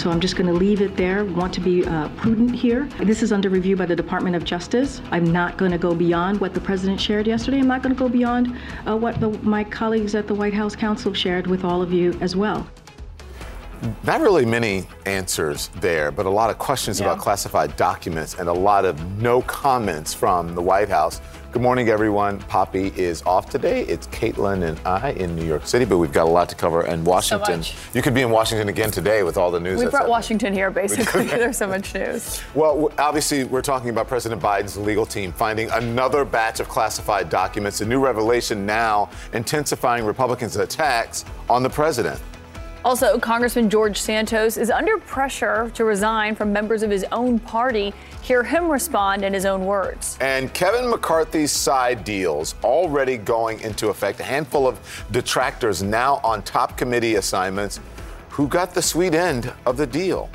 So I'm just going to leave it there. Want to be uh, prudent here. This is under review by the Department of Justice. I'm not going to go beyond what the president shared yesterday. I'm not going to go beyond uh, what the, my colleagues at the White House Counsel shared with all of you as well. Not really many answers there, but a lot of questions yeah. about classified documents and a lot of no comments from the White House. Good morning, everyone. Poppy is off today. It's Kaitlan and I in New York City, but we've got a lot to cover in Washington. So you could be in Washington again today with all the news. We brought happening. Washington here, basically. There's so much news. Well, obviously, we're talking about President Biden's legal team finding another batch of classified documents. A new revelation now intensifying Republicans' attacks on the president. Also, Congressman George Santos is under pressure to resign from members of his own party. Hear him respond in his own words. And Kevin McCarthy's side deals already going into effect. A handful of detractors now on top committee assignments. Who got the sweet end of the deal?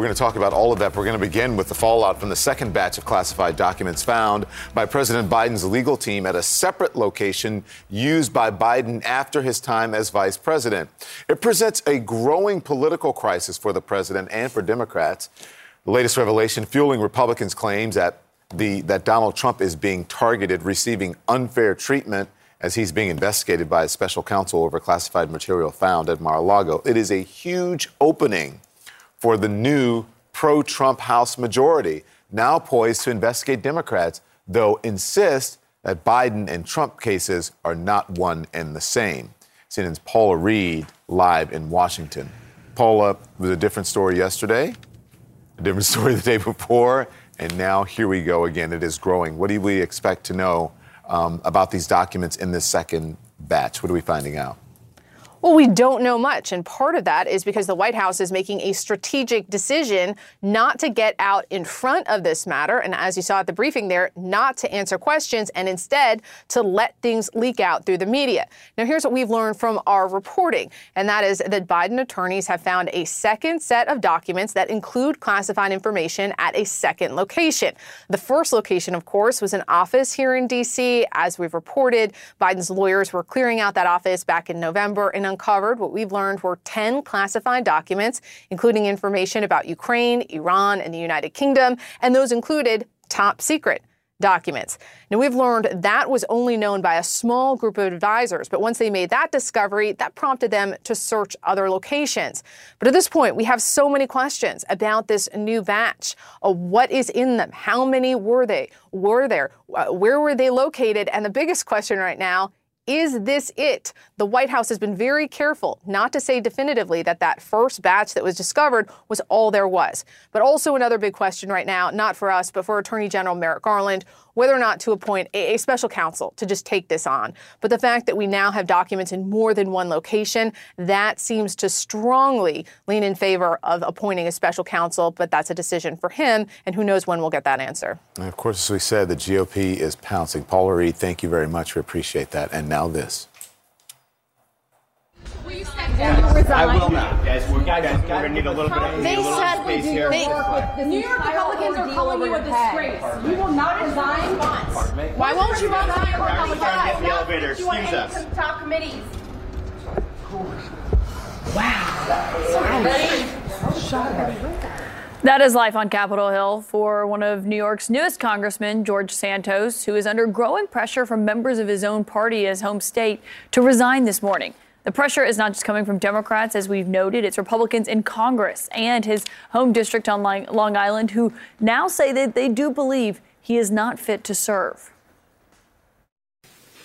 We're going to talk about all of that. We're going to begin with the fallout from the second batch of classified documents found by President Biden's legal team at a separate location used by Biden after his time as vice president. It presents a growing political crisis for the president and for Democrats. The latest revelation fueling Republicans' claims that the, that Donald Trump is being targeted, receiving unfair treatment as he's being investigated by a special counsel over classified material found at Mar-a-Lago. It is a huge opening for the new pro Trump House majority, now poised to investigate Democrats, though insist that Biden and Trump cases are not one and the same. CNN's Paula Reid live in Washington. Paula, was a different story yesterday, a different story the day before, and now here we go again. It is growing. What do we expect to know um, about these documents in this second batch? What are we finding out? Well, we don't know much. And part of that is because the White House is making a strategic decision not to get out in front of this matter. And as you saw at the briefing there, not to answer questions and instead to let things leak out through the media. Now, here's what we've learned from our reporting, and that is that Biden attorneys have found a second set of documents that include classified information at a second location. The first location, of course, was an office here in D.C. As we've reported, Biden's lawyers were clearing out that office back in November and uncovered what we've learned were 10 classified documents, including information about Ukraine, Iran, and the United Kingdom, and those included top secret documents. Now, we've learned that was only known by a small group of advisors, but once they made that discovery, that prompted them to search other locations. But at this point, we have so many questions about this new batch. Uh, what is in them? How many were they? Were there? Uh, where were they located? And the biggest question right now is this it? The White House has been very careful not to say definitively that that first batch that was discovered was all there was. But also another big question right now, not for us, but for Attorney General Merrick Garland, whether or not to appoint a, a, special counsel to just take this on. But the fact that we now have documents in more than one location, that seems to strongly lean in favor of appointing a special counsel, but that's a decision for him, and who knows when we'll get that answer. And of course, as we said, the GOP is pouncing. Paula Reid, thank you very much. We appreciate that. And now this. I will not, guys. We're, guys, guys, we're gonna need a little bit of they said space here. They, the New York Republicans are calling you a disgrace. You will not resign. Why won't you resign? We're trying to get the elevator. Excuse us. Top committees. Wow. That is life on Capitol Hill for one of New York's newest congressmen, George Santos, who is under growing pressure from members of his own party, his home state, to resign this morning. The pressure is not just coming from Democrats, as we've noted, it's Republicans in Congress and his home district on Long Island who now say that they do believe he is not fit to serve.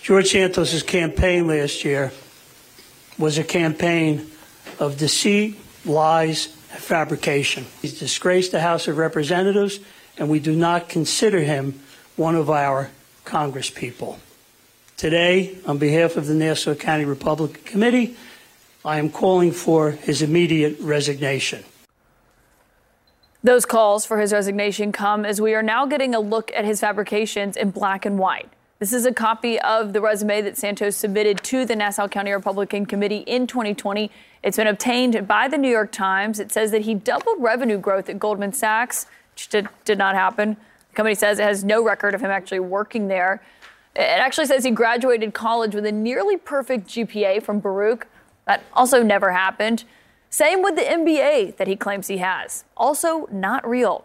George Santos's campaign last year was a campaign of deceit, lies, and fabrication. He's disgraced the House of Representatives, and we do not consider him one of our congresspeople. Today, on behalf of the Nassau County Republican Committee, I am calling for his immediate resignation. Those calls for his resignation come as we are now getting a look at his fabrications in black and white. This is a copy of the resume that Santos submitted to the Nassau County Republican Committee in 2020. It's been obtained by the New York Times. It says that he doubled revenue growth at Goldman Sachs, which did, did not happen. The company says it has no record of him actually working there. It actually says he graduated college with a nearly perfect GPA from Baruch. That also never happened. Same with the MBA that he claims he has. Also not real.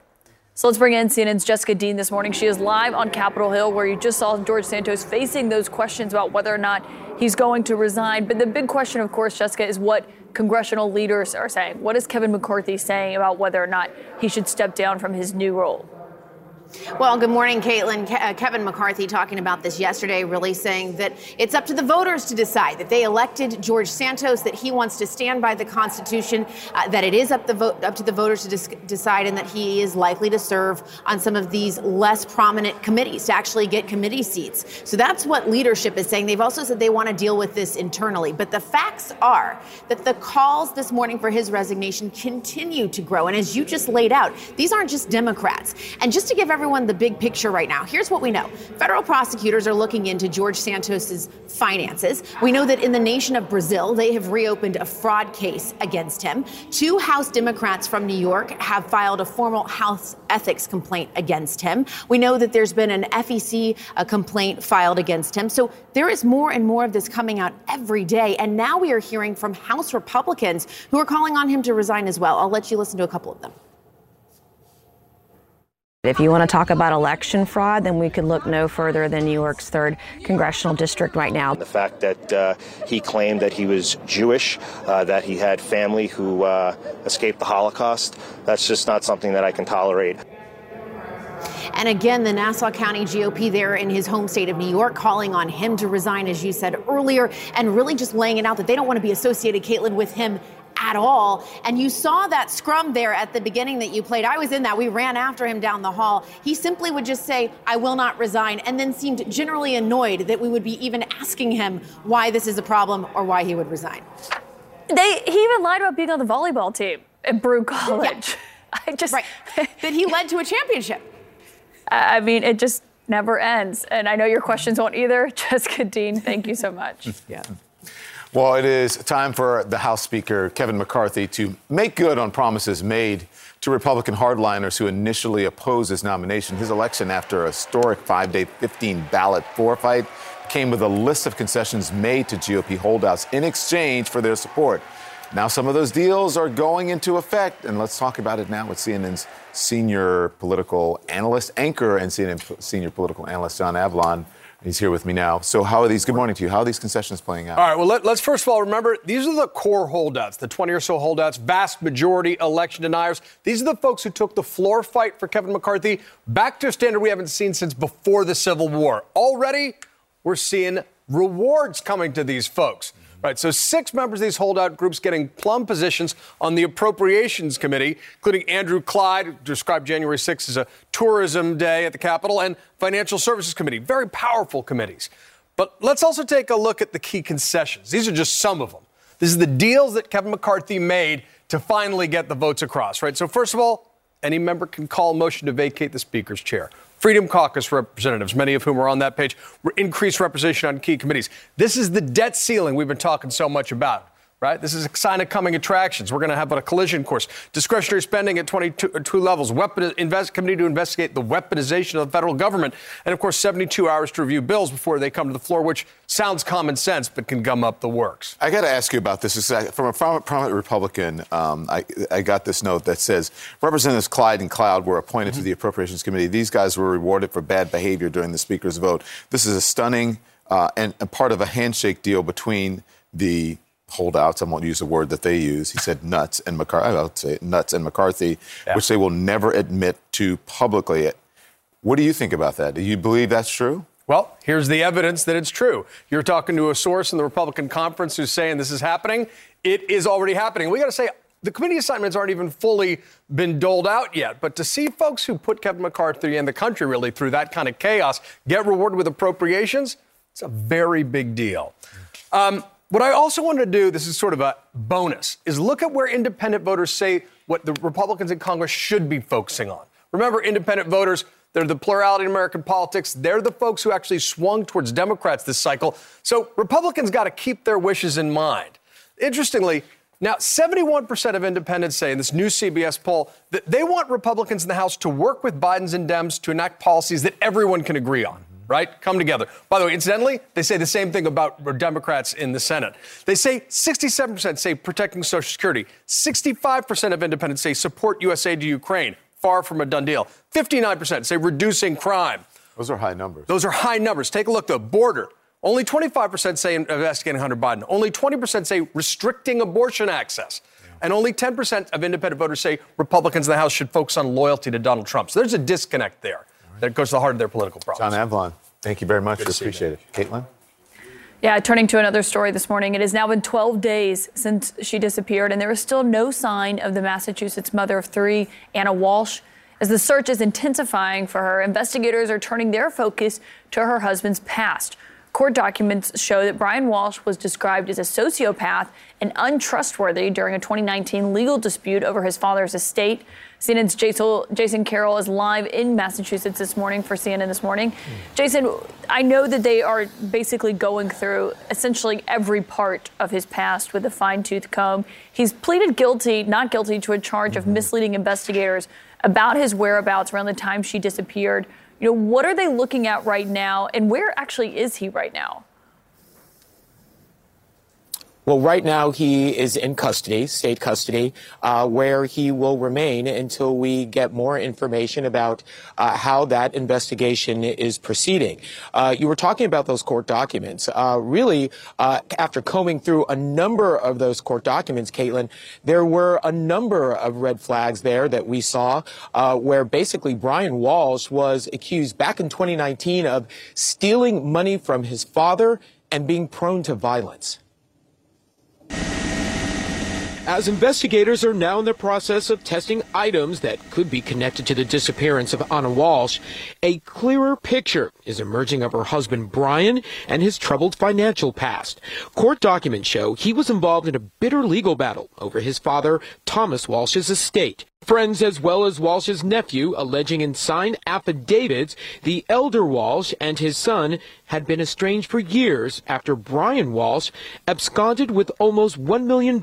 So let's bring in CNN's Jessica Dean this morning. She is live on Capitol Hill, where you just saw George Santos facing those questions about whether or not he's going to resign. But the big question, of course, Jessica, is what congressional leaders are saying. What is Kevin McCarthy saying about whether or not he should step down from his new role? Well, good morning, Kaitlan. Ke- uh, Kevin McCarthy talking about this yesterday, really saying that it's up to the voters to decide that they elected George Santos, that he wants to stand by the Constitution, uh, that it is up the vote up to the voters to dis- decide, and that he is likely to serve on some of these less prominent committees to actually get committee seats. So that's what leadership is saying. They've also said they want to deal with this internally, but the facts are that the calls this morning for his resignation continue to grow, and as you just laid out, these aren't just Democrats. And just to give everyone everyone the big picture right now. Here's what we know federal prosecutors are looking into George Santos's finances. We know that in the nation of Brazil, they have reopened a fraud case against him. Two House Democrats from New York have filed a formal House ethics complaint against him. We know that there's been an FEC complaint filed against him. So there is more and more of this coming out every day. And now we are hearing from House Republicans who are calling on him to resign as well. I'll let you listen to a couple of them. If you want to talk about election fraud, then we could look no further than New York's third congressional district right now. The fact that uh, he claimed that he was Jewish, uh, that he had family who uh, escaped the Holocaust, that's just not something that I can tolerate. And again, the Nassau County GOP there in his home state of New York calling on him to resign, as you said earlier, and really just laying it out that they don't want to be associated, Kaitlan, with him at all. And you saw that scrum there at the beginning that you played. I was in that. We ran after him down the hall. He simply would just say, I will not resign, and then seemed generally annoyed that we would be even asking him why this is a problem or why he would resign. They, he even lied about being on the volleyball team at Baruch College. Yeah. I just right. that he led to a championship. I mean, it just never ends. And I know your questions won't either. Jessica Dean, thank you so much. yeah. Well, it is time for the House Speaker, Kevin McCarthy, to make good on promises made to Republican hardliners who initially opposed his nomination. His election after a historic five day, 15 ballot floor fight came with a list of concessions made to GOP holdouts in exchange for their support. Now, some of those deals are going into effect, and let's talk about it now with CNN's senior political analyst, anchor, and CNN senior political analyst, John Avlon. He's here with me now. So, how are these? Good morning to you. How are these concessions playing out? All right. Well, let, us first of all remember these are the core holdouts, the 20 or so holdouts, vast majority election deniers. These are the folks who took the floor fight for Kevin McCarthy back to a standard we haven't seen since before the Civil War. Already, we're seeing rewards coming to these folks. Right, so six members of these holdout groups getting plum positions on the Appropriations Committee, including Andrew Clyde, who described January 6th as a tourism day at the Capitol, and Financial Services Committee. Very powerful committees. But let's also take a look at the key concessions. These are just some of them. This is the deals that Kevin McCarthy made to finally get the votes across, right? So, first of all, any member can call a motion to vacate the Speaker's chair. Freedom Caucus representatives, many of whom are on that page, increased representation on key committees. This is the debt ceiling we've been talking so much about right? This is a sign of coming attractions. We're going to have a collision course. Discretionary spending at 22 two levels. Weapon invest, committee to investigate the weaponization of the federal government. And of course, 72 hours to review bills before they come to the floor, which sounds common sense, but can gum up the works. I got to ask you about this. From a prominent Republican, um, I, I, got this note that says Representatives Clyde and Cloud were appointed mm-hmm. to the Appropriations Committee. These guys were rewarded for bad behavior during the Speaker's vote. This is a stunning uh, and, and part of a handshake deal between the holdouts. I won't use the word that they use. He said nuts and McCarthy. I would say nuts and McCarthy, yeah. which they will never admit to publicly. What do you think about that? Do you believe that's true? Well, here's the evidence that it's true. You're talking to a source in the Republican conference who's saying this is happening. It is already happening. We got to say, the committee assignments aren't even fully been doled out yet. But to see folks who put Kevin McCarthy and the country really through that kind of chaos get rewarded with appropriations, it's a very big deal. Um, what I also want to do, this is sort of a bonus, is look at where independent voters say what the Republicans in Congress should be focusing on. Remember, independent voters, they're the plurality in American politics. They're the folks who actually swung towards Democrats this cycle. So Republicans got to keep their wishes in mind. Interestingly, now 71% of independents say in this new CBS poll that they want Republicans in the House to work with Biden's and Dems to enact policies that everyone can agree on right? Come together. By the way, incidentally, they say the same thing about Democrats in the Senate. They say 67% say protecting Social Security. 65% of independents say support USA to Ukraine. Far from a done deal. 59% say reducing crime. Those are high numbers. Those are high numbers. Take a look, though. Border. Only 25% say investigating Hunter Biden. Only 20% say restricting abortion access. And only 10% of independent voters say Republicans in the House should focus on loyalty to Donald Trump. So there's a disconnect there that goes to the heart of their political problems. John Avlon, thank you very much. We appreciate it. Kaitlan? Yeah, turning to another story this morning. It has now been 12 days since she disappeared, and there is still no sign of the Massachusetts mother of three, Ana Walsh. As the search is intensifying for her, investigators are turning their focus to her husband's past. Court documents show that Brian Walsh was described as a sociopath and untrustworthy during a 2019 legal dispute over his father's estate. CNN's Jason Carroll is live in Massachusetts this morning for CNN This Morning. Jason, I know that they are basically going through essentially every part of his past with a fine tooth comb. He's pleaded guilty, not guilty, to a charge of mm-hmm. misleading investigators about his whereabouts around the time she disappeared. You know, what are they looking at right now, and where actually is he right now? Well, right now he is in custody, state custody, uh, where he will remain until we get more information about uh, how that investigation is proceeding. Uh, you were talking about those court documents. Uh, really, uh, after combing through a number of those court documents, Kaitlan, there were a number of red flags there that we saw uh, where basically Brian Walsh was accused back in 2019 of stealing money from his father and being prone to violence as investigators are now in the process of testing items that could be connected to the disappearance of Ana Walsh, a clearer picture is emerging of her husband Brian and his troubled financial past. Court documents show he was involved in a bitter legal battle over his father Thomas Walsh's estate. Friends as well as Walsh's nephew alleging in signed affidavits the elder Walsh and his son had been estranged for years after Brian Walsh absconded with almost $1 million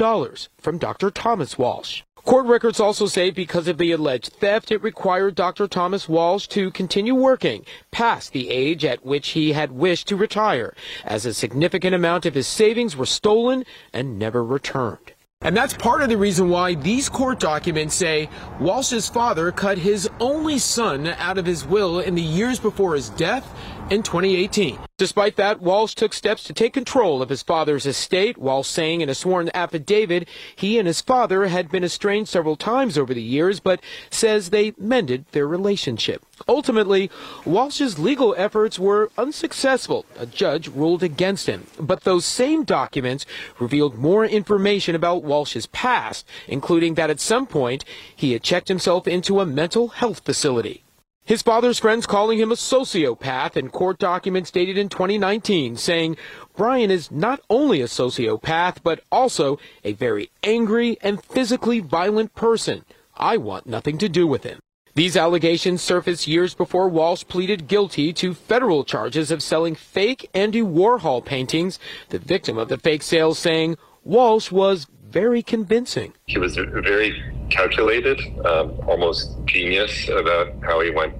from Dr. Thomas Walsh. Court records also say because of the alleged theft, it required Dr. Thomas Walsh to continue working past the age at which he had wished to retire, as a significant amount of his savings were stolen and never returned. And that's part of the reason why these court documents say Walsh's father cut his only son out of his will in the years before his death in 2018. Despite that, Walsh took steps to take control of his father's estate while saying in a sworn affidavit he and his father had been estranged several times over the years, but says they mended their relationship. Ultimately, Walsh's legal efforts were unsuccessful. A judge ruled against him. But those same documents revealed more information about Walsh's past, including that at some point he had checked himself into a mental health facility. His father's friends calling him a sociopath and court documents dated in 2019 saying Brian is not only a sociopath, but also a very angry and physically violent person. I want nothing to do with him. These allegations surfaced years before Walsh pleaded guilty to federal charges of selling fake Andy Warhol paintings, the victim of the fake sales saying Walsh was very convincing. He was very calculated, um, almost genius about how he went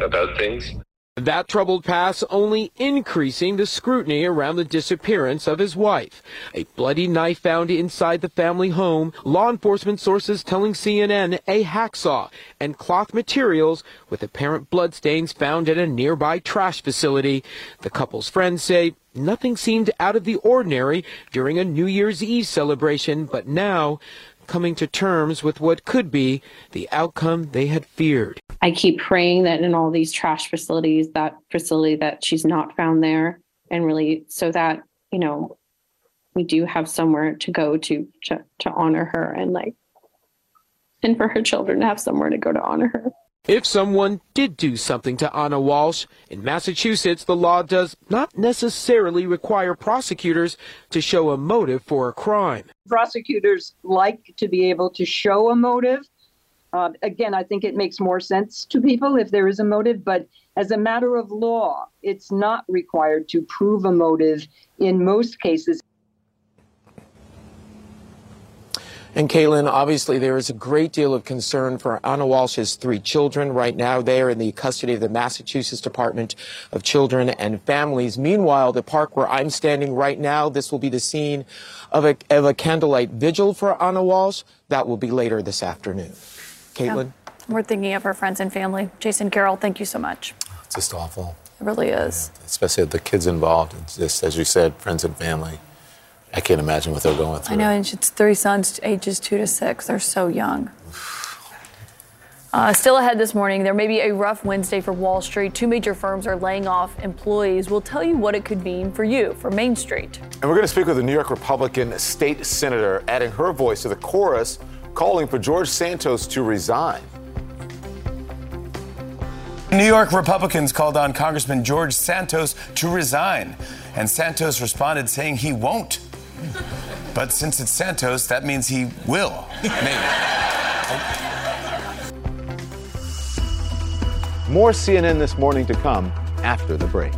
about things. That troubled past only increasing the scrutiny around the disappearance of his wife. A bloody knife found inside the family home, law enforcement sources telling CNN a hacksaw, and cloth materials with apparent bloodstains found at a nearby trash facility. The couple's friends say nothing seemed out of the ordinary during a New Year's Eve celebration, but now coming to terms with what could be the outcome they had feared. I keep praying that in all these trash facilities, that facility that she's not found there, and really so that you know we do have somewhere to go to to, to honor her and like and for her children to have somewhere to go to honor her. If someone did do something to Ana Walsh, in Massachusetts, the law does not necessarily require prosecutors to show a motive for a crime. Prosecutors like to be able to show a motive. Uh, again, I think it makes more sense to people if there is a motive, but as a matter of law, it's not required to prove a motive in most cases. And Kaitlan, obviously there is a great deal of concern for Ana Walsh's three children. Right now, they are in the custody of the Massachusetts Department of Children and Families. Meanwhile, the park where I'm standing right now, this will be the scene of a, of a candlelight vigil for Ana Walsh. That will be later this afternoon. Kaitlan? Yeah. We're thinking of her friends and family. Jason Carroll, thank you so much. It's just awful. It really is. Especially the kids involved. It's just, as you said, friends and family. I can't imagine what they're going through. I know, and it's three sons, ages two to six. They're so young. Uh, still ahead this morning, there may be a rough Wednesday for Wall Street. Two major firms are laying off employees. We'll tell you what it could mean for you, for Main Street. And we're going to speak with a New York Republican state senator, adding her voice to the chorus calling for George Santos to resign. New York Republicans called on Congressman George Santos to resign, and Santos responded saying he won't. But since it's Santos, that means he will. Maybe. More CNN this morning to come after the break.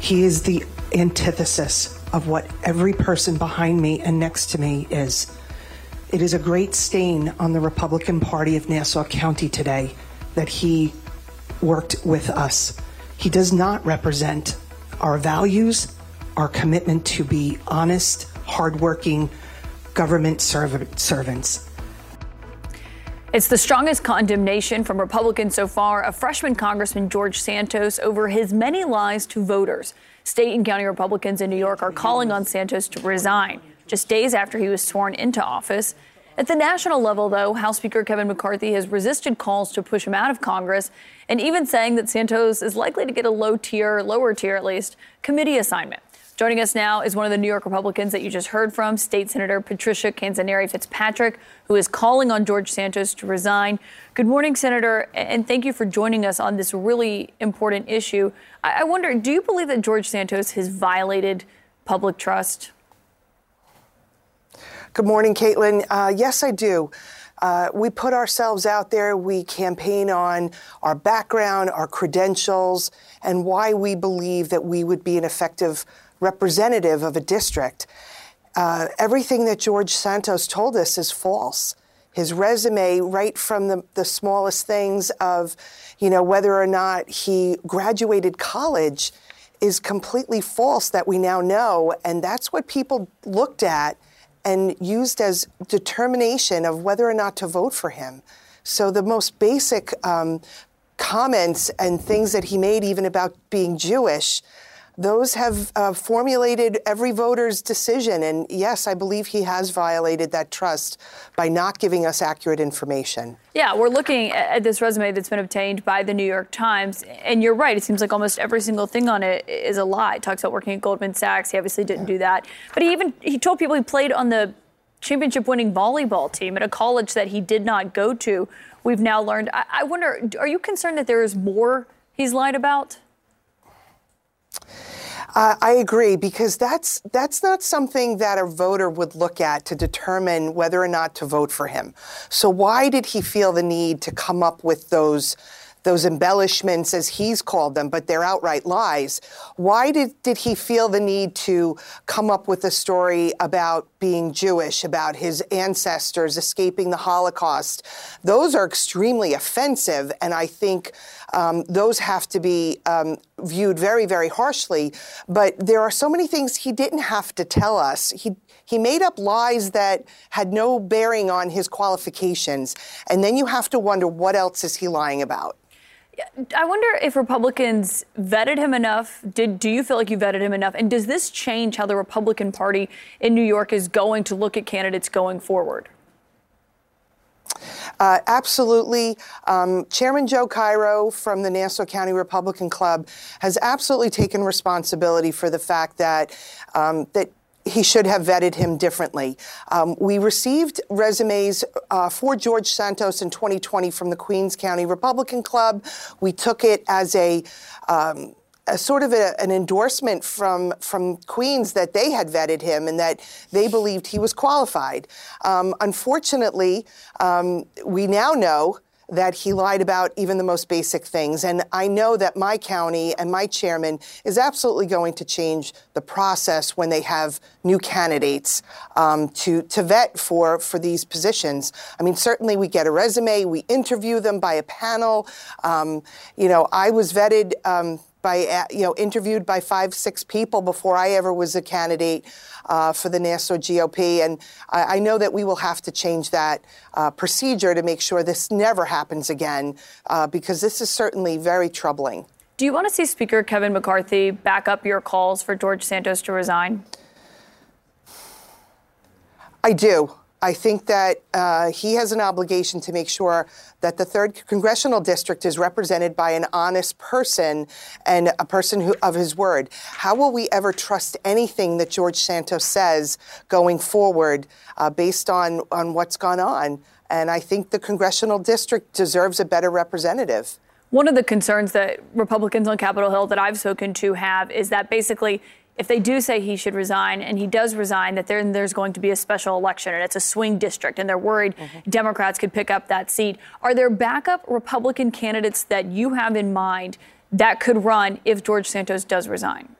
He is the antithesis of what every person behind me and next to me is. It is a great stain on the Republican Party of Nassau County today that he worked with us. He does not represent our values, our commitment to be honest, hardworking government serv- servants. It's the strongest condemnation from Republicans so far of freshman Congressman George Santos over his many lies to voters. State and county Republicans in New York are calling on Santos to resign just days after he was sworn into office. At the national level, though, House Speaker Kevin McCarthy has resisted calls to push him out of Congress and even saying that Santos is likely to get a low tier, lower tier at least, committee assignment. Joining us now is one of the New York Republicans that you just heard from, State Senator Patricia Canzoneri Fitzpatrick, who is calling on George Santos to resign. Good morning, Senator, and thank you for joining us on this really important issue. I wonder, do you believe that George Santos has violated public trust? Good morning, Kaitlan. Uh, yes, I do. Uh, we put ourselves out there. We campaign on our background, our credentials, and why we believe that we would be an effective representative of a district. Uh, everything that George Santos told us is false. His resume, right from the, the smallest things of, you know, whether or not he graduated college, is completely false that we now know. And that's what people looked at and used as determination of whether or not to vote for him. So the most basic um, comments and things that he made, even about being Jewish, those have uh, formulated every voter's decision. And yes, I believe he has violated that trust by not giving us accurate information. Yeah, we're looking at this resume that's been obtained by the New York Times. And you're right, it seems like almost every single thing on it is a lie. It talks about working at Goldman Sachs. He obviously didn't do that. But he even he told people he played on the championship winning volleyball team at a college that he did not go to. We've now learned. I, I wonder, are you concerned that there is more he's lied about? Uh, I agree because that's that's not something that a voter would look at to determine whether or not to vote for him. So why did he feel the need to come up with those those embellishments as he's called them, but they're outright lies. Why did, did he feel the need to come up with a story about being Jewish, about his ancestors escaping the Holocaust? Those are extremely offensive, and I think um, those have to be um, viewed very, very harshly. But there are so many things he didn't have to tell us. He he made up lies that had no bearing on his qualifications, and then you have to wonder what else is he lying about. I wonder if Republicans vetted him enough. Did do you feel like you vetted him enough? And does this change how the Republican Party in New York is going to look at candidates going forward? Uh, absolutely. Um, Chairman Joe Cairo from the Nassau County Republican Club has absolutely taken responsibility for the fact that um, that he should have vetted him differently. Um, we received resumes uh, for George Santos in 2020 from the Queens County Republican Club. We took it as a um, a sort of a, an endorsement from from Queens that they had vetted him and that they believed he was qualified. Um, unfortunately, um, we now know that he lied about even the most basic things. And I know that my county and my chairman is absolutely going to change the process when they have new candidates um, to, to vet for, for these positions. I mean, certainly we get a resume, we interview them by a panel. Um, you know, I was vetted. Um, by uh, you know interviewed by five six people before I ever was a candidate uh, for the Nassau GOP, and I, I, know that we will have to change that uh, procedure to make sure this never happens again, uh, because this is certainly very troubling. Do you want to see Speaker Kevin McCarthy back up your calls for George Santos to resign? I do. I think that uh, he has an obligation to make sure that the third congressional district is represented by an honest person and a person who, of his word. How will we ever trust anything that George Santos says going forward uh, based on, on what's gone on? And I think the congressional district deserves a better representative. One of the concerns that Republicans on Capitol Hill that I've spoken to have is that basically if they do say he should resign and he does resign, that then there's going to be a special election and it's a swing district and they're worried mm-hmm. Democrats could pick up that seat. Are there backup Republican candidates that you have in mind that could run if George Santos does resign?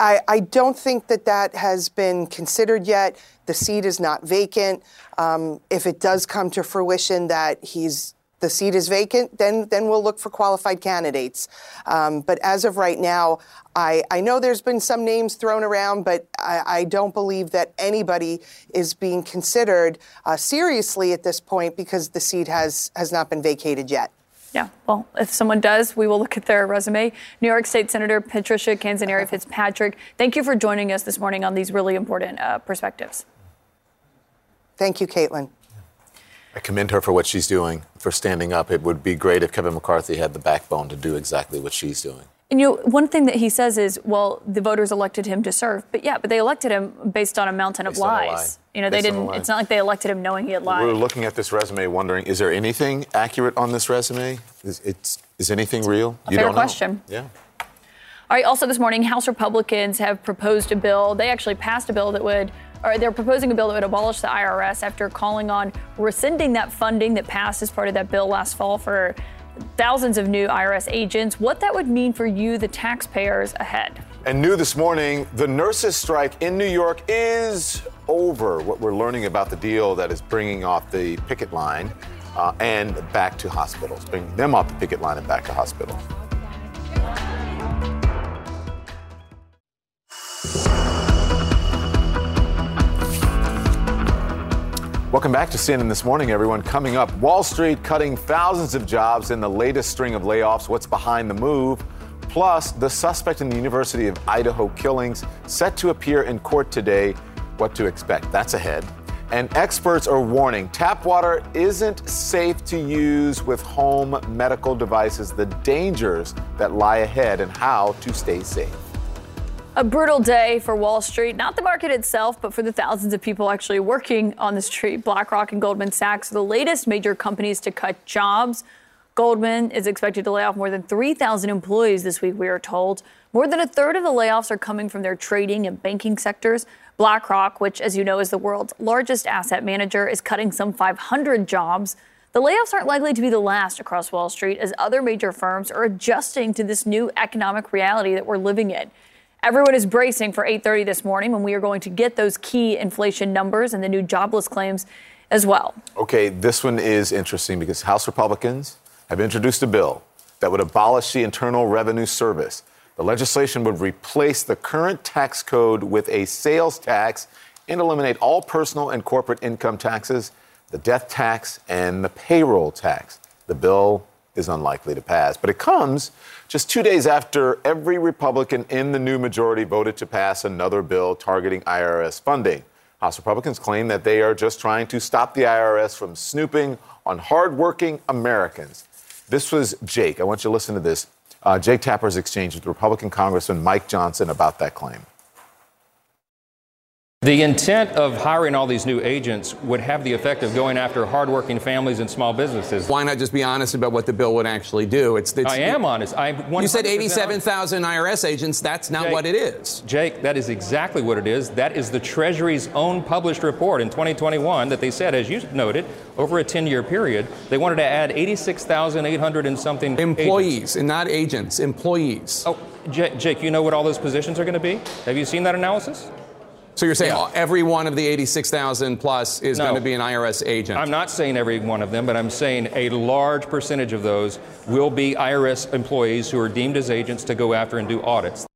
I, I don't think that that has been considered yet. The seat is not vacant. Um, if it does come to fruition that he's the seat is vacant, then then we'll look for qualified candidates. Um, but as of right now, I, I know there's been some names thrown around, but I, I don't believe that anybody is being considered uh, seriously at this point because the seat has has not been vacated yet. Yeah, well, if someone does, we will look at their resume. New York State Senator Patricia Canzoneri Fitzpatrick, thank you for joining us this morning on these really important uh, perspectives. Thank you, Kaitlan. I commend her for what she's doing, for standing up. It would be great if Kevin McCarthy had the backbone to do exactly what she's doing. And you know, one thing that he says is, well, the voters elected him to serve. But yeah, but they elected him based on a mountain based of lies. You know, based they didn't. It's not like they elected him knowing he had lied. We're looking at this resume, wondering, is there anything accurate on this resume? Is, it's, is anything real? A you fair don't question. Know. Yeah. All right. Also, this morning, House Republicans have proposed a bill. They actually passed a bill that would or they're proposing a bill that would abolish the IRS after calling on rescinding that funding that passed as part of that bill last fall for thousands of new IRS agents, what that would mean for you, the taxpayers ahead. And new this morning, the nurses' strike in New York is over. What we're learning about the deal that is bringing off the picket line uh, and back to hospitals, bringing them off the picket line and back to hospitals. Welcome back to CNN This Morning, everyone. Coming up, Wall Street cutting thousands of jobs in the latest string of layoffs. What's behind the move? Plus, the suspect in the University of Idaho killings set to appear in court today. What to expect? That's ahead. And experts are warning tap water isn't safe to use with home medical devices, the dangers that lie ahead, and how to stay safe. A brutal day for Wall Street, not the market itself, but for the thousands of people actually working on the street. BlackRock and Goldman Sachs are the latest major companies to cut jobs. Goldman is expected to lay off more than 3,000 employees this week, we are told. More than a third of the layoffs are coming from their trading and banking sectors. BlackRock, which, as you know, is the world's largest asset manager, is cutting some 500 jobs. The layoffs aren't likely to be the last across Wall Street as other major firms are adjusting to this new economic reality that we're living in. Everyone is bracing for 8:30 this morning when we are going to get those key inflation numbers and the new jobless claims as well. Okay, this one is interesting because House Republicans have introduced a bill that would abolish the Internal Revenue Service. The legislation would replace the current tax code with a sales tax and eliminate all personal and corporate income taxes, the death tax, and the payroll tax. The bill is unlikely to pass, but it comes just two days after every Republican in the new majority voted to pass another bill targeting IRS funding. House Republicans claim that they are just trying to stop the IRS from snooping on hardworking Americans. This was Jake. I want you to listen to this. Uh, Jake Tapper's exchange with Republican Congressman Mike Johnson about that claim. The intent of hiring all these new agents would have the effect of going after hardworking families and small businesses. Why not just be honest about what the bill would actually do? It's, it's I am honest. I'm you said 87,000 IRS agents. That's not Jake, what it is. Jake, that is exactly what it is. That is the Treasury's own published report in 2021 that they said, as you noted, over a 10-year period, they wanted to add 86,800 and something employees, agents. and not agents, employees. Oh, Jake, Jake, you know what all those positions are going to be? Have you seen that analysis? So you're saying yeah. every one of the 86,000 plus is no, going to be an IRS agent? I'm not saying every one of them, but I'm saying a large percentage of those will be IRS employees who are deemed as agents to go after and do audits.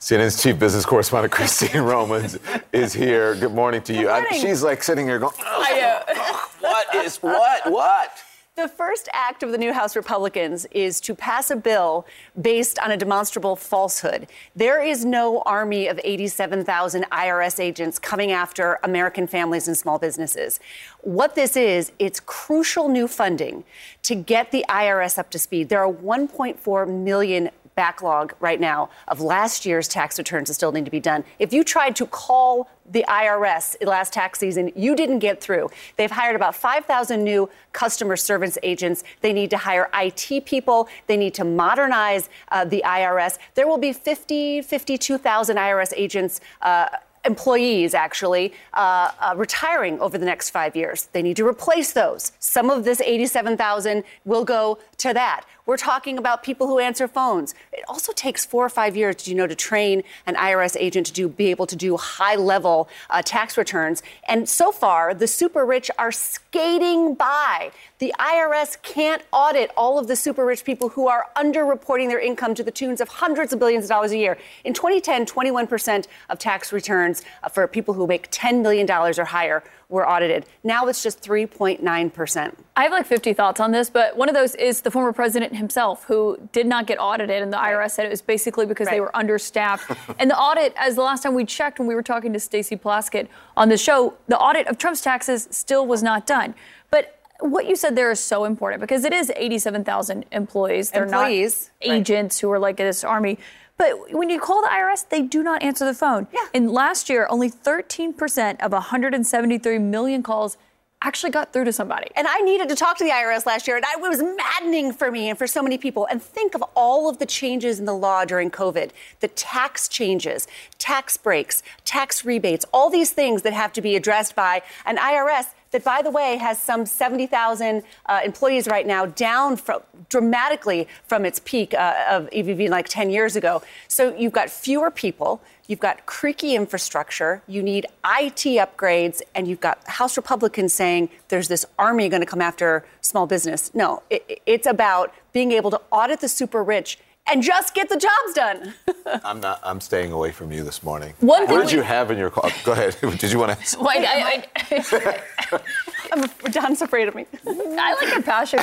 CNN's chief business correspondent Christine Romans is here. Good morning to you. Morning. I, she's like sitting here going, I, "What is what? What?" The first act of the new House Republicans is to pass a bill based on a demonstrable falsehood. There is no army of 87,000 IRS agents coming after American families and small businesses. What this is, it's crucial new funding to get the IRS up to speed. There are 1.4 million backlog right now of last year's tax returns that still need to be done. If you tried to call the IRS last tax season, you didn't get through. They've hired about 5,000 new customer service agents. They need to hire IT people. They need to modernize uh, the IRS. There will be 50, 52,000 IRS agents. Uh, employees actually uh, uh, retiring over the next five years. They need to replace those. Some of this 87,000 will go to that. We're talking about people who answer phones. It also takes four or five years, you know, to train an IRS agent to do, be able to do high level uh, tax returns. And so far, the super rich are skating by. The IRS can't audit all of the super rich people who are underreporting their income to the tunes of hundreds of billions of dollars a year. In 2010, 21% of tax returns uh, for people who make $10 million or higher were audited. Now it's just 3.9%. I have like 50 thoughts on this, but one of those is the former president himself, who did not get audited, and the IRS said it was basically because right. they were understaffed. and the audit, as the last time we checked when we were talking to Stacey Plaskett on the show, the audit of Trump's taxes still was not done. But what you said there is so important because it is 87,000 employees. They're employees, not agents right. who are like this army. But when you call the IRS, they do not answer the phone. Yeah. And last year, only 13% of 173 million calls actually got through to somebody. And I needed to talk to the IRS last year, and it was maddening for me and for so many people. And think of all of the changes in the law during COVID the tax changes, tax breaks, tax rebates, all these things that have to be addressed by an IRS that, by the way, has some 70,000 uh, employees right now, down from, dramatically from its peak uh, of EVV like 10 years ago. So you've got fewer people, you've got creaky infrastructure, you need IT upgrades, and you've got House Republicans saying there's this army going to come after small business. No, it, it's about being able to audit the super rich and just get the jobs done. I'm not. I'm staying away from you this morning. One what did we, you have in your car? Go ahead. did you want to? Wait, I, I, I'm, Don's afraid of me. I like your passion,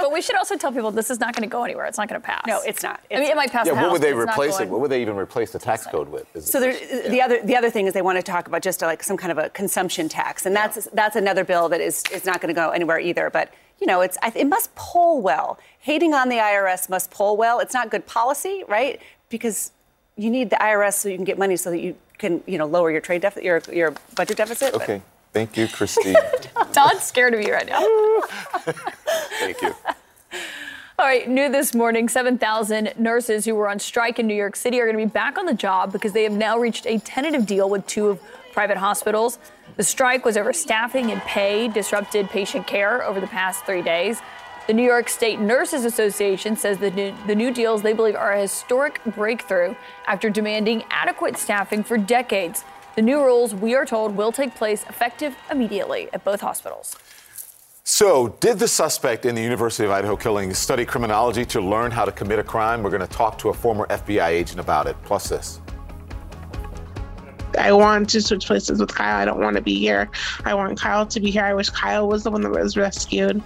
but we should also tell people this is not going to go anywhere. It's not going to pass. No, it's not. It's I mean, it might pass. Yeah, what house, would they replace it? What would they even replace the tax code with? so there, yeah. the other the other thing is they want to talk about just like some kind of a consumption tax, and that's yeah. that's another bill that is is not going to go anywhere either. But you know, it's it must poll well. Hating on the IRS must poll well. It's not good policy, right? Because you need the IRS so you can get money so that you can, you know, lower your trade deficit, your your budget deficit. Okay. But... Thank you, Christine. Don's scared of you right now. Thank you. All right, new this morning 7,000 nurses who were on strike in New York City are going to be back on the job because they have now reached a tentative deal with two of private hospitals. The strike was over staffing and pay, disrupted patient care over the past three days. The New York State Nurses Association says that the new deals they believe are a historic breakthrough after demanding adequate staffing for decades. The new rules, we are told, will take place effective immediately at both hospitals. So, did the suspect in the University of Idaho killing study criminology to learn how to commit a crime? We're going to talk to a former FBI agent about it. Plus, this. I want to switch places with Kyle. I don't want to be here. I want Kyle to be here. I wish Kyle was the one that was rescued.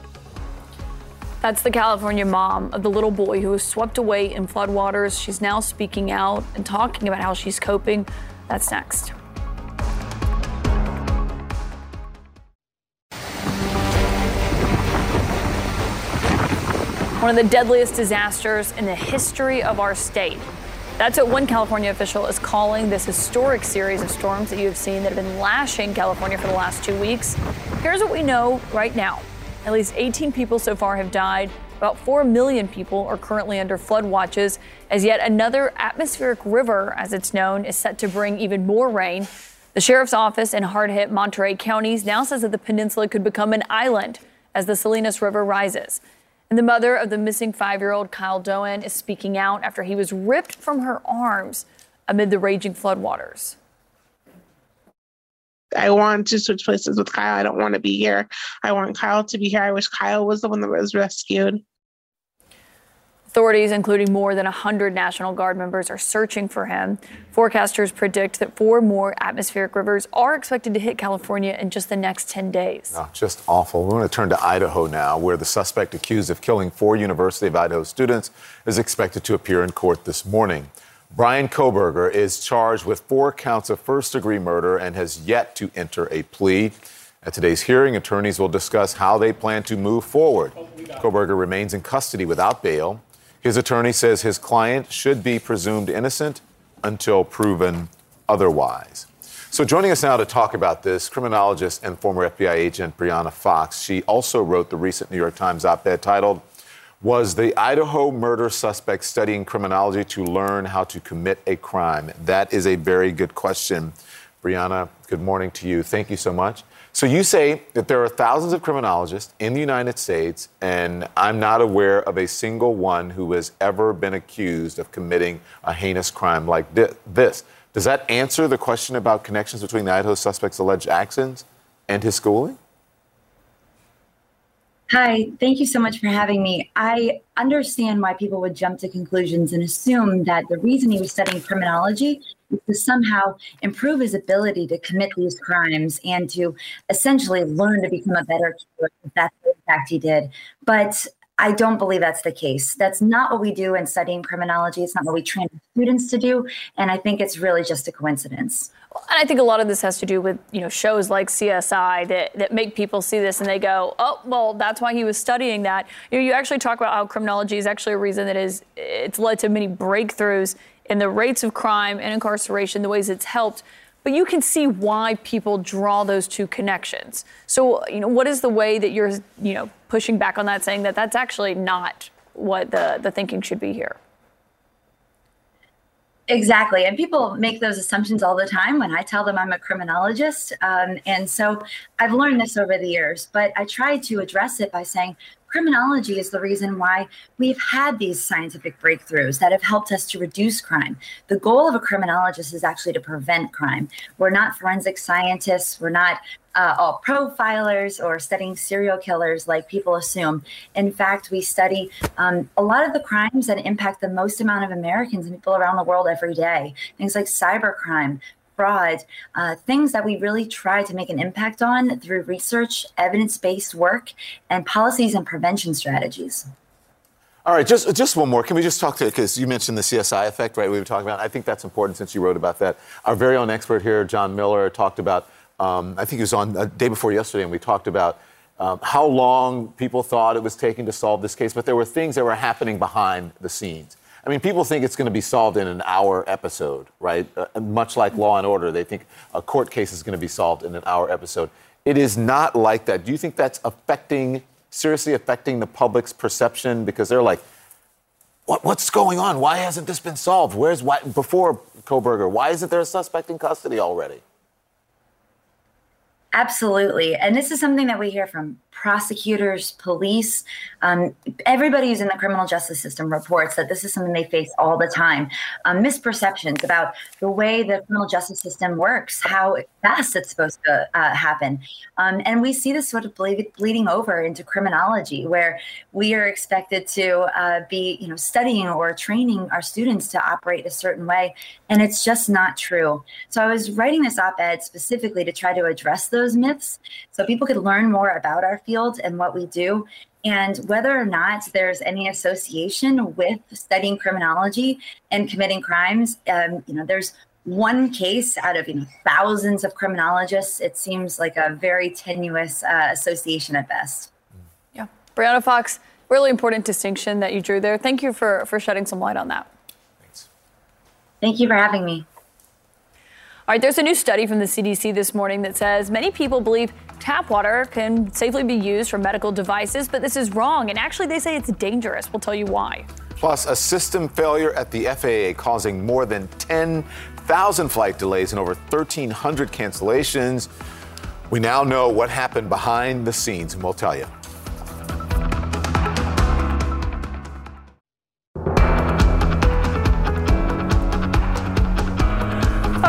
That's the California mom of the little boy who was swept away in floodwaters. She's now speaking out and talking about how she's coping. That's next. One of the deadliest disasters in the history of our state. That's what one California official is calling this historic series of storms that you have seen that have been lashing California for the last two weeks. Here's what we know right now. At least 18 people so far have died. About 4 million people are currently under flood watches as yet another atmospheric river, as it's known, is set to bring even more rain. The sheriff's office in hard hit Monterey counties now says that the peninsula could become an island as the Salinas River rises. The mother of the missing five year old Kyle Doan is speaking out after he was ripped from her arms amid the raging floodwaters. I want to switch places with Kyle. I don't want to be here. I want Kyle to be here. I wish Kyle was the one that was rescued. Authorities, including more than 100 National Guard members, are searching for him. Forecasters predict that four more atmospheric rivers are expected to hit California in just the next 10 days. Oh, just awful. We want to turn to Idaho now, where the suspect accused of killing four University of Idaho students is expected to appear in court this morning. Bryan Kohberger is charged with four counts of first degree murder and has yet to enter a plea. At today's hearing, attorneys will discuss how they plan to move forward. Kohberger remains in custody without bail. His attorney says his client should be presumed innocent until proven otherwise. So, joining us now to talk about this, criminologist and former FBI agent Brianna Fox. She also wrote the recent New York Times op ed titled, Was the Idaho murder suspect studying criminology to learn how to commit a crime? That is a very good question. Brianna, good morning to you. Thank you so much. So you say that there are thousands of criminologists in the United States, and I'm not aware of a single one who has ever been accused of committing a heinous crime like this. Does that answer the question about connections between the Idaho suspect's alleged actions and his schooling? Hi, thank you so much for having me. I understand why people would jump to conclusions and assume that the reason he was studying criminology to somehow improve his ability to commit these crimes and to essentially learn to become a better killer. That's the fact he did. But I don't believe that's the case. That's not what we do in studying criminology. It's not what we train students to do. And I think it's really just a coincidence. And I think a lot of this has to do with you know shows like CSI that, that make people see this and they go, oh well, that's why he was studying that. You know, you actually talk about how criminology is actually a reason that is it's led to many breakthroughs in the rates of crime and incarceration, the ways it's helped. But you can see why people draw those two connections. So you know, what is the way that you're you know pushing back on that, saying that that's actually not what the the thinking should be here? Exactly. And people make those assumptions all the time when I tell them I'm a criminologist. Um, and so I've learned this over the years, but I try to address it by saying criminology is the reason why we've had these scientific breakthroughs that have helped us to reduce crime. The goal of a criminologist is actually to prevent crime. We're not forensic scientists, we're not uh, all profilers or studying serial killers like people assume. In fact, we study um, a lot of the crimes that impact the most amount of Americans and people around the world every day. Things like cybercrime, fraud, uh, things that we really try to make an impact on through research, evidence based work, and policies and prevention strategies. All right, just just one more. Can we just talk to because you mentioned the CSI effect, right? We were talking about. I think that's important since you wrote about that. Our very own expert here, John Miller, talked about. Um, I think he was on a day before yesterday, and we talked about um, how long people thought it was taking to solve this case, but there were things that were happening behind the scenes. I mean, people think it's going to be solved in an hour episode, right? Uh, much like Law and Order, they think a court case is going to be solved in an hour episode. It is not like that. Do you think that's affecting, seriously affecting the public's perception? Because they're like, what, what's going on? Why hasn't this been solved? Where's why, before Kohberger? Why isn't there a suspect in custody already? Absolutely. And this is something that we hear from prosecutors, police, um, everybody who's in the criminal justice system reports that this is something they face all the time. Um, misperceptions about the way the criminal justice system works, how fast it's supposed to uh, happen. Um, and we see this sort of ble- bleeding over into criminology, where we are expected to uh, be, you know, studying or training our students to operate a certain way, and it's just not true. So I was writing this op-ed specifically to try to address those myths, so people could learn more about our field field and what we do and whether or not there's any association with studying criminology and committing crimes. Um, you know there's one case out of you know thousands of criminologists. It seems like a very tenuous uh, association at best. Yeah. Brianna fox really important distinction that you drew there. Thank you for for shedding some light on that Thank you for having me. All right, there's a new study from the CDC this morning that says many people believe tap water can safely be used for medical devices, but this is wrong. And actually, they say it's dangerous. We'll tell you why. Plus, a system failure at the FAA causing more than 10,000 flight delays and over 1,300 cancellations. We now know what happened behind the scenes, and we'll tell you.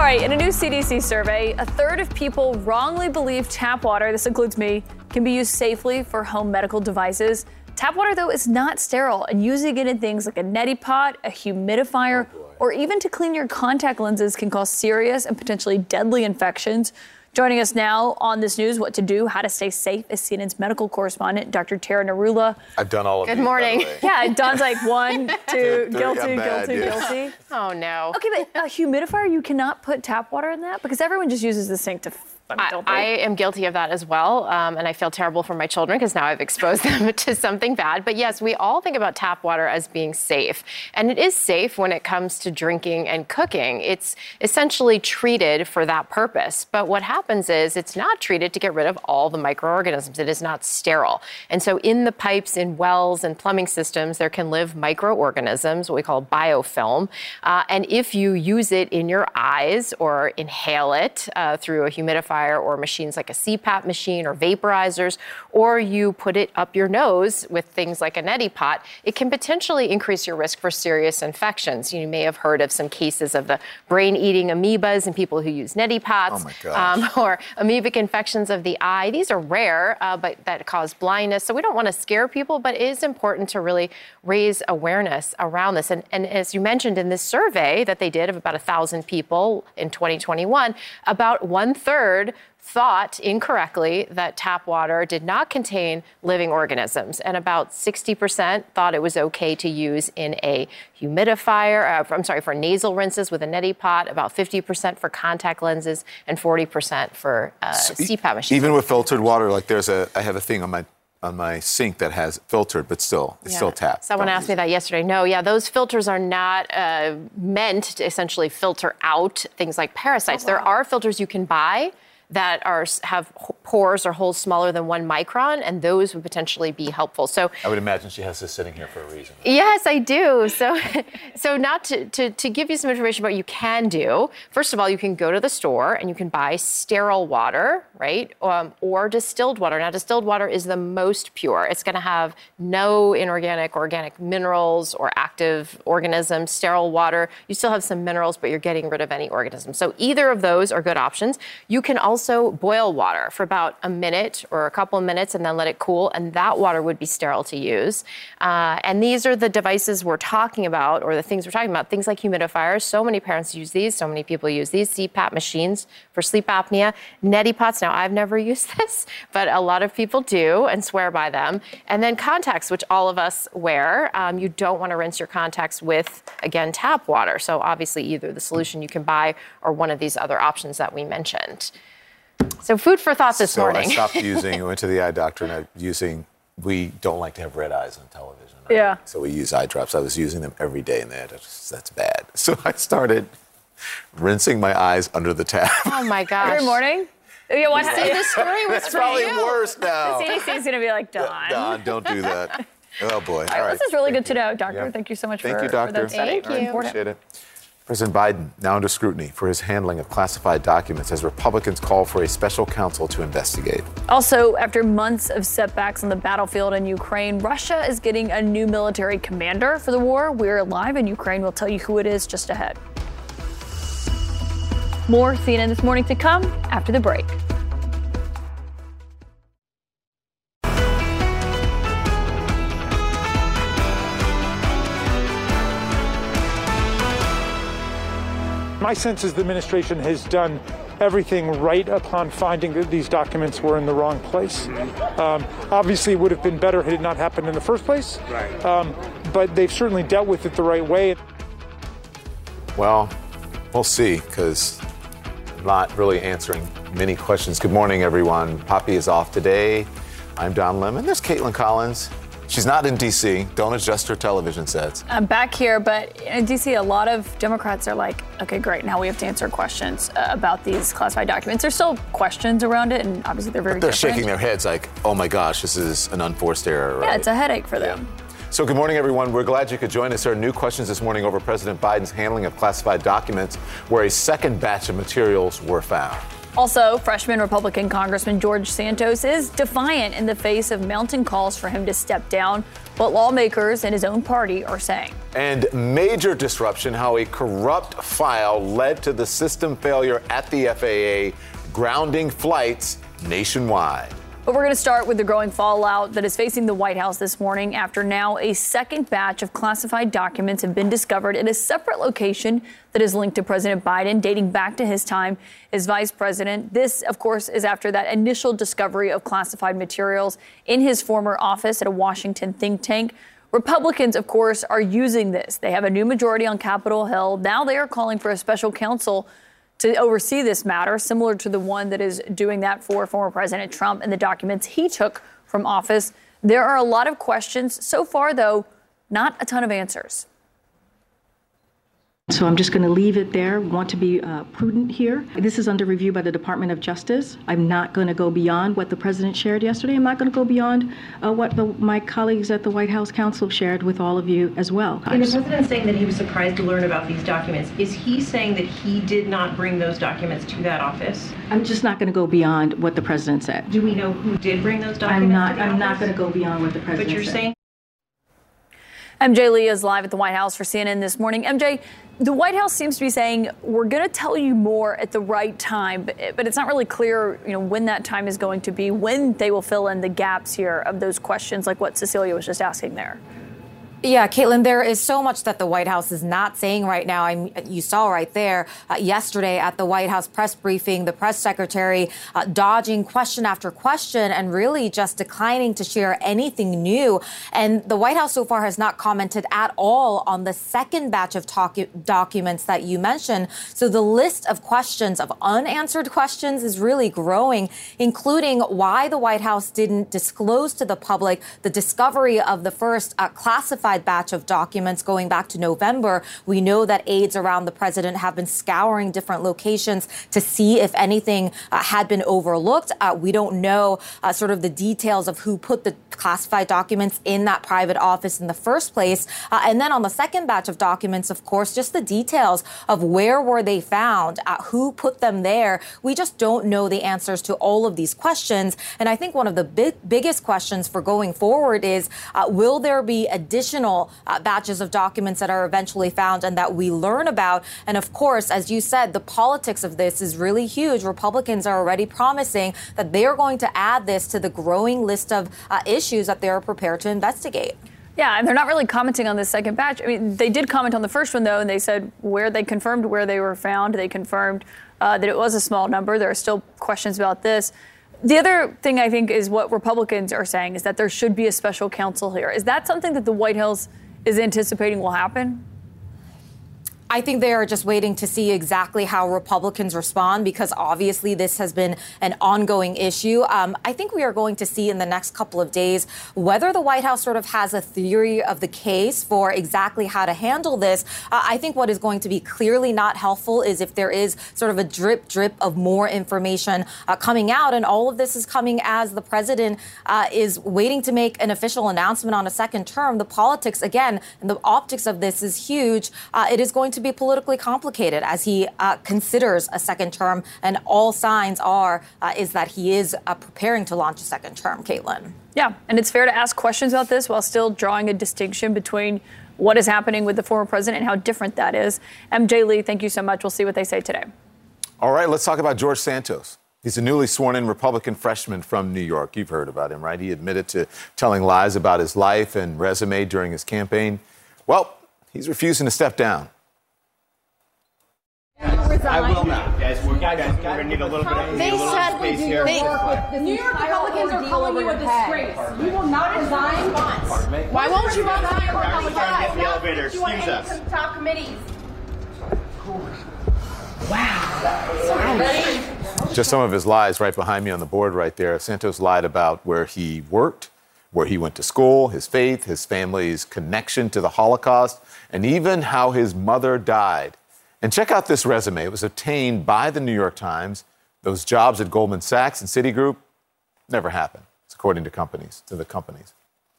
Right, in a new CDC survey, a third of people wrongly believe tap water, this includes me, can be used safely for home medical devices. Tap water, though, is not sterile, and using it in things like a neti pot, a humidifier, oh, or even to clean your contact lenses can cause serious and potentially deadly infections. Joining us now on this news, what to do, how to stay safe, is CNN's medical correspondent, Dr. Tara Narula. I've done all of Good these, by the morning. way. Yeah, Don's like one, two, Three, guilty, bad, guilty, yeah. guilty. Oh no. Okay, but a humidifier, you cannot put tap water in that because everyone just uses the sink to. I? I am guilty of that as well, um, and I feel terrible for my children because now I've exposed them to something bad. But yes, we all think about tap water as being safe, and it is safe when it comes to drinking and cooking. It's essentially treated for that purpose. But what happens is it's not treated to get rid of all the microorganisms. It is not sterile, and so in the pipes, in wells, and plumbing systems, there can live microorganisms, what we call biofilm. Uh, and if you use it in your eyes or inhale it uh, through a humidifier or machines like a CPAP machine or vaporizers, or you put it up your nose with things like a neti pot, it can potentially increase your risk for serious infections. You may have heard of some cases of the brain-eating amoebas in people who use neti pots, Oh um, or amoebic infections of the eye. These are rare, uh, but that cause blindness. So we don't want to scare people, but it is important to really raise awareness around this. And, and as you mentioned in this survey that they did of about a thousand people in 2021, about one third thought incorrectly that tap water did not contain living organisms, and about 60% thought it was okay to use in a humidifier. Uh, I'm sorry, for nasal rinses with a neti pot. About 50% for contact lenses, and 40% for uh, CPAP machines. Even with filtered water, like there's a, I have a thing on my on my sink that has filtered, but still, it's still tapped. Someone asked me that yesterday. No, yeah, those filters are not uh, meant to essentially filter out things like parasites. There are filters you can buy that are have pores or holes smaller than one micron, and those would potentially be helpful. So I would imagine she has this sitting here for a reason. Yes, I do. So, so not to, to, to give you some information about what you can do. First of all, you can go to the store and you can buy sterile water, right, um, or distilled water. Now, distilled water is the most pure. It's going to have no inorganic, organic minerals or active organisms. Sterile water, you still have some minerals, but you're getting rid of any organisms. So either of those are good options. You can also boil water for about a minute or a couple of minutes and then let it cool, and that water would be sterile to use. Uh, and these are the devices we're talking about, or the things we're talking about, things like humidifiers. So many parents use these, so many people use these CPAP machines for sleep apnea, neti pots. Now, I've never used this, but a lot of people do and swear by them. And then contacts, which all of us wear. Um, you don't want to rinse your contacts with, again, tap water. So obviously, either the solution you can buy or one of these other options that we mentioned. So, food for thought this so morning. I stopped using, I went to the eye doctor and I'm using, we don't like to have red eyes on television. Yeah. So we use eye drops. I was using them every day and that, that's bad. So I started rinsing my eyes under the tap. oh my gosh. Every morning? Oh, yeah, what See, this story was It's for probably you. worse now. The CDC is going to be like, Don. Don, don't do that. Oh boy. All right, this is really good to know, Doctor. Yeah. Thank you so much Thank for, you, for doctor. that study. Thank you. Important. Appreciate it. President Biden now under scrutiny for his handling of classified documents as Republicans call for a special counsel to investigate. Also, after months of setbacks on the battlefield in Ukraine, Russia is getting a new military commander for the war. We're live in Ukraine. We'll tell you who it is just ahead. More CNN this morning to come after the break. My sense is the administration has done everything right upon finding that these documents were in the wrong place. Um, obviously, it would have been better had it not happened in the first place. Right. Um, but they've certainly dealt with it the right way. Well, we'll see, because not really answering many questions. Good morning, everyone. Poppy is off today. I'm Don Lemon. There's Kaitlan Collins. She's not in D.C. Don't adjust her television sets. I'm back here, but in DC, a lot of Democrats are like, okay, great, now we have to answer questions uh, about these classified documents. There's still questions around it, and obviously they're very But they're different. shaking their heads like, oh my gosh, this is an unforced error. Right? Yeah, it's a headache for them. So, good morning, everyone. We're glad you could join us. There are new questions this morning over President Biden's handling of classified documents, where a second batch of materials were found. Also, freshman Republican Congressman George Santos is defiant in the face of mounting calls for him to step down, what lawmakers in his own party are saying. And major disruption how a corrupt file led to the system failure at the FAA, grounding flights nationwide. But we're going to start with the growing fallout that is facing the White House this morning after now a second batch of classified documents have been discovered in a separate location that is linked to President Biden, dating back to his time as vice president. This, of course, is after that initial discovery of classified materials in his former office at a Washington think tank. Republicans, of course, are using this. They have a new majority on Capitol Hill. Now they are calling for a special counsel to oversee this matter, similar to the one that is doing that for former President Trump and the documents he took from office. There are a lot of questions. So far, though, not a ton of answers. So I'm just going to leave it there. Want to be uh, prudent here. This is under review by the Department of Justice. I'm not going to go beyond what the president shared yesterday. I'm not going to go beyond uh, what the, my colleagues at the White House Counsel shared with all of you as well. And the president saying that he was surprised to learn about these documents. Is he saying that he did not bring those documents to that office? I'm just not going to go beyond what the president said. Do we know who did bring those documents? I'm not. To the I'm not going to go beyond what the president But you're said. saying. MJ Lee is live at the White House for CNN this morning. MJ, the White House seems to be saying we're going to tell you more at the right time, but, it's not really clear, you know, when that time is going to be, when they will fill in the gaps here of those questions, like what Cecilia was just asking there. Yeah, Kaitlan, there is so much that the White House is not saying right now. I'm, you saw right there uh, yesterday at the White House press briefing, the press secretary uh, dodging question after question and really just declining to share anything new. And the White House so far has not commented at all on the second batch of docu- documents that you mentioned. So the list of questions, of unanswered questions, is really growing, including why the White House didn't disclose to the public the discovery of the first uh, classified batch of documents going back to November. We know that aides around the president have been scouring different locations to see if anything uh, had been overlooked. Uh, we don't know uh, sort of the details of who put the classified documents in that private office in the first place. Uh, and then on the second batch of documents, of course, just the details of where were they found, uh, who put them there. We just don't know the answers to all of these questions. And I think one of the big, biggest questions for going forward is uh, will there be additional uh, batches of documents that are eventually found and that we learn about? And of course, as you said, the politics of this is really huge. Republicans are already promising that they are going to add this to the growing list of uh, issues that they are prepared to investigate. Yeah, and they're not really commenting on this second batch. I mean, they did comment on the first one, though, and they said where they confirmed where they were found. They confirmed uh, that it was a small number. There are still questions about this. The other thing I think is what Republicans are saying is that there should be a special counsel here. Is that something that the White House is anticipating will happen? I think they are just waiting to see exactly how Republicans respond because obviously this has been an ongoing issue. Um, I think we are going to see in the next couple of days whether the White House sort of has a theory of the case for exactly how to handle this. Uh, I think what is going to be clearly not helpful is if there is sort of a drip drip of more information uh, coming out. And all of this is coming as the president uh, is waiting to make an official announcement on a second term. The politics, again, and the optics of this is huge. Uh, it is going to be politically complicated as he uh, considers a second term, and all signs are uh, is that he is uh, preparing to launch a second term. Kaitlan. Yeah, and it's fair to ask questions about this while still drawing a distinction between what is happening with the former president and how different that is. MJ Lee, thank you so much. We'll see what they say today. All right, let's talk about George Santos. He's a newly sworn in Republican freshman from New York. You've heard about him, right? He admitted to telling lies about his life and resume during his campaign. Well, he's refusing to step down. I will not, guys. We're, guys, we're gonna need a little bit of, They need a little said space we do here. your New York Republicans are calling you a disgrace. You will not resign. Pardon? Why won't you We're resign? already trying to get the elevator. You want Excuse us. top committees? Wow. Just some of his lies right behind me on the board right there. Santos lied about where he worked, where he went to school, his faith, his family's connection to the Holocaust, and even how his mother died. And check out this resume. It was obtained by the New York Times. Those jobs at Goldman Sachs and Citigroup never happened, according to companies, to the companies.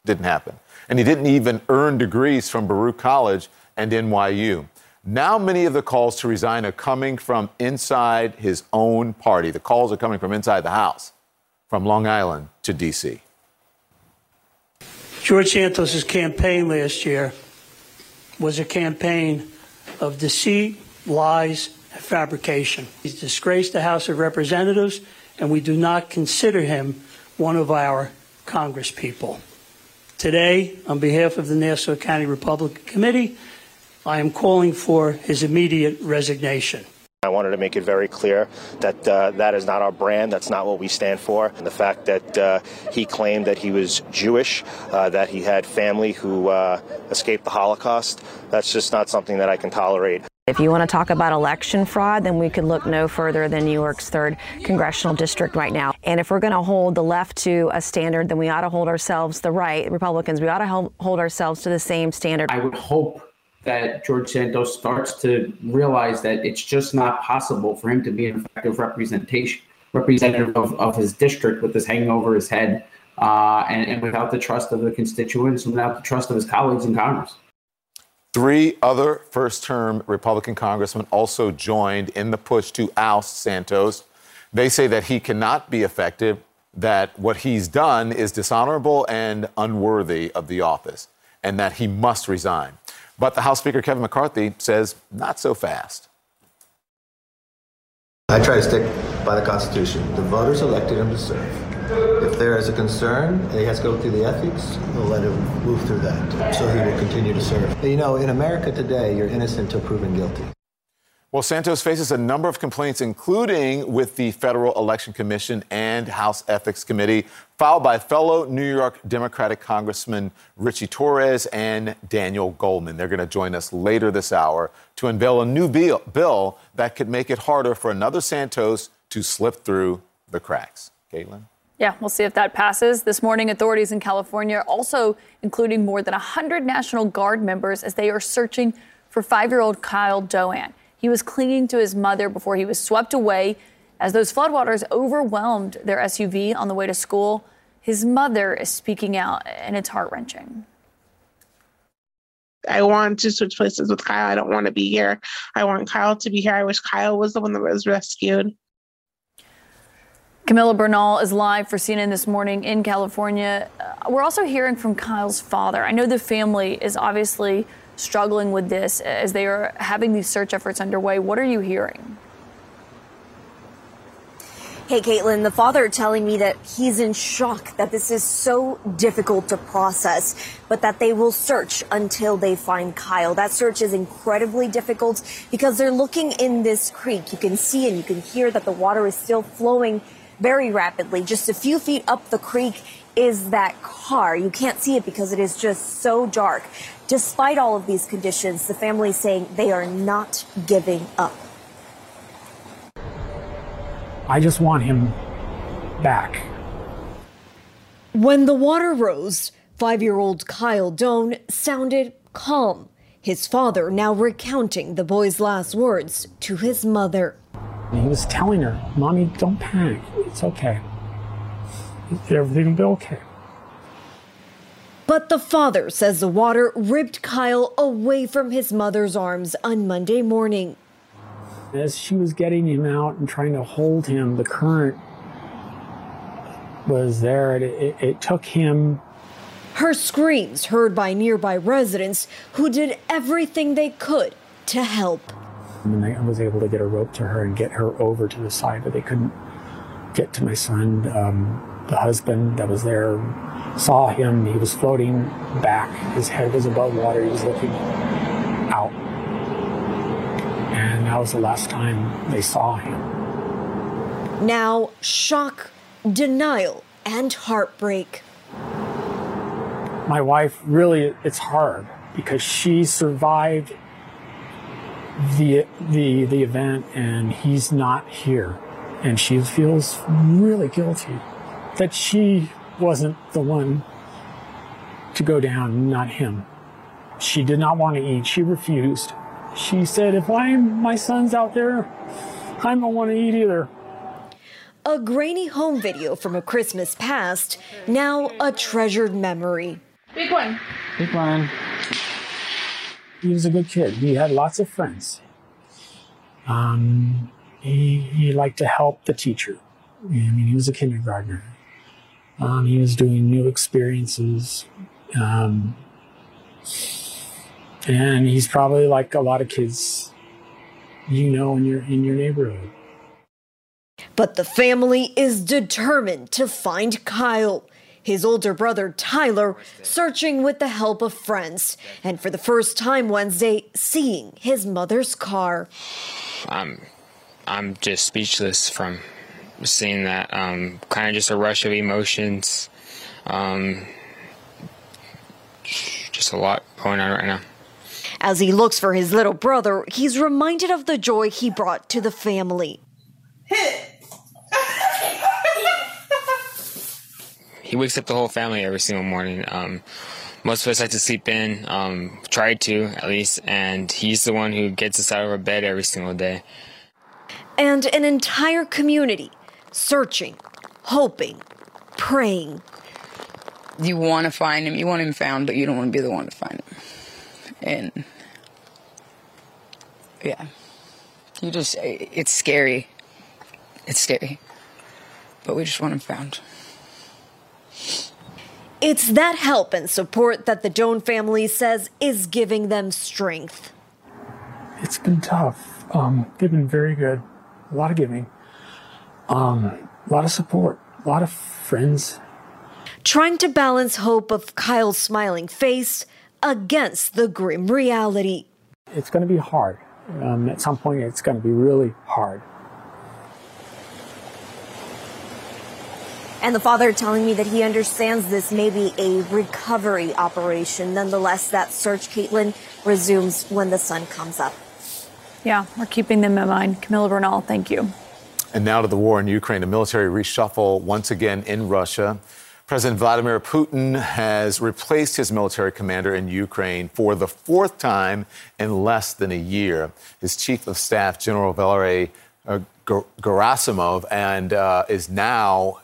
Didn't happen. And he didn't even earn degrees from Baruch College and NYU. Now, many of the calls to resign are coming from inside his own party. The calls are coming from inside the House, from Long Island to D.C. George Santos' campaign last year was a campaign of deceit, lies, and fabrication. He's disgraced the House of Representatives, and we do not consider him one of our Congresspeople. Today, on behalf of the Nassau County Republican Committee, I am calling for his immediate resignation. I wanted to make it very clear that uh, that is not our brand. That's not what we stand for. And the fact that uh, he claimed that he was Jewish, uh, that he had family who uh, escaped the Holocaust, that's just not something that I can tolerate. If you want to talk about election fraud, then we could look no further than New York's third congressional district right now. And if we're going to hold the left to a standard, then we ought to hold ourselves, the right, Republicans, we ought to hold ourselves to the same standard. I would hope that George Santos starts to realize that it's just not possible for him to be an effective representation representative of, of his district with this hanging over his head uh, and, and without the trust of the constituents and without the trust of his colleagues in Congress. Three other first term Republican congressmen also joined in the push to oust Santos. They say that he cannot be effective, that what he's done is dishonorable and unworthy of the office, and that he must resign. But the House Speaker Kevin McCarthy says not so fast. I try to stick by the Constitution. The voters elected him to serve. If there is a concern he has to go through the ethics, we'll let him move through that. So he will continue to serve. You know, in America today, you're innocent until proven guilty. Well, Santos faces a number of complaints, including with the Federal Election Commission and House Ethics Committee, filed by fellow New York Democratic Congressman Richie Torres and Daniel Goldman. They're going to join us later this hour to unveil a new bill, that could make it harder for another Santos to slip through the cracks. Kaitlan? Yeah, we'll see if that passes. This morning, authorities in California are also including more than 100 National Guard members as they are searching for five year old Kyle Doan. He was clinging to his mother before he was swept away as those floodwaters overwhelmed their SUV on the way to school. His mother is speaking out, and it's heart wrenching. I want to switch places with Kyle. I don't want to be here. I want Kyle to be here. I wish Kyle was the one that was rescued. Camila Bernal is live for CNN this morning in California. Uh, we're also hearing from Kyle's father. I know the family is obviously struggling with this as they are having these search efforts underway. What are you hearing? Hey, Kaitlan, the father telling me that he's in shock that this is so difficult to process, but that they will search until they find Kyle. That search is incredibly difficult because they're looking in this creek. You can see and you can hear that the water is still flowing very rapidly. Just a few feet up the creek is that car. You can't see it because it is just so dark. Despite all of these conditions, the family is saying they are not giving up. I just want him back. When the water rose, five year old Kyle Doan sounded calm. His father now recounting the boy's last words to his mother. He was telling her, Mommy, don't panic. It's okay. Everything will be okay. But the father says the water ripped Kyle away from his mother's arms on Monday morning. As she was getting him out and trying to hold him, the current was there. It, it, it took him. Her screams heard by nearby residents who did everything they could to help. And I was able to get a rope to her and get her over to the side, but they couldn't get to my son. Um, the husband that was there saw him. He was floating back. His head was above water. He was looking out. And that was the last time they saw him. Now, shock, denial, and heartbreak. My wife really, it's hard because she survived the, the, the event and he's not here. And she feels really guilty that she wasn't the one to go down, not him. She did not want to eat. She refused. She said, if I'm, my son's out there, I don't want to eat either. A grainy home video from a Christmas past, now a treasured memory. Big one. Big one. He was a good kid. He had lots of friends. Um, he, he liked to help the teacher. I mean, he was a kindergartner. Um, he was doing new experiences. Um, and he's probably like a lot of kids you know in your in your neighborhood. But the family is determined to find Kyle. His older brother Tyler searching with the help of friends, and for the first time Wednesday, seeing his mother's car. I'm, I'm just speechless from seeing that. Um, kind of just a rush of emotions. Um, just a lot going on right now. As he looks for his little brother, he's reminded of the joy he brought to the family. he wakes up the whole family every single morning. Um, most of us like to sleep in, um, try to at least, and he's the one who gets us out of our bed every single day. And an entire community searching, hoping, praying. You want to find him, you want him found, but you don't want to be the one to find him. And yeah, you just, it's scary. It's scary. But we just want him found. It's that help and support that the Doan family says is giving them strength. It's been tough. Um, they've been very good. A lot of giving. Um, a lot of support. A lot of friends. Trying to balance hope of Kyle's smiling face against the grim reality. It's going to be hard. Um, at some point, it's going to be really hard. And the father telling me that he understands this may be a recovery operation. Nonetheless, that search, Kaitlan, resumes when the sun comes up. Yeah, we're keeping them in mind. Camila Bernal, thank you. And now to the war in Ukraine, a military reshuffle once again in Russia. President Vladimir Putin has replaced his military commander in Ukraine for the fourth time in less than a year. His chief of staff, General Valery uh, Gerasimov, and uh, is now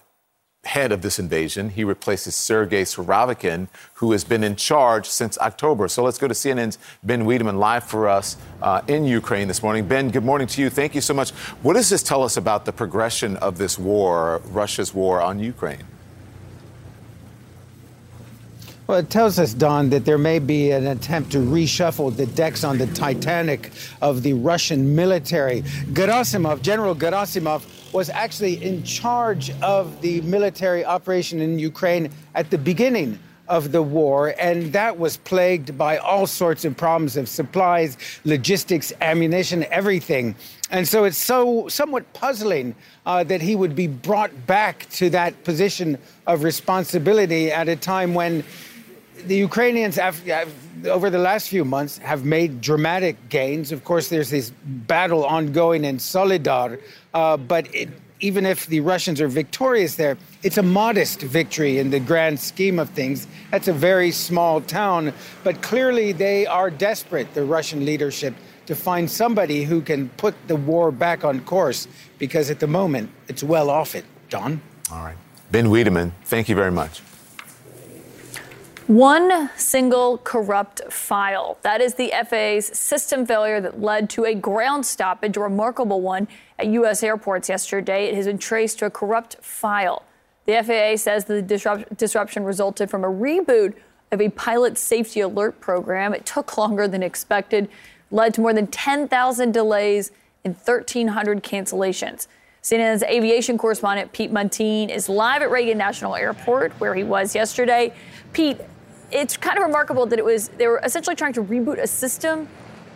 head of this invasion. He replaces Sergei Surovikin, who has been in charge since October. So let's go to CNN's Ben Wedeman live for us uh, in Ukraine this morning. Ben, good morning to you. Thank you so much. What does this tell us about the progression of this war, Russia's war on Ukraine? Well, it tells us, Don, that there may be an attempt to reshuffle the decks on the Titanic of the Russian military. Gerasimov, General Gerasimov, was actually in charge of the military operation in Ukraine at the beginning of the war, and that was plagued by all sorts of problems of supplies, logistics, ammunition, everything. And so it's so somewhat puzzling uh, that he would be brought back to that position of responsibility at a time when the Ukrainians, over the last few months, have made dramatic gains. Of course, there's this battle ongoing in Soledar, uh, but it, even if the Russians are victorious there, it's a modest victory in the grand scheme of things. That's a very small town, but clearly they are desperate, the Russian leadership, to find somebody who can put the war back on course because at the moment it's well off it. Don? All right. Ben Wedeman, thank you very much. One single corrupt file. That is the FAA's system failure that led to a ground stoppage, a remarkable one, at U.S. airports yesterday. It has been traced to a corrupt file. The FAA says the disrupt- disruption resulted from a reboot of a pilot safety alert program. It took longer than expected, led to more than 10,000 delays and 1,300 cancellations. CNN's aviation correspondent Pete Muntean is live at Reagan National Airport, where he was yesterday. Pete, it's kind of remarkable that it was they were essentially trying to reboot a system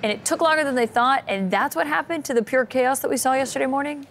and it took longer than they thought and that's what happened to the pure chaos that we saw yesterday morning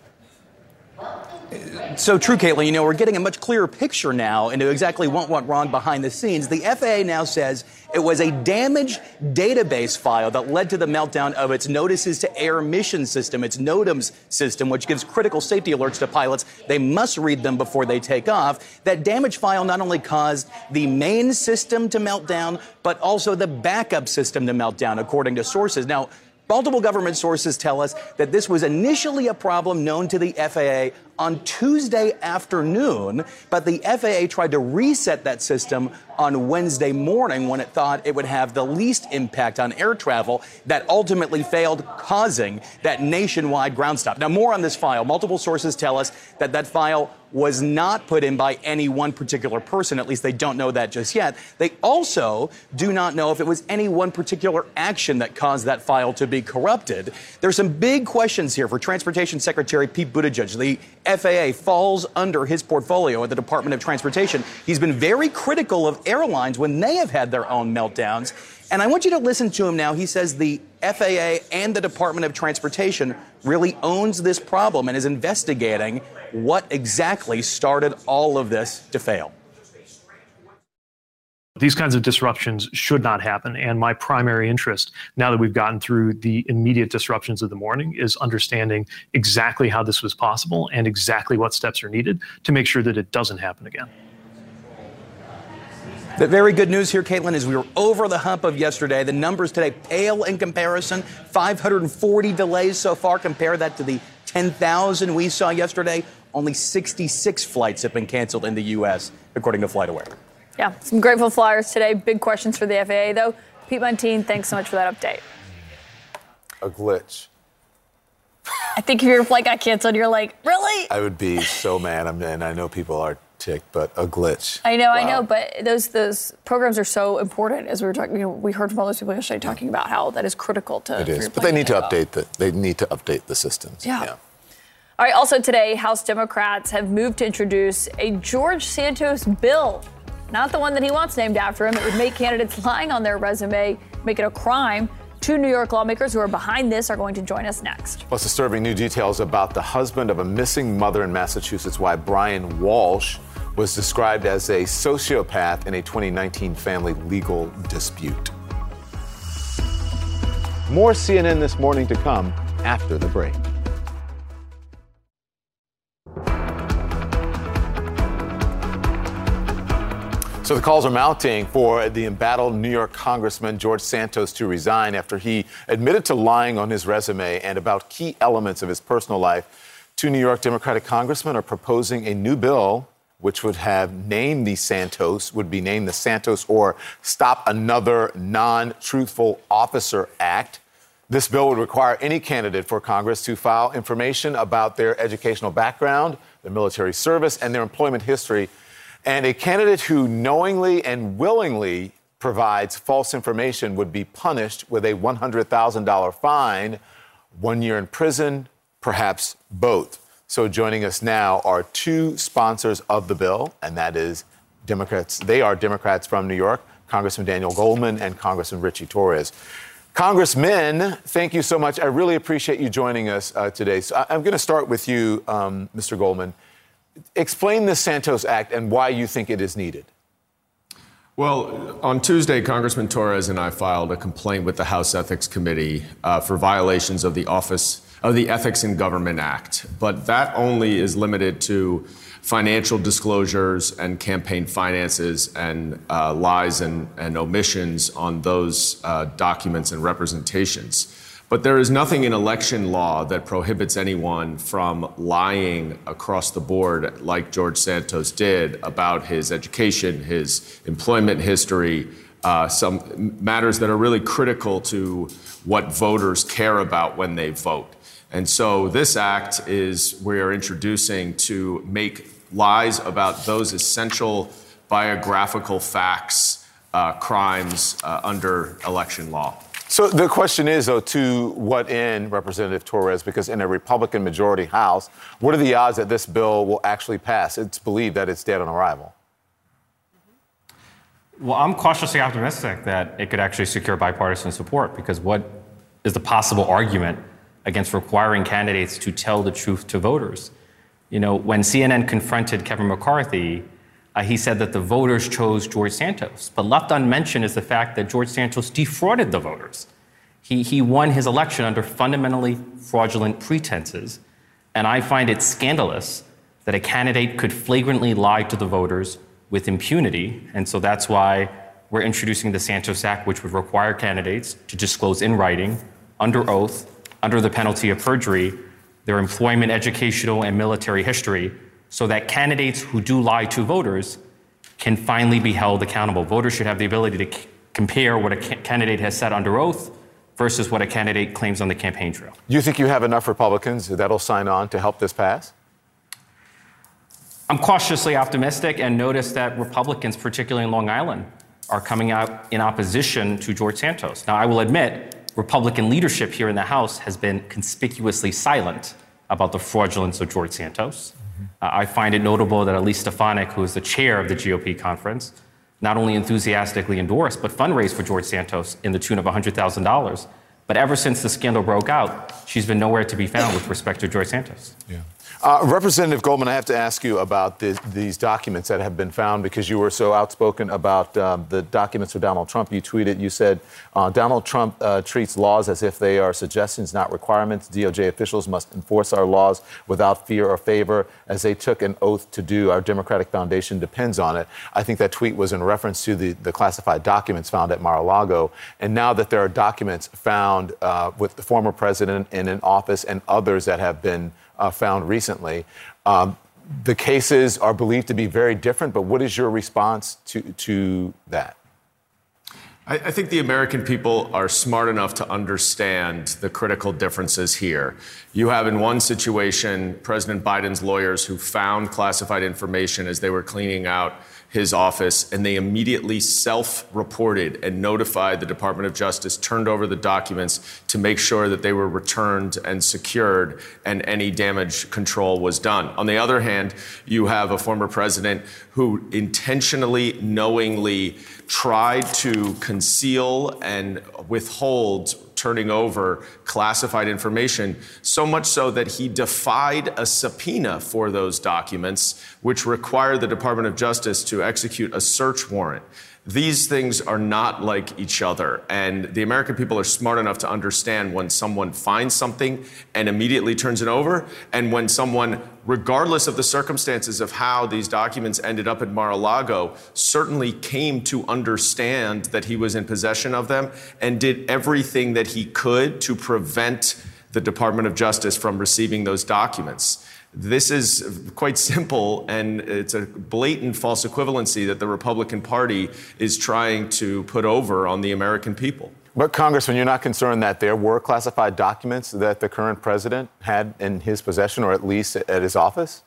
So true, Kaitlan. You know, we're getting a much clearer picture now into exactly what went wrong behind the scenes. The FAA now says it was a damaged database file that led to the meltdown of its notices to air mission system, its NOTAMs system, which gives critical safety alerts to pilots. They must read them before they take off. That damaged file not only caused the main system to melt down, but also the backup system to melt down, according to sources. Now, Multiple government sources tell us that this was initially a problem known to the FAA on Tuesday afternoon, but the FAA tried to reset that system on Wednesday morning when it thought it would have the least impact on air travel that ultimately failed, causing that nationwide ground stop. Now, more on this file. Multiple sources tell us that that file was not put in by any one particular person. At least they don't know that just yet. They also do not know if it was any one particular action that caused that file to be corrupted. There's some big questions here for Transportation Secretary Pete Buttigieg. The FAA falls under his portfolio at the Department of Transportation. He's been very critical of airlines when they have had their own meltdowns. And I want you to listen to him now. He says the FAA and the Department of Transportation really owns this problem and is investigating what exactly started all of this to fail. These kinds of disruptions should not happen. And my primary interest, now that we've gotten through the immediate disruptions of the morning, is understanding exactly how this was possible and exactly what steps are needed to make sure that it doesn't happen again. The very good news here, Kaitlan, is we were over the hump of yesterday. The numbers today pale in comparison. 540 delays so far. Compare that to the 10,000 we saw yesterday. Only 66 flights have been canceled in the U.S., according to FlightAware. Yeah, some grateful flyers today. Big questions for the FAA, though. Pete Muntean, thanks so much for that update. A glitch. I think if your flight got canceled, you're like, really? I would be so mad. I'm, and I know people are ticked, but a glitch. I know, wow. I know, but those those programs are so important. As we were talking, you know, we heard from all those people yesterday talking about how that is critical to. It is, but they need to update the they need to update the systems. Yeah. yeah. All right. Also today, House Democrats have moved to introduce a George Santos bill not the one that he wants named after him. It would make candidates lying on their resume make it a crime. Two New York lawmakers who are behind this are going to join us next. Plus, disturbing new details about the husband of a missing mother in Massachusetts, why Brian Walsh was described as a sociopath in a 2019 family legal dispute. More CNN this morning to come after the break. So the calls are mounting for the embattled New York Congressman George Santos to resign after he admitted to lying on his resume and about key elements of his personal life. Two New York Democratic congressmen are proposing a new bill which would have named the Santos, would be named the Santos or Stop Another Non Truthful Officer Act. This bill would require any candidate for Congress to file information about their educational background, their military service, and their employment history and a candidate who knowingly and willingly provides false information would be punished with a $100,000 fine, one year in prison, perhaps both. So joining us now are two sponsors of the bill, and that is Democrats. They are Democrats from New York, Congressman Daniel Goldman and Congressman Richie Torres. Congressmen, thank you so much. I really appreciate you joining us uh, today. So I- am going to start with you, um, Mr. Goldman. Explain the Santos Act and why you think it is needed. Well, on Tuesday, Congressman Torres and I filed a complaint with the House Ethics Committee uh, for violations of the Office of the Ethics in Government Act. But that only is limited to financial disclosures and campaign finances and uh, lies and, and, omissions on those uh, documents and representations. But there is nothing in election law that prohibits anyone from lying across the board, like George Santos did, about his education, his employment history, uh, some matters that are really critical to what voters care about when they vote. And so this act is we are introducing to make lies about those essential biographical facts, uh, crimes uh, under election law. So the question is, though, to what end, Representative Torres? Because in a Republican majority House, what are the odds that this bill will actually pass? It's believed that it's dead on arrival. Well, I'm cautiously optimistic that it could actually secure bipartisan support because what is the possible argument against requiring candidates to tell the truth to voters? You know, when CNN confronted Kevin McCarthy, uh, he said that the voters chose George Santos. But left unmentioned is the fact that George Santos defrauded the voters. He, he won his election under fundamentally fraudulent pretenses. And I find it scandalous that a candidate could flagrantly lie to the voters with impunity. And so that's why we're introducing the Santos Act, which would require candidates to disclose in writing, under oath, under the penalty of perjury, their employment, educational, and military history, so that candidates who do lie to voters can finally be held accountable. Voters should have the ability to c- compare what a ca- candidate has said under oath versus what a candidate claims on the campaign trail. Do you think you have enough Republicans that'll sign on to help this pass? I'm cautiously optimistic and notice that Republicans, particularly in Long Island, are coming out in opposition to George Santos. Now, I will admit, Republican leadership here in the House has been conspicuously silent about the fraudulence of George Santos. Uh, I find it notable that Elise Stefanik, who is the chair of the GOP conference, not only enthusiastically endorsed, but fundraised for George Santos in the tune of $100,000. But ever since the scandal broke out, she's been nowhere to be found with respect to George Santos. Yeah. Uh, Representative Goldman, I have to ask you about these documents that have been found because you were so outspoken about um, the documents of Donald Trump. You tweeted, you said, uh, Donald Trump uh, treats laws as if they are suggestions, not requirements. DOJ officials must enforce our laws without fear or favor, as they took an oath to do. Our Democratic Foundation depends on it. I think that tweet was in reference to the, the classified documents found at Mar a Lago. And now that there are documents found uh, with the former president in an office and others that have been uh, found recently. Um, the cases are believed to be very different, but what is your response to, to that? I, I think the American people are smart enough to understand the critical differences here. You have, in one situation, President Biden's lawyers who found classified information as they were cleaning out his office, and they immediately self reported and notified the Department of Justice, turned over the documents to make sure that they were returned and secured and any damage control was done. On the other hand, you have a former president who intentionally, knowingly tried to conceal and withhold turning over classified information, so much so that he defied a subpoena for those documents, which required the Department of Justice to execute a search warrant. These things are not like each other. And the American people are smart enough to understand when someone finds something and immediately turns it over, and when someone, regardless of the circumstances of how these documents ended up at Mar a Lago, certainly came to understand that he was in possession of them and did everything that he could to prevent the Department of Justice from receiving those documents. This is quite simple, and it's a blatant false equivalency that the Republican Party is trying to put over on the American people. But, Congressman, you're not concerned that there were classified documents that the current president had in his possession, or at least at his office?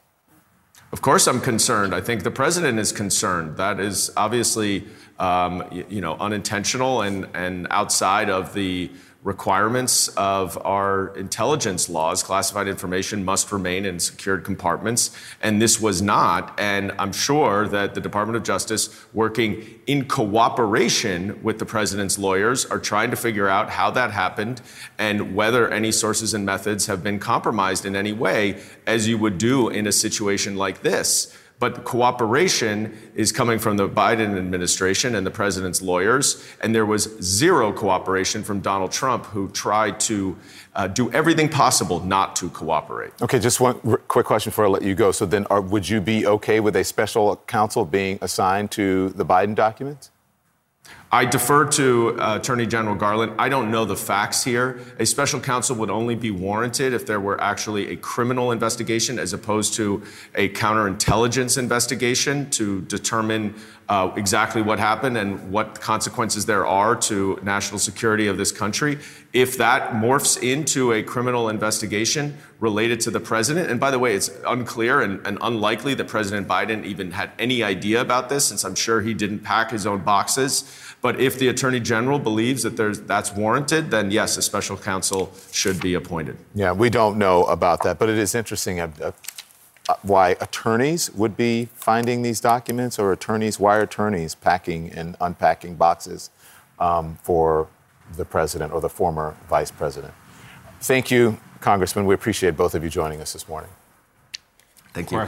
Of course, I'm concerned. I think the president is concerned. That is obviously, um, you know, unintentional and, and outside of the requirements of our intelligence laws. Classified information must remain in secured compartments, and this was not. And I'm sure that the Department of Justice, working in cooperation with the president's lawyers, are trying to figure out how that happened and whether any sources and methods have been compromised in any way, as you would do in a situation like this. But cooperation is coming from the Biden administration and the president's lawyers. And there was zero cooperation from Donald Trump, who tried to uh, do everything possible not to cooperate. Okay, just one r- quick question before I let you go. So then, are, would you be okay with a special counsel being assigned to the Biden documents? I defer to uh, Attorney General Garland. I don't know the facts here. A special counsel would only be warranted if there were actually a criminal investigation as opposed to a counterintelligence investigation to determine uh, exactly what happened and what consequences there are to national security of this country. If that morphs into a criminal investigation related to the president, and by the way, it's unclear and, and unlikely that President Biden even had any idea about this, since I'm sure he didn't pack his own boxes. But if the Attorney General believes that there's, that's warranted, then yes, a special counsel should be appointed. Yeah, we don't know about that, but it is interesting uh, uh, why attorneys would be finding these documents, or attorneys, why are attorneys packing and unpacking boxes um, for the president or the former vice president. Thank you, Congressman. We appreciate both of you joining us this morning. Thank you.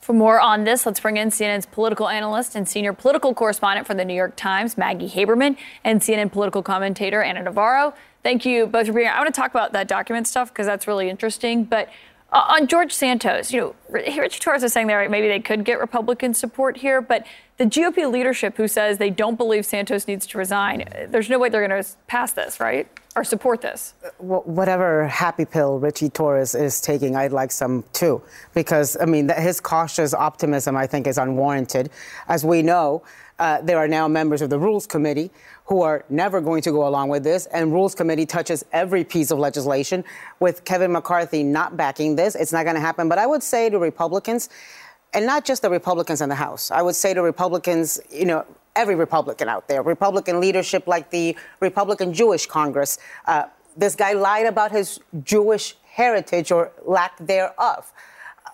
For more on this, let's bring in CNN's political analyst and senior political correspondent for the New York Times, Maggie Haberman, and CNN political commentator Ana Navarro. Thank you both for being here. I want to talk about that document stuff because that's really interesting. But uh, on George Santos, you know, Richie Torres is saying there maybe they could get Republican support here, but the GOP leadership who says they don't believe Santos needs to resign, there's no way they're going to pass this, right? Or support this? Whatever happy pill Richie Torres is taking, I'd like some too. Because, I mean, his cautious optimism, I think, is unwarranted. As we know, uh, there are now members of the Rules Committee who are never going to go along with this. And Rules Committee touches every piece of legislation. With Kevin McCarthy not backing this, it's not going to happen. But I would say to Republicans, and not just the Republicans in the House, I would say to Republicans, you know, every Republican out there, Republican leadership like the Republican Jewish Congress. Uh, this guy lied about his Jewish heritage or lack thereof.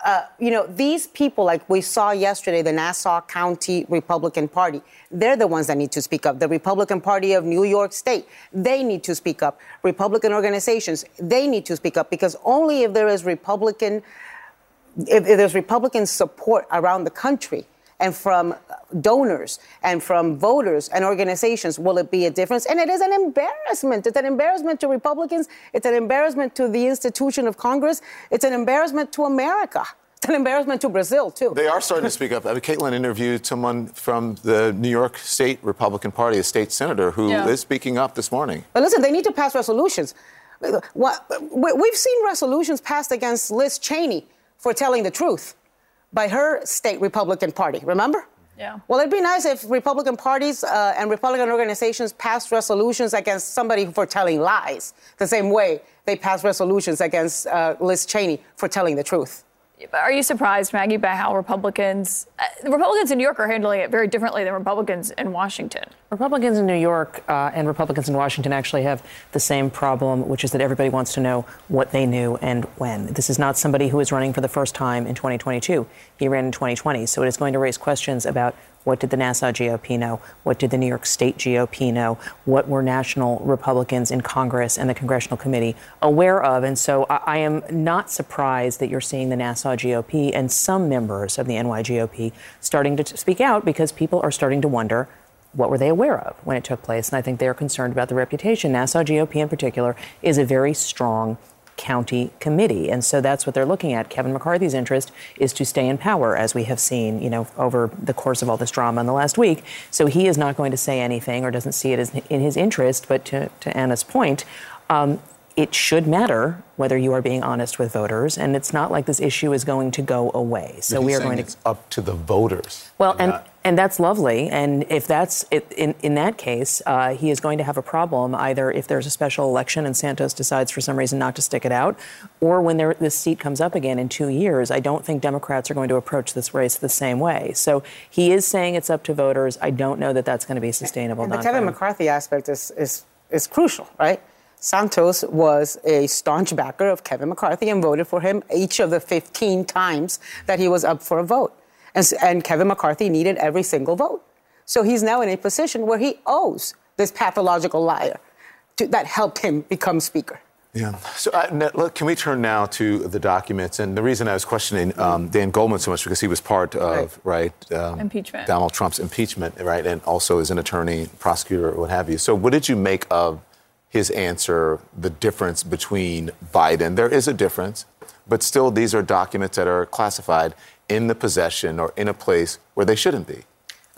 Uh, you know, these people, like we saw yesterday, the Nassau County Republican Party, they're the ones that need to speak up. The Republican Party of New York State, they need to speak up. Republican organizations, they need to speak up because only if there is Republican, if, if there's Republican support around the country, and from donors and from voters and organizations will it be a difference and it is an embarrassment it's an embarrassment to republicans it's an embarrassment to the institution of congress it's an embarrassment to america it's an embarrassment to Brazil, too. They are starting to speak up. I mean, Kaitlan interviewed someone from the New York State Republican Party, a state senator, who yeah. is speaking up this morning. But listen, they need to pass resolutions. We've seen resolutions passed against Liz Cheney for telling the truth by her state Republican Party. Remember? Yeah. Well, it'd be nice if Republican parties uh, and Republican organizations passed resolutions against somebody for telling lies, the same way they passed resolutions against uh, Liz Cheney for telling the truth. Are you surprised, Maggie, by how Republicans, uh, Republicans in New York are handling it very differently than Republicans in Washington? Republicans in New York uh, and Republicans in Washington actually have the same problem, which is that everybody wants to know what they knew and when. This is not somebody who is running for the first time in 2022. He ran in 2020, so it is going to raise questions about what did the Nassau GOP know? What did the New York State GOP know? What were national Republicans in Congress and the Congressional Committee aware of? And so I, I am not surprised that you're seeing the Nassau GOP and some members of the NYGOP starting to speak out because people are starting to wonder what were they aware of when it took place? And I think they're concerned about the reputation. Nassau GOP in particular is a very strong county committee. And so that's what they're looking at. Kevin McCarthy's interest is to stay in power, as we have seen, you know, over the course of all this drama in the last week. So he is not going to say anything or doesn't see it as in his interest. But to, to Ana's point, um, it should matter whether you are being honest with voters, and it's not like this issue is going to go away. So we are going to. It's up to the voters. Well, and and that's lovely. And if that's it, in in that case, uh, he is going to have a problem either if there's a special election and Santos decides for some reason not to stick it out, or when there, this seat comes up again in two years. I don't think Democrats are going to approach this race the same way. So he is saying it's up to voters. I don't know that that's going to be sustainable. And the Kevin McCarthy aspect is is is crucial, right? Santos was a staunch backer of Kevin McCarthy and voted for him each of the 15 times that he was up for a vote. And, and, Kevin McCarthy needed every single vote. So he's now in a position where he owes this pathological liar to, that helped him become Speaker. Yeah. So, uh, look, can we turn now to the documents? And the reason I was questioning um, Dan Goldman so much because he was part of right, right um, impeachment, Donald Trump's impeachment, right, and also as an attorney, prosecutor, what have you. So, what did you make of his answer the difference between Biden. There is a difference, but still, these are documents that are classified in the possession or in a place where they shouldn't be.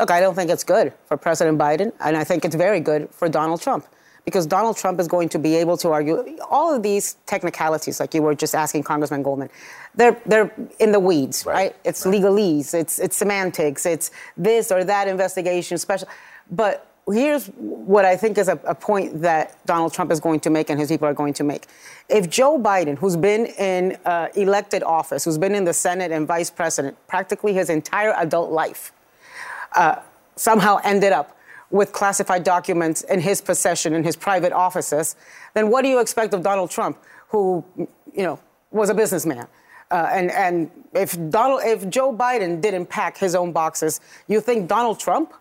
Look, I don't think it's good for President Biden, and I think it's very good for Donald Trump. Because Donald Trump is going to be able to argue all of these technicalities, like you were just asking Congressman Goldman, they're, they're in the weeds, right? right? It's right. legalese, it's, it's semantics, it's this or that investigation, special. But here's what I think is a, a, point that Donald Trump is going to make and his people are going to make. If Joe Biden, who's been in uh, elected office, who's been in the Senate and vice president practically his entire adult life, uh, somehow ended up with classified documents in his possession in his private offices, then what do you expect of Donald Trump, who, you know, was a businessman? Uh, and and if Donald, if Joe Biden didn't pack his own boxes, you think Donald Trump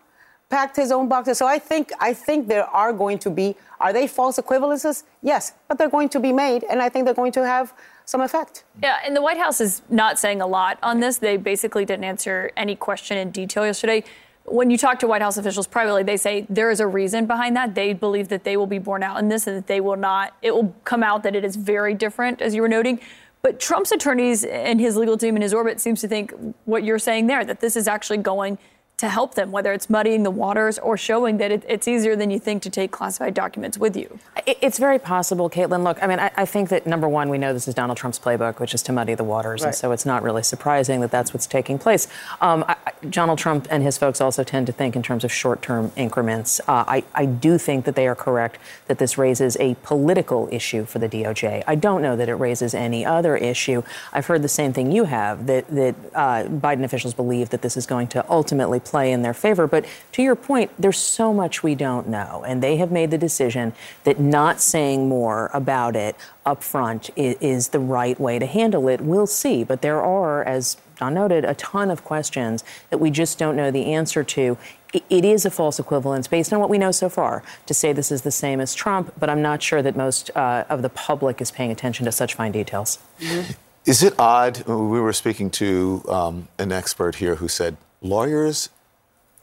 packed his own boxes. So I think I think there are going to be are they false equivalences? Yes, but they're going to be made, and I think they're going to have some effect. Yeah, and the White House is not saying a lot on this. They basically didn't answer any question in detail yesterday. When you talk to White House officials privately, they say there is a reason behind that. They believe that they will be borne out in this and that they will not, it will come out that it is very different, as you were noting. But Trump's attorneys and his legal team in his orbit seems to think what you're saying there, that this is actually going to help them, whether it's muddying the waters or showing that it, it's easier than you think to take classified documents with you. It's very possible, Kaitlan. Look, I mean, I, I, think that number one, we know this is Donald Trump's playbook, which is to muddy the waters, right. and so it's not really surprising that that's what's taking place. Um, I, Donald Trump and his folks also tend to think in terms of short-term increments. Uh, I, I do think that they are correct that this raises a political issue for the DOJ. I don't know that it raises any other issue. I've heard the same thing you have that that uh, Biden officials believe that this is going to ultimately play in their favor. But to your point, there's so much we don't know. And they have made the decision that not saying more about it up front is, is the right way to handle it. We'll see. But there are, as Don noted, a ton of questions that we just don't know the answer to it is a false equivalence based on what we know so far to say this is the same as Trump, but I'm not sure that most uh, of the public is paying attention to such fine details. Mm-hmm. Is it odd? We were speaking to um, an expert here who said lawyers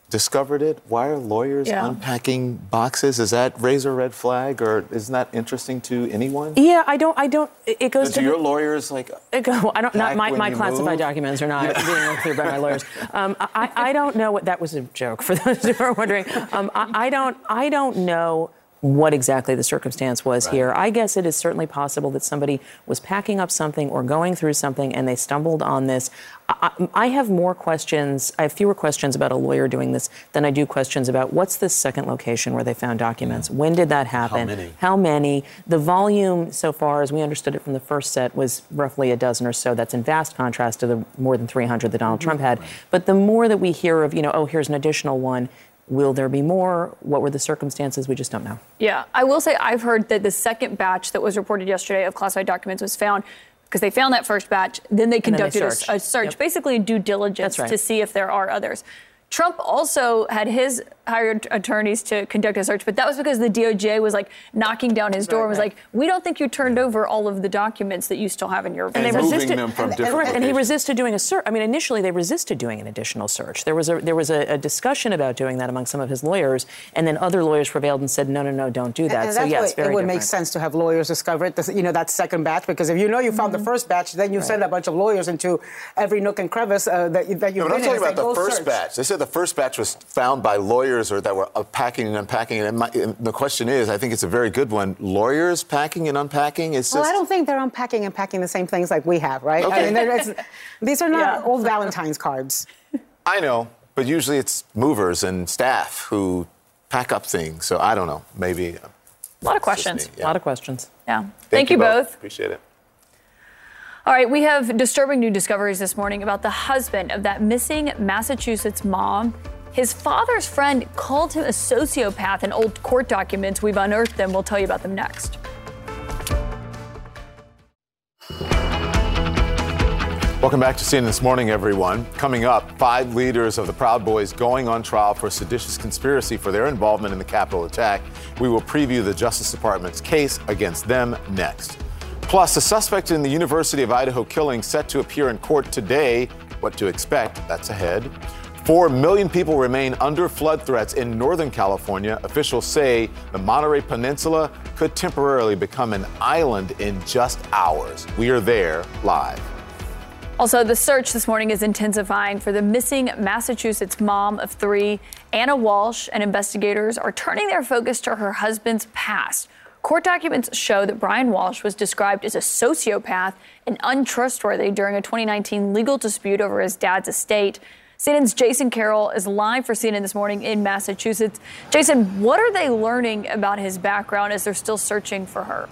discovered it? Why are lawyers yeah. unpacking boxes? Is that raise a red flag, or isn't that interesting to anyone? Yeah, I don't. I don't. It goes to your lawyers like. It go, I don't. Not my, my classified move? documents are not being looked through by my lawyers. Um, I, I don't know what that was a joke for those who are wondering. Um, I, I don't. I don't know what exactly the circumstance was right. here. I guess it is certainly possible that somebody was packing up something or going through something and they stumbled on this. I, I, have more questions. I have fewer questions about a lawyer doing this than I do questions about what's the second location where they found documents. When did that happen? How many? How many? The volume so far, as we understood it from the first set, was roughly a dozen or so. That's in vast contrast to the more than 300 that Donald mm-hmm. Trump had. Right. But the more that we hear of, you know, oh, here's an additional one, Will there be more? What were the circumstances? We just don't know. Yeah, I will say I've heard that the second batch that was reported yesterday of classified documents was found because they found that first batch. Then they conducted then they a, a, search, yep. basically due diligence right. to see if there are others. Trump also had his hired attorneys to conduct a search, but that was because the DOJ was like knocking down his door right, and was right. like, "We don't think you turned over all of the documents that you still have in your." And, and they resisted them from and, different. And he resisted doing a search. I mean, initially they resisted doing an additional search. There was a there was a, a, discussion about doing that among some of his lawyers, and then other lawyers prevailed and said, "No, no, no, don't do that." And, so yes, it would different. make sense to have lawyers discover it. You know, that second batch, because if you know you found mm-hmm. the first batch, then you right. send a bunch of lawyers into every nook and crevice uh, that, that you've no, been I'm talking about the first search. batch. They said the first batch was found by lawyers or that were packing and unpacking. And, my, and, the question is, I think it's a very good one. Lawyers packing and unpacking is just. Well, I don't think they're unpacking and packing the same things like we have, right? Okay. I mean, these are not yeah. old Valentine's cards. I know, but usually it's movers and staff who pack up things. So I don't know. Maybe. Uh, a lot of questions. Yeah. A lot of questions. Yeah. Thank, Thank you both. both. Appreciate it. All right, we have disturbing new discoveries this morning about the husband of that missing Massachusetts mom. His father's friend called him a sociopath in old court documents. We've unearthed them. We'll tell you about them next. Welcome back to CNN This Morning, everyone. Coming up, five leaders of the Proud Boys going on trial for seditious conspiracy for their involvement in the Capitol attack. We will preview the Justice Department's case against them next. Plus, a suspect in the University of Idaho killing set to appear in court today. What to expect? That's ahead. Four million people remain under flood threats in Northern California. Officials say the Monterey Peninsula could temporarily become an island in just hours. We are there live. Also, the search this morning is intensifying for the missing Massachusetts mom of three, Ana Walsh, and investigators are turning their focus to her husband's past. Court documents show that Brian Walsh was described as a sociopath and untrustworthy during a 2019 legal dispute over his dad's estate. CNN's Jason Carroll is live for CNN this morning in Massachusetts. Jason, what are they learning about his background as they're still searching for her?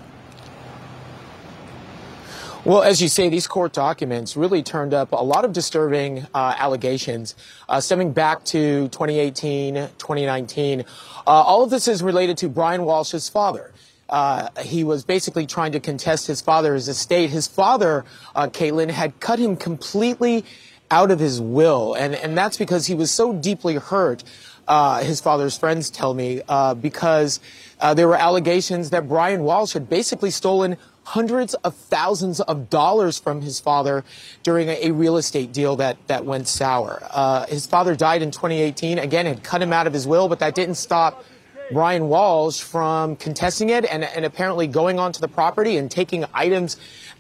Well, as you say, these court documents really turned up a lot of disturbing uh, allegations uh, stemming back to 2018, 2019. Uh, all of this is related to Brian Walsh's father. Uh, he was basically trying to contest his father's estate. His father, uh, Kaitlan, had cut him completely out of his will. And, and that's because he was so deeply hurt, uh, his father's friends tell me, uh, because uh, there were allegations that Brian Walsh had basically stolen hundreds of thousands of dollars from his father during a, a real estate deal that, that went sour. Uh, his father died in 2018. Again, had cut him out of his will, but that didn't stop Brian Walsh from contesting it and, and apparently going onto the property and taking items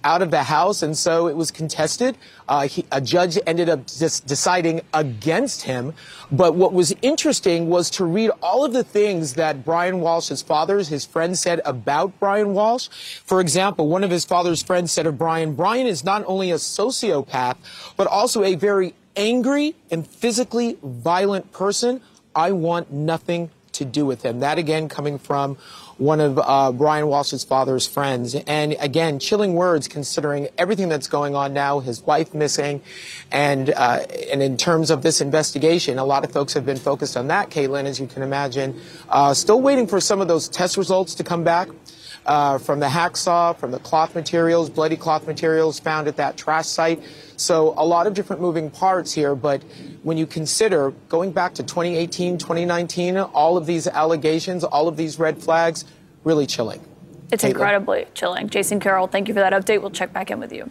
out of the house. And so it was contested. Uh, he, a judge ended up just deciding against him. But what was interesting was to read all of the things that Brian Walsh's fathers, his friends said about Brian Walsh. For example, one of his father's friends said of Brian, Brian is not only a sociopath, but also a very angry and physically violent person. I want nothing to do with him. That again coming from one of uh, Brian Walsh's father's friends. And again, chilling words considering everything that's going on now, his wife missing. And, uh, and in terms of this investigation, a lot of folks have been focused on that, Kaitlan, as you can imagine. Uh, still waiting for some of those test results to come back. Uh, from the hacksaw, from the cloth materials, bloody cloth materials found at that trash site. So a lot of different moving parts here, but when you consider going back to 2018, 2019, all of these allegations, all of these red flags, really chilling. It's Kaitlan? incredibly chilling. Jason Carroll, thank you for that update. We'll check back in with you.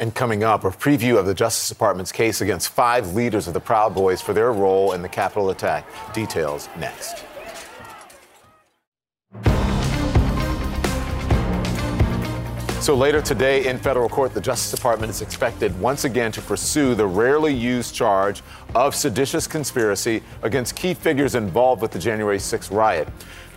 And coming up, a preview of the Justice Department's case against five leaders of the Proud Boys for their role in the Capitol attack. Details next. So later today in federal court, the Justice Department is expected once again to pursue the rarely used charge of seditious conspiracy against key figures involved with the January 6th riot.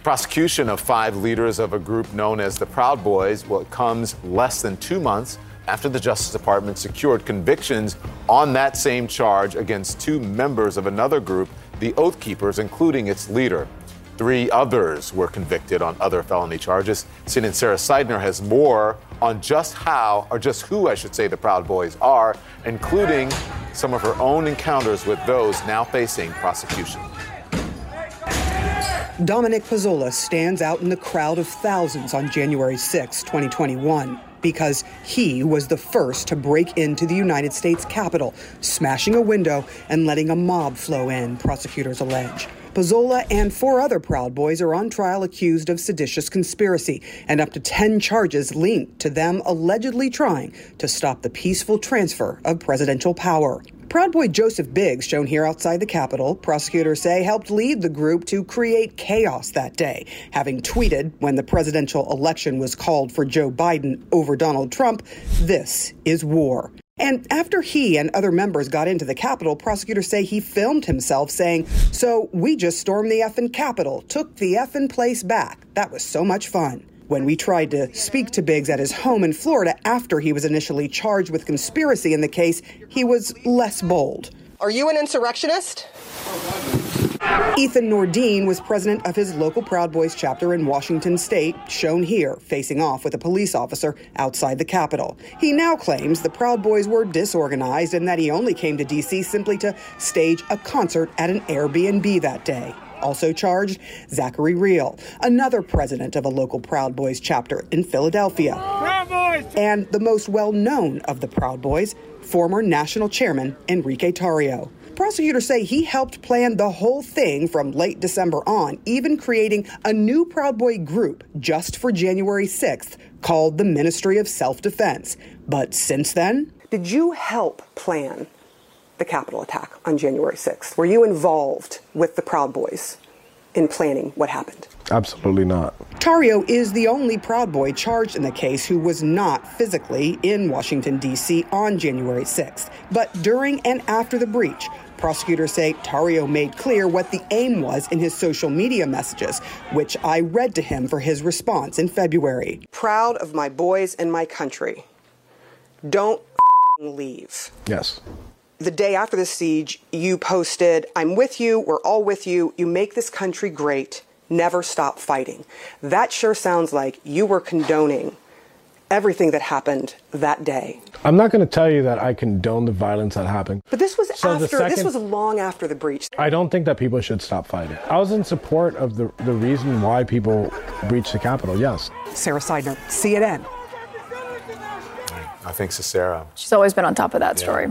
Prosecution of five leaders of a group known as the Proud Boys well, comes less than two months after the Justice Department secured convictions on that same charge against two members of another group, the Oath Keepers, including its leader. Three others were convicted on other felony charges. CNN Sara Sidner has more on just how, or just who, I should say, the Proud Boys are, including some of her own encounters with those now facing prosecution. Dominic Pezzola stands out in the crowd of thousands on January 6, 2021, because he was the first to break into the United States Capitol, smashing a window and letting a mob flow in, prosecutors allege. Pezzola and four other Proud Boys are on trial accused of seditious conspiracy and up to 10 charges linked to them allegedly trying to stop the peaceful transfer of presidential power. Proud Boy Joseph Biggs, shown here outside the Capitol, prosecutors say helped lead the group to create chaos that day, having tweeted when the presidential election was called for Joe Biden over Donald Trump, this is war. And after he and other members got into the Capitol, prosecutors say he filmed himself saying, So we just stormed the effing Capitol, took the effing place back. That was so much fun. When we tried to speak to Biggs at his home in Florida after he was initially charged with conspiracy in the case, he was less bold. Are you an insurrectionist? Ethan Nordean was president of his local Proud Boys chapter in Washington state, shown here, facing off with a police officer outside the Capitol. He now claims the Proud Boys were disorganized and that he only came to D.C. simply to stage a concert at an Airbnb that day. Also charged, Zachary Rehl, another president of a local Proud Boys chapter in Philadelphia. Proud Boys! And the most well known of the Proud Boys, former national chairman Enrique Tarrio. Prosecutors say he helped plan the whole thing from late December on, even creating a new Proud Boy group just for January 6th called the Ministry of Self Defense. But since then, Did you help plan the Capitol attack on January 6th? Were you involved with the Proud Boys in planning what happened? Absolutely not. Tarrio is the only Proud Boy charged in the case who was not physically in Washington, D.C. on January 6th. But during and after the breach, prosecutors say Tarrio made clear what the aim was in his social media messages, which I read to him for his response in February. Proud of my boys and my country. Don't leave. Yes. The day after the siege, you posted, I'm with you, we're all with you, you make this country great, never stop fighting. That sure sounds like you were condoning everything that happened that day. I'm not going to tell you that I condone the violence that happened. But this was So the after, this was long after the breach. I don't think that people should stop fighting. I was in support of the, the reason why people breached the Capitol, yes. Sara Sidner, CNN. I think Sarah. She's always been on top of that Yeah. story.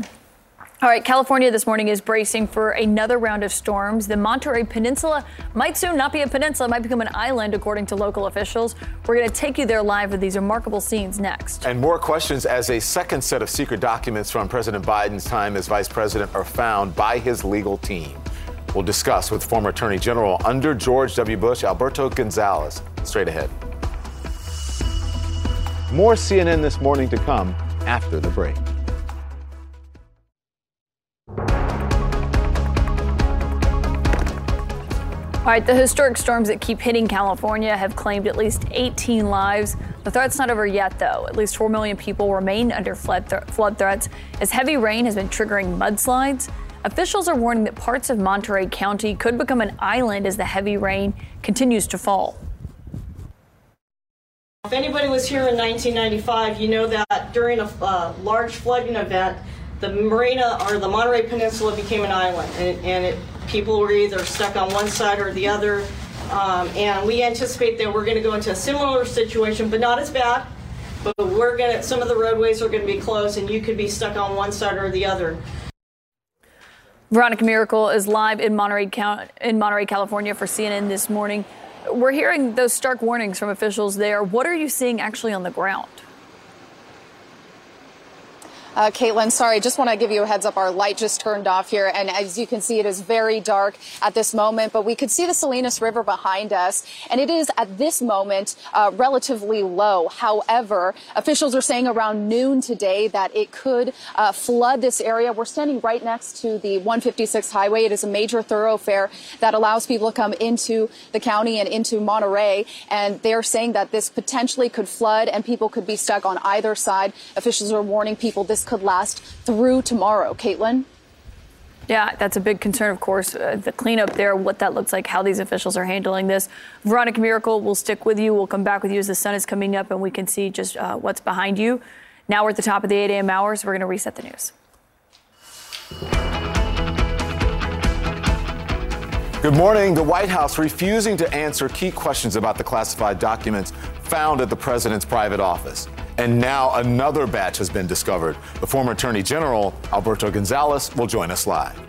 All right, California this morning is bracing for another round of storms. The Monterey Peninsula might soon not be a peninsula, might become an island, according to local officials. We're going to take you there live with these remarkable scenes next. And more questions as a second set of secret documents from President Biden's time as vice president are found by his legal team. We'll discuss with former Attorney General under George W. Bush, Alberto Gonzales, straight ahead. More CNN this morning to come after the break. All right, the historic storms that keep hitting California have claimed at least 18 lives. The threat's not over yet, though. At least 4 million people remain under flood, th- flood threats as heavy rain has been triggering mudslides. Officials are warning that parts of Monterey County could become an island as the heavy rain continues to fall. If anybody was here in 1995, you know that during a uh, large flooding event, the marina or the Monterey Peninsula became an island, and, and it, people were either stuck on one side or the other. Um, and we anticipate that we're going to go into a similar situation, but not as bad. But we're going to some of the roadways are going to be closed, and you could be stuck on one side or the other. Veronica Miracle is live in Monterey, in Monterey, California for CNN this morning. We're hearing those stark warnings from officials there. What are you seeing actually on the ground? Uh, Kaitlan, sorry, just want to give you a heads up. Our light just turned off here, and as you can see, it is very dark at this moment, but we could see the Salinas River behind us, and it is at this moment uh, relatively low. However, officials are saying around noon today that it could uh, flood this area. We're standing right next to the 156 highway. It is a major thoroughfare that allows people to come into the county and into Monterey, and they're saying that this potentially could flood and people could be stuck on either side. Officials are warning people this could last through tomorrow. Kaitlan? Yeah, that's a big concern, of course. Uh, the cleanup there, what that looks like, how these officials are handling this. Veronica Miracle will stick with you. We'll come back with you as the sun is coming up and we can see just uh, what's behind you. Now we're at the top of the 8 a.m. hour, so we're going to reset the news. Good morning. The White House refusing to answer key questions about the classified documents found at the president's private office. And now another batch has been discovered. The former Attorney General, Alberto Gonzales, will join us live.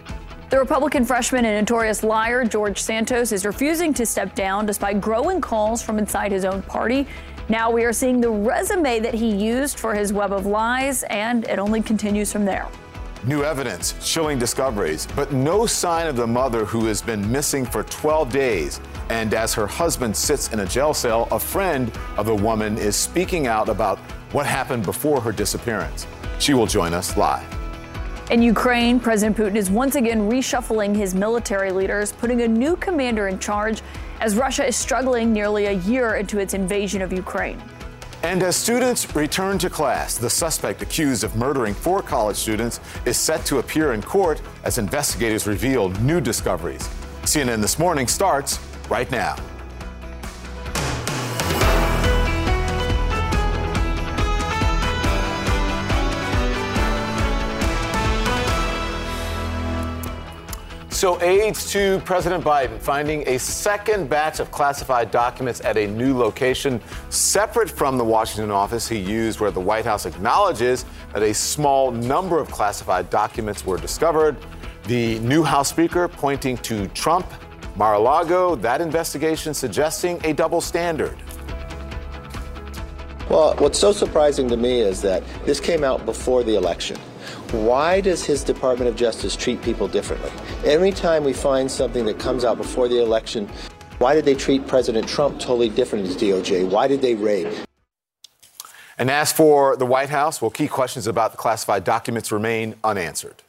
The Republican freshman and notorious liar, George Santos, is refusing to step down despite growing calls from inside his own party. Now we are seeing the resume that he used for his web of lies, and it only continues from there. New evidence, chilling discoveries, but no sign of the mother who has been missing for 12 days. And as her husband sits in a jail cell, a friend of the woman is speaking out about what happened before her disappearance. She will join us live. In Ukraine, President Putin is once again reshuffling his military leaders, putting a new commander in charge as Russia is struggling nearly a year into its invasion of Ukraine. And as students return to class, the suspect accused of murdering four college students is set to appear in court as investigators reveal new discoveries. CNN This Morning starts right now. So, aides to President Biden finding a second batch of classified documents at a new location, separate from the Washington office he used, where the White House acknowledges that a small number of classified documents were discovered. The new House Speaker pointing to Trump, Mar a Lago, that investigation suggesting a double standard. Well, what's so surprising to me is that this came out before the election. Why does his Department of Justice treat people differently? Every time we find something that comes out before the election, why did they treat President Trump totally different as DOJ? Why did they raid? And as for the White House, well, key questions about the classified documents remain unanswered.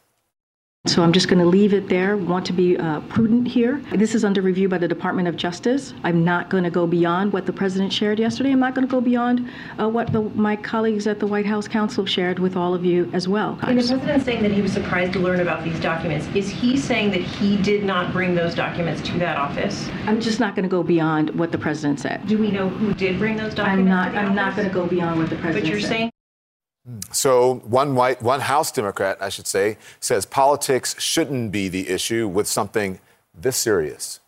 So I'm just going to leave it there. Want to be uh, prudent here. This is under review by the Department of Justice. I'm not going to go beyond what the president shared yesterday. I'm not going to go beyond uh, what the, my colleagues at the White House Counsel shared with all of you as well. And the president saying that he was surprised to learn about these documents. Is he saying that he did not bring those documents to that office? I'm just not going to go beyond what the president said. Do we know who did bring those documents? I'm not. I'm not going to go beyond what the president. But you're said. saying. So, one white, one House Democrat, I should say, says politics shouldn't be the issue with something this serious.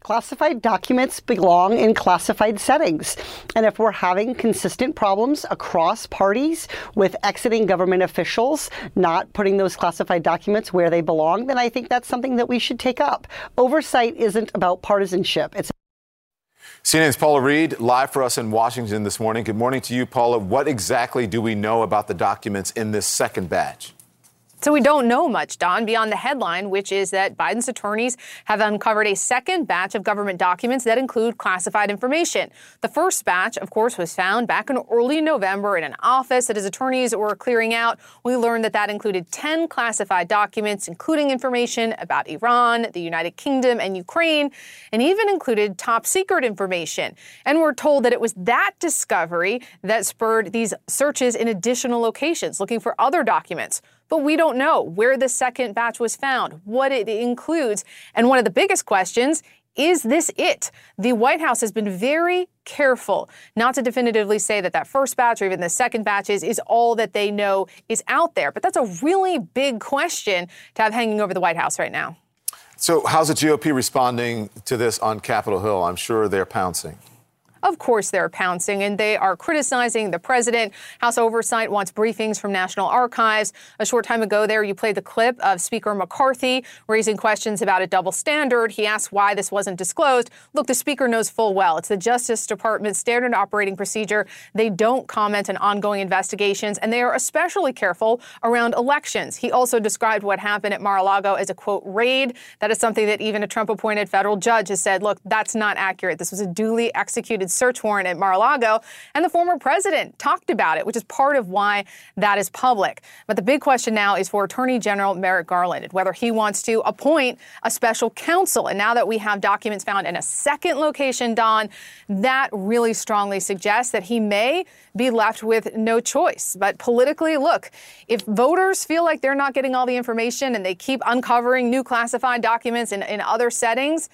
classified documents belong in classified settings. And if we're having consistent problems across parties with exiting government officials not putting those classified documents where they belong, then I think that's something that we should take up. Oversight isn't about partisanship. It's CNN's Paula Reid live for us in Washington this morning. Good morning to you, Paula. What exactly do we know about the documents in this second batch? So we don't know much, Don, beyond the headline, which is that Biden's attorneys have uncovered a second batch of government documents that include classified information. The first batch, of course, was found back in early November in an office that his attorneys were clearing out. We learned that that included 10 classified documents, including information about Iran, the United Kingdom, and Ukraine, and even included top secret information. And we're told that it was that discovery that spurred these searches in additional locations, looking for other documents but we don't know where the second batch was found, what it includes. And one of the biggest questions is this it? The White House has been very careful not to definitively say that that first batch or even the second batch is, is all that they know is out there. But that's a really big question to have hanging over the White House right now. So, how's the GOP responding to this on Capitol Hill? I'm sure they're pouncing. Of course, they're pouncing and they are criticizing the president. House Oversight wants briefings from National Archives. A short time ago, there you played the clip of Speaker McCarthy raising questions about a double standard. He asked why this wasn't disclosed. Look, the Speaker knows full well it's the Justice Department's standard operating procedure. They don't comment on ongoing investigations, and they are especially careful around elections. He also described what happened at Mar a Lago as a quote raid. That is something that even a Trump appointed federal judge has said, look, that's not accurate. This was a duly executed search warrant at Mar-a-Lago, and the former president talked about it, which is part of why that is public. But the big question now is for Attorney General Merrick Garland, whether he wants to appoint a special counsel. And now that we have documents found in a second location, Don, that really strongly suggests that he may be left with no choice. But politically, look, if voters feel like they're not getting all the information and they keep uncovering new classified documents in, in other settings,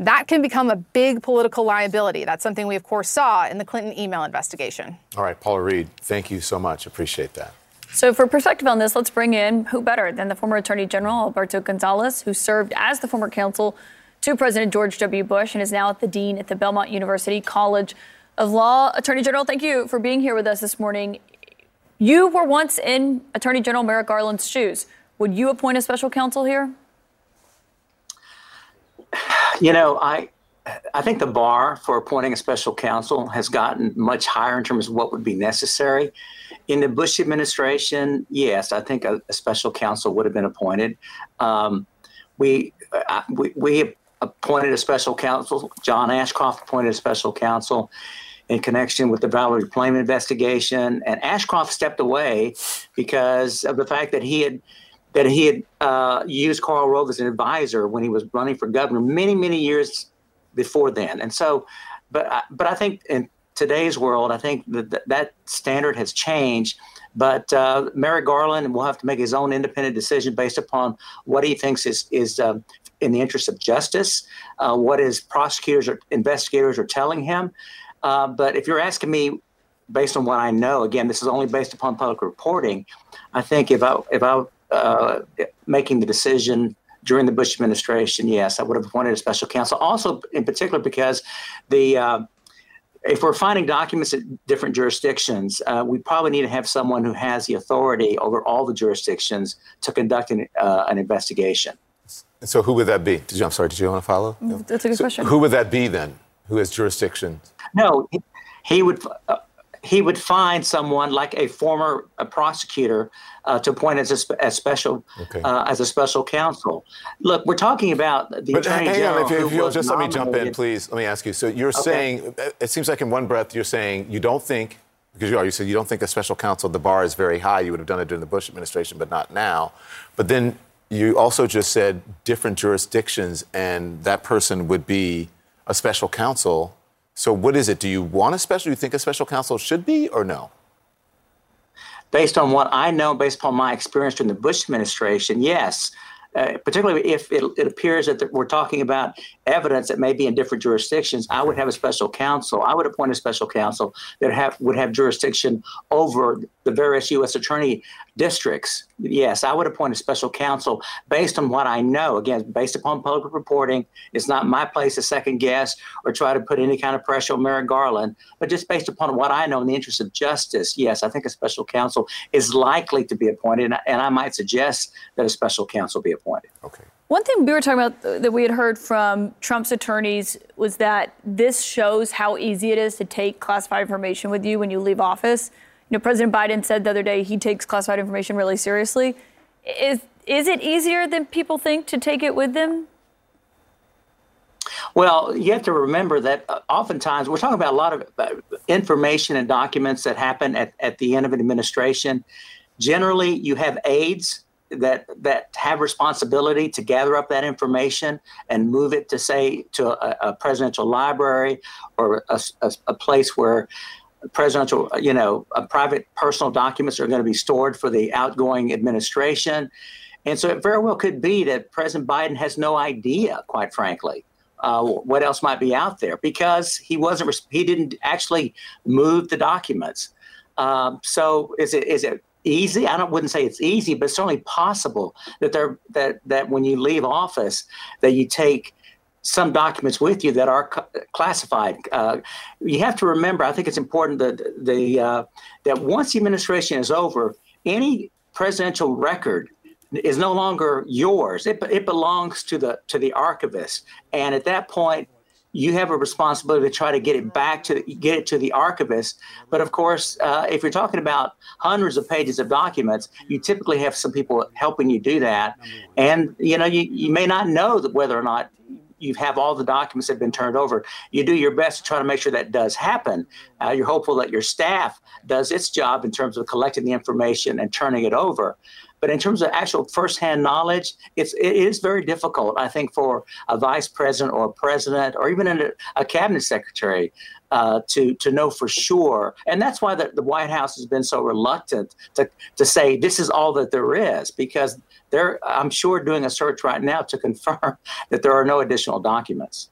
that can become a big political liability. That's something we, of course, saw in the Clinton email investigation. All right, Paula Reid, thank you so much. Appreciate that. So, for perspective on this, let's bring in who better than the former Attorney General Alberto Gonzales, who served as the former counsel to President George W. Bush and is now at the dean at the Belmont University College of Law. Attorney General, thank you for being here with us this morning. You were once in Attorney General Merrick Garland's shoes. Would you appoint a special counsel here? You know, I I think the bar for appointing a special counsel has gotten much higher in terms of what would be necessary. In the Bush administration, yes, I think a, a special counsel would have been appointed. Um, we, uh, we we appointed a special counsel. John Ashcroft appointed a special counsel in connection with the Valerie Plame investigation, and Ashcroft stepped away because of the fact that he had that he had uh, used Karl Rove as an advisor when he was running for governor many, many years before then. And so, but I, but I think in today's world, I think that that standard has changed. But uh, Merrick Garland will have to make his own independent decision based upon what he thinks is is uh, in the interest of justice, uh, what his prosecutors or investigators are telling him. Uh, but if you're asking me, based on what I know, again, this is only based upon public reporting. I think if I if I uh, making the decision during the Bush administration, yes, I would have appointed a special counsel. Also, in particular, because the uh, if we're finding documents at different jurisdictions, uh, we probably need to have someone who has the authority over all the jurisdictions to conduct an, uh, an investigation. So, who would that be? Did you, I'm sorry. Did you want to follow? That's a good so question. Who would that be then? Who has jurisdiction? No, he, he would. Uh, he would find someone like a former a prosecutor uh, to appoint as a, as special okay. uh, as a special counsel. Look, we're talking about the but attorney hang general. on, if, if you'll just let me jump in, please. Let me ask you. So you're Okay. saying it seems like in one breath you're saying you don't think because you are you said you don't think a special counsel the bar is very high. You would have done it during the Bush administration, but not now. But then you also just said different jurisdictions, and that person would be a special counsel. So what is it? Do you want a special? Do you think a special counsel should be, or no? based on what I know, based upon my experience during the Bush administration, yes. Uh, particularly if it, it appears that we're talking about evidence that may be in different jurisdictions, I would have a special counsel. I would appoint a special counsel that have, would have jurisdiction over the the various U.S. attorney districts, yes, I would appoint a special counsel based on what I know. Again, based upon public reporting, it's not my place to second guess or try to put any kind of pressure on Merrick Garland, but just based upon what I know in the interest of justice, yes, I think a special counsel is likely to be appointed, and I might suggest that a special counsel be appointed. Okay. One thing we were talking about that we had heard from Trump's attorneys was that this shows how easy it is to take classified information with you when you leave office. Know, President Biden said the other day he takes classified information really seriously. Is is it easier than people think to take it with them? Well, you have to remember that uh, oftentimes we're talking about a lot of uh, information and documents that happen at, at the end of an administration. Generally, you have aides that that have responsibility to gather up that information and move it to say to a, a presidential library or a, a, a, place where presidential you know private personal documents are going to be stored for the outgoing administration and so it very well could be that president biden has no idea quite frankly uh, what else might be out there because he wasn't he didn't actually move the documents um, so is it is it easy. I don't wouldn't say it's easy, but it's certainly possible that there that that when you leave office, that you take some documents with you that are classified. Uh, you have to remember. I think it's important that the uh, that once the administration is over, any presidential record is no longer yours. It, it belongs to the to the archivist, and at that point, you have a responsibility to try to get it back to get it to the archivist. But of course, uh, if you're talking about hundreds of pages of documents, you typically have some people helping you do that, and you know you, you may not know whether or not you have all the documents that have been turned over. You do your best to try to make sure that does happen. Uh, you're hopeful that your staff does its job in terms of collecting the information and turning it over. But in terms of actual firsthand knowledge, it's it is very difficult. I think for a vice president or a president or even a, a cabinet secretary uh, to to know for sure. And that's why the, the White House has been so reluctant to to say this is all that there is because they're I'm sure doing a search right now to confirm that there are no additional documents.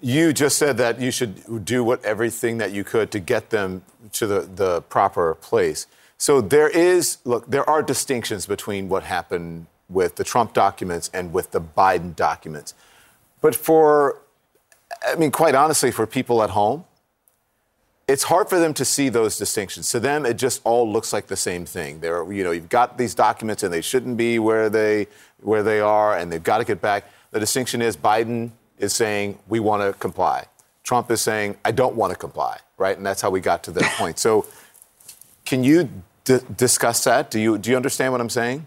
You just said that you should do what everything that you could to get them to the, the proper place. So there is, look, there are distinctions between what happened with the Trump documents and with the Biden documents. But for, I mean, quite honestly, for people at home, it's hard for them to see those distinctions. To them, it just all looks like the same thing. They're, you know, you've got these documents and they shouldn't be where they, where they are and they've got to get back. The distinction is Biden is saying, we want to comply. Trump is saying, I don't want to comply, right? And that's how we got to that point. So can you d- discuss that? Do you do you understand what I'm saying?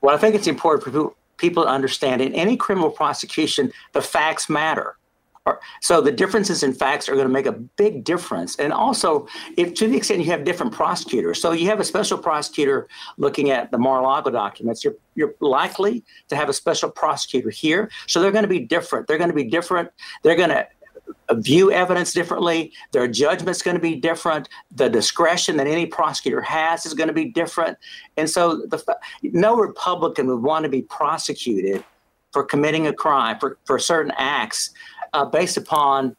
Well, I think it's important for people to understand in any criminal prosecution, the facts matter. So the differences in facts are going to make a big difference. And also, if to the extent you have different prosecutors, so you have a special prosecutor looking at the Mar-a-Lago documents, you're you're likely to have a special prosecutor here. So they're going to be different. They're going to be different. They're going to view evidence differently. Their judgment's going to be different. The discretion that any prosecutor has is going to be different. And so, the, no Republican would want to be prosecuted for committing a crime for, for certain acts uh, based upon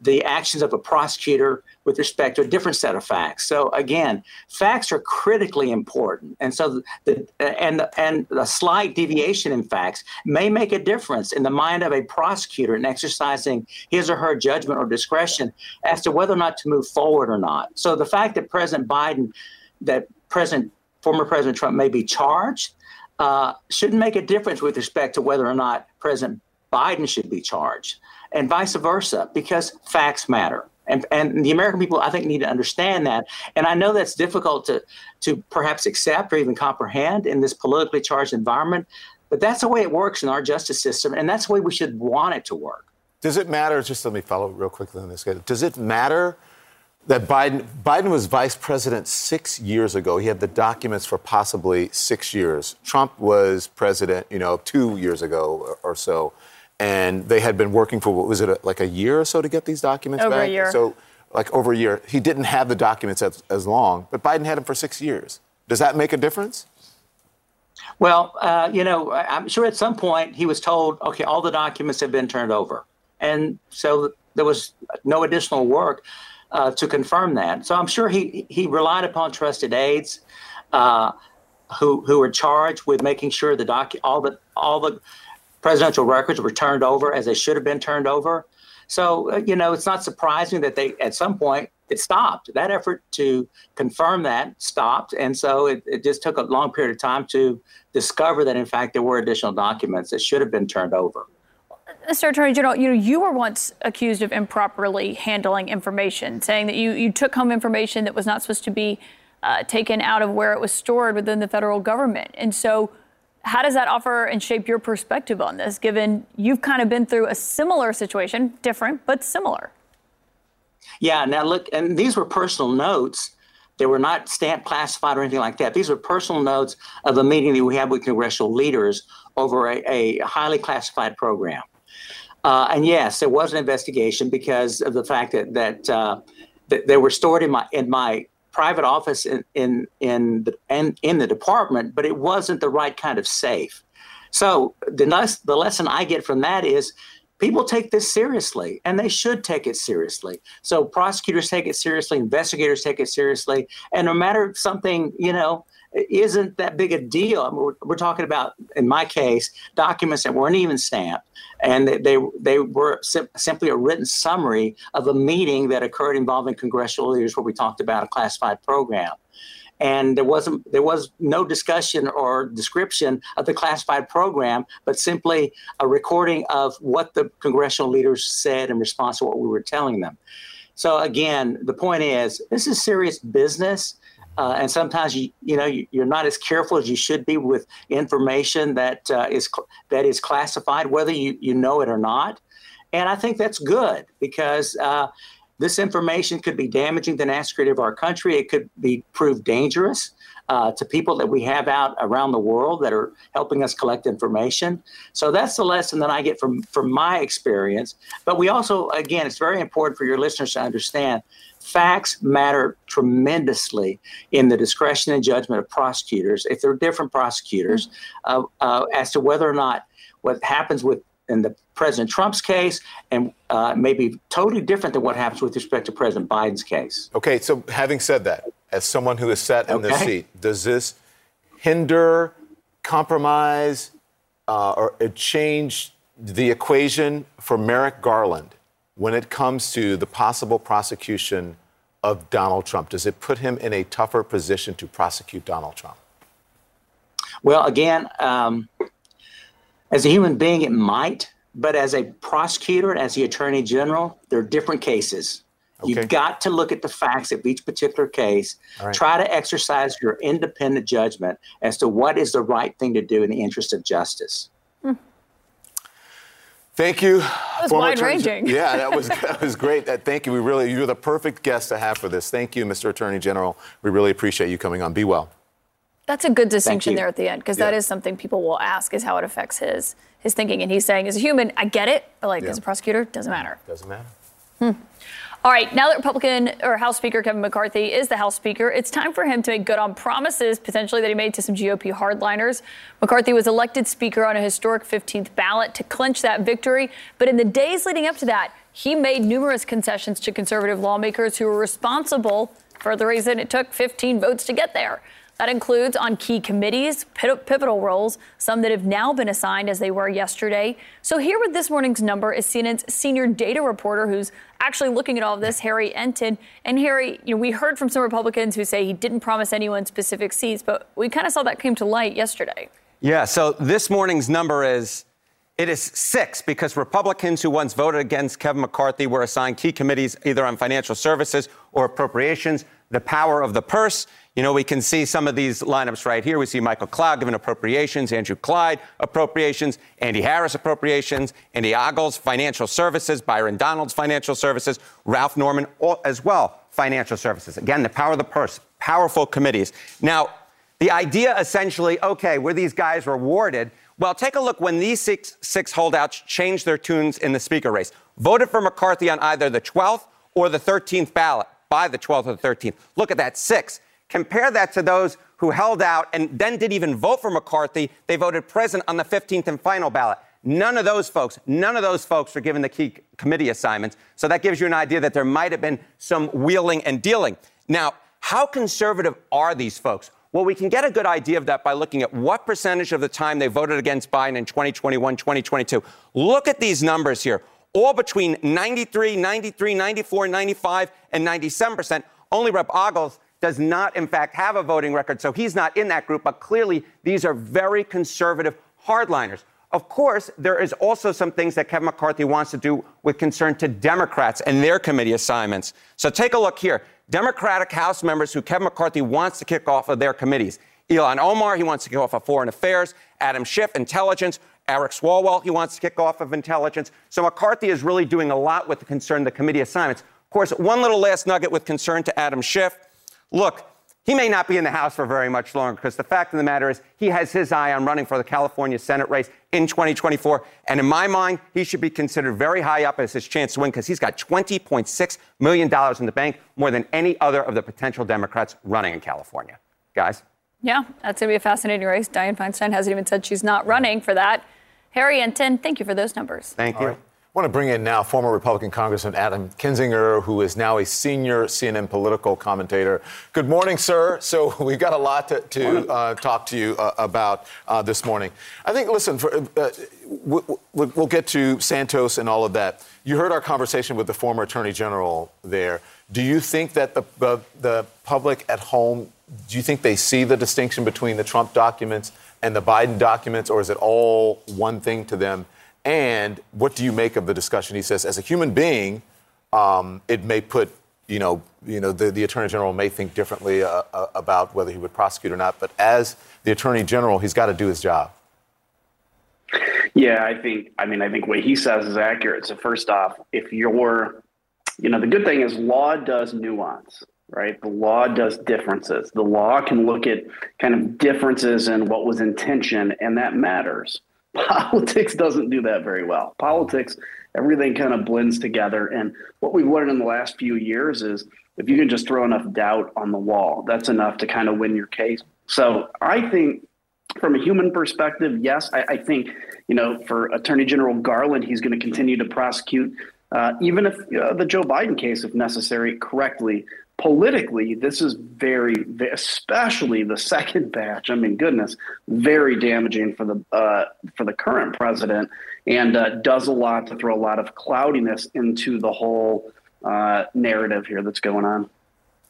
the actions of a prosecutor with respect to a different set of facts. So again, facts are critically important, and so the and and the slight deviation in facts may make a difference in the mind of a prosecutor in exercising his or her judgment or discretion as to whether or not to move forward or not. So the fact that President Biden, that President former President Trump may be charged, uh, shouldn't make a difference with respect to whether or not President Biden should be charged and vice versa, because facts matter. And, and the American people, I think, need to understand that. And I know that's difficult to, to perhaps accept or even comprehend in this politically charged environment, but that's the way it works in our justice system, and that's the way we should want it to work. Does it matter? Just let me follow real quickly on this. Does it matter that Biden Biden was vice president six years ago? He had the documents for possibly six years. Trump was president, you know, two years ago or, or so and they had been working for what was it like a year or so to get these documents over back? a year. So like over a year, he didn't have the documents as, as long, but Biden had them for six years. Does that make a difference? Well, uh, you know, I'm sure at some point he was told, okay, all the documents have been turned over, and so there was no additional work. uh, to confirm that. So I'm sure he he relied upon trusted aides, uh, who who were charged with making sure the doc all the all the presidential records were turned over as they should have been turned over. So uh, you know, it's not surprising that they at some point it stopped. That effort to confirm that stopped, and so it, it just took a long period of time to discover that in fact there were additional documents that should have been turned over. Mr. Attorney General, you know, you were once accused of improperly handling information, saying that you, you took home information that was not supposed to be uh, taken out of where it was stored within the federal government. And so, how does that offer and shape your perspective on this, given you've kind of been through a similar situation, different, but similar? Yeah, now look, and these were personal notes. They were not stamped classified or anything like that. These were personal notes of a meeting that we had with congressional leaders over a, a highly classified program. Uh, and yes, there was an investigation because of the fact that that, uh, that they were stored in my in my private office in in in the in, in the department, but it wasn't the right kind of safe. So the the lesson I get from that is people take this seriously and they should take it seriously. So prosecutors take it seriously investigators take it seriously and no matter something you know isn't that big a deal I mean, we're, we're, talking about in my case documents that weren't even stamped and they they, they were sim- simply a written summary of a meeting that occurred involving congressional leaders where we talked about a classified program and there wasn't there was no discussion or description of the classified program, but simply a recording of what the congressional leaders said in response to what we were telling them. So again, the point is this is serious business. Uh, and sometimes you you know you, are not as careful as you should be with information that uh, is cl- that is classified, whether you you know it or not. And I think that's good because uh, this information could be damaging to the national security of our country. It could be proved dangerous uh, to people that we have out around the world that are helping us collect information. So that's the lesson that I get from from my experience. But we also, again, it's very important for your listeners to understand facts matter tremendously in the discretion and judgment of prosecutors, if they're different prosecutors, uh, uh, as to whether or not what happens with in the President Trump's case and uh, maybe totally different than what happens with respect to President Biden's case. Okay, so having said that, as someone who has sat in okay. this seat, does this hinder, compromise, uh, or change the equation for Merrick Garland when it comes to the possible prosecution of Donald Trump? Does it put him in a tougher position to prosecute Donald Trump? Well, again, um, as a human being, it might, but as a prosecutor, and as the attorney general, there are different cases. Okay. You've got to look at the facts of each particular case. Right. Try to exercise your independent judgment as to what is the right thing to do in the interest of justice. Hmm. Thank you. That was wide ranging. Yeah, that was that was great. thank you. We really you're the perfect guest to have for this. Thank you, Mr. Attorney General. We really appreciate you coming on. Be well. That's a good distinction there at the end because yeah. that is something people will ask is how it affects his his thinking. And he's saying, as a human, I get it, but like yeah. as a prosecutor, doesn't matter. Doesn't matter. Hmm. All right, now that Republican or House Speaker Kevin McCarthy is the House Speaker, it's time for him to make good on promises potentially that he made to some GOP hardliners. McCarthy was elected Speaker on a historic 15th ballot to clinch that victory, but in the days leading up to that, he made numerous concessions to conservative lawmakers who were responsible for the reason it took 15 votes to get there. That includes on key committees, pivotal roles, some that have now been assigned as they were yesterday. So, here with this morning's number is CNN's senior data reporter who's actually looking at all of this, Harry Enten. And Harry, you know, we heard from some Republicans who say he didn't promise anyone specific seats, but we kind of saw that came to light yesterday. Yeah, so this morning's number is it is six because Republicans who once voted against Kevin McCarthy were assigned key committees either on financial services or appropriations. The power of the purse. You know, we can see some of these lineups right here. We see Michael Cloud given appropriations, Andrew Clyde appropriations, Andy Harris appropriations, Andy Ogles financial services, Byron Donalds financial services, Ralph Norman as well financial services. Again, the power of the purse, powerful committees. Now, the idea essentially, okay, were these guys rewarded? Well, take a look when these six, six holdouts changed their tunes in the speaker race. Voted for McCarthy on either the 12th or the 13th ballot by the 12th or the 13th. Look at that, six. Compare that to those who held out and then didn't even vote for McCarthy. They voted present on the 15th and final ballot. None of those folks, none of those folks were given the key committee assignments. So that gives you an idea that there might have been some wheeling and dealing. Now, how conservative are these folks? Well, we can get a good idea of that by looking at what percentage of the time they voted against Biden in 2021, 2022. Look at these numbers here, all between 93, 93, 94, 95, and 97 percent. Only Rep. Ogles does not, in fact, have a voting record, so he's not in that group. But clearly, these are very conservative hardliners. Of course, there is also some things that Kevin McCarthy wants to do with concern to Democrats and their committee assignments. So take a look here. Democratic House members who Kevin McCarthy wants to kick off of their committees. Ilhan Omar, he wants to kick off of Foreign Affairs. Adam Schiff, Intelligence. Eric Swalwell, he wants to kick off of Intelligence. So McCarthy is really doing a lot with the concern to committee assignments. Of course, one little last nugget with concern to Adam Schiff. Look, he may not be in the House for very much longer because the fact of the matter is he has his eye on running for the California Senate race in 2024. And in my mind, he should be considered very high up as his chance to win because he's got $20.6 million in the bank, more than any other of the potential Democrats running in California. Guys? Yeah, that's going to be a fascinating race. Dianne Feinstein hasn't even said she's not running for that. Harry Enten, thank you for those numbers. Thank you. I want to bring in now former Republican Congressman Adam Kinzinger, who is now a senior CNN political commentator. Good morning, sir. So we've got a lot to, to uh, talk to you uh, about uh, this morning. I think, listen, for, uh, we'll, we'll get to Santos and all of that. You heard our conversation with the former Attorney General there. Do you think that the, the, the public at home, do you think they see the distinction between the Trump documents and the Biden documents, or is it all one thing to them? And what do you make of the discussion? He says, as a human being, um, it may put, you know, you know, the, the attorney general may think differently uh, uh, about whether he would prosecute or not. But as the attorney general, he's got to do his job. Yeah, I think. I mean, I think what he says is accurate. So first off, if you're, you know, the good thing is law does nuance right? The law does differences. The law can look at kind of differences in what was intention, and that matters. Politics doesn't do that very well. Politics, everything kind of blends together. And what we've learned in the last few years is if you can just throw enough doubt on the wall, that's enough to kind of win your case. So I think from a human perspective, yes, I, I think, you know, for Attorney General Garland, he's going to continue to prosecute, uh, even if uh, the Joe Biden case, if necessary, correctly politically, this is very, especially the second batch. I mean, goodness, very damaging for the uh, for the current president, and uh, does a lot to throw a lot of cloudiness into the whole uh, narrative here that's going on.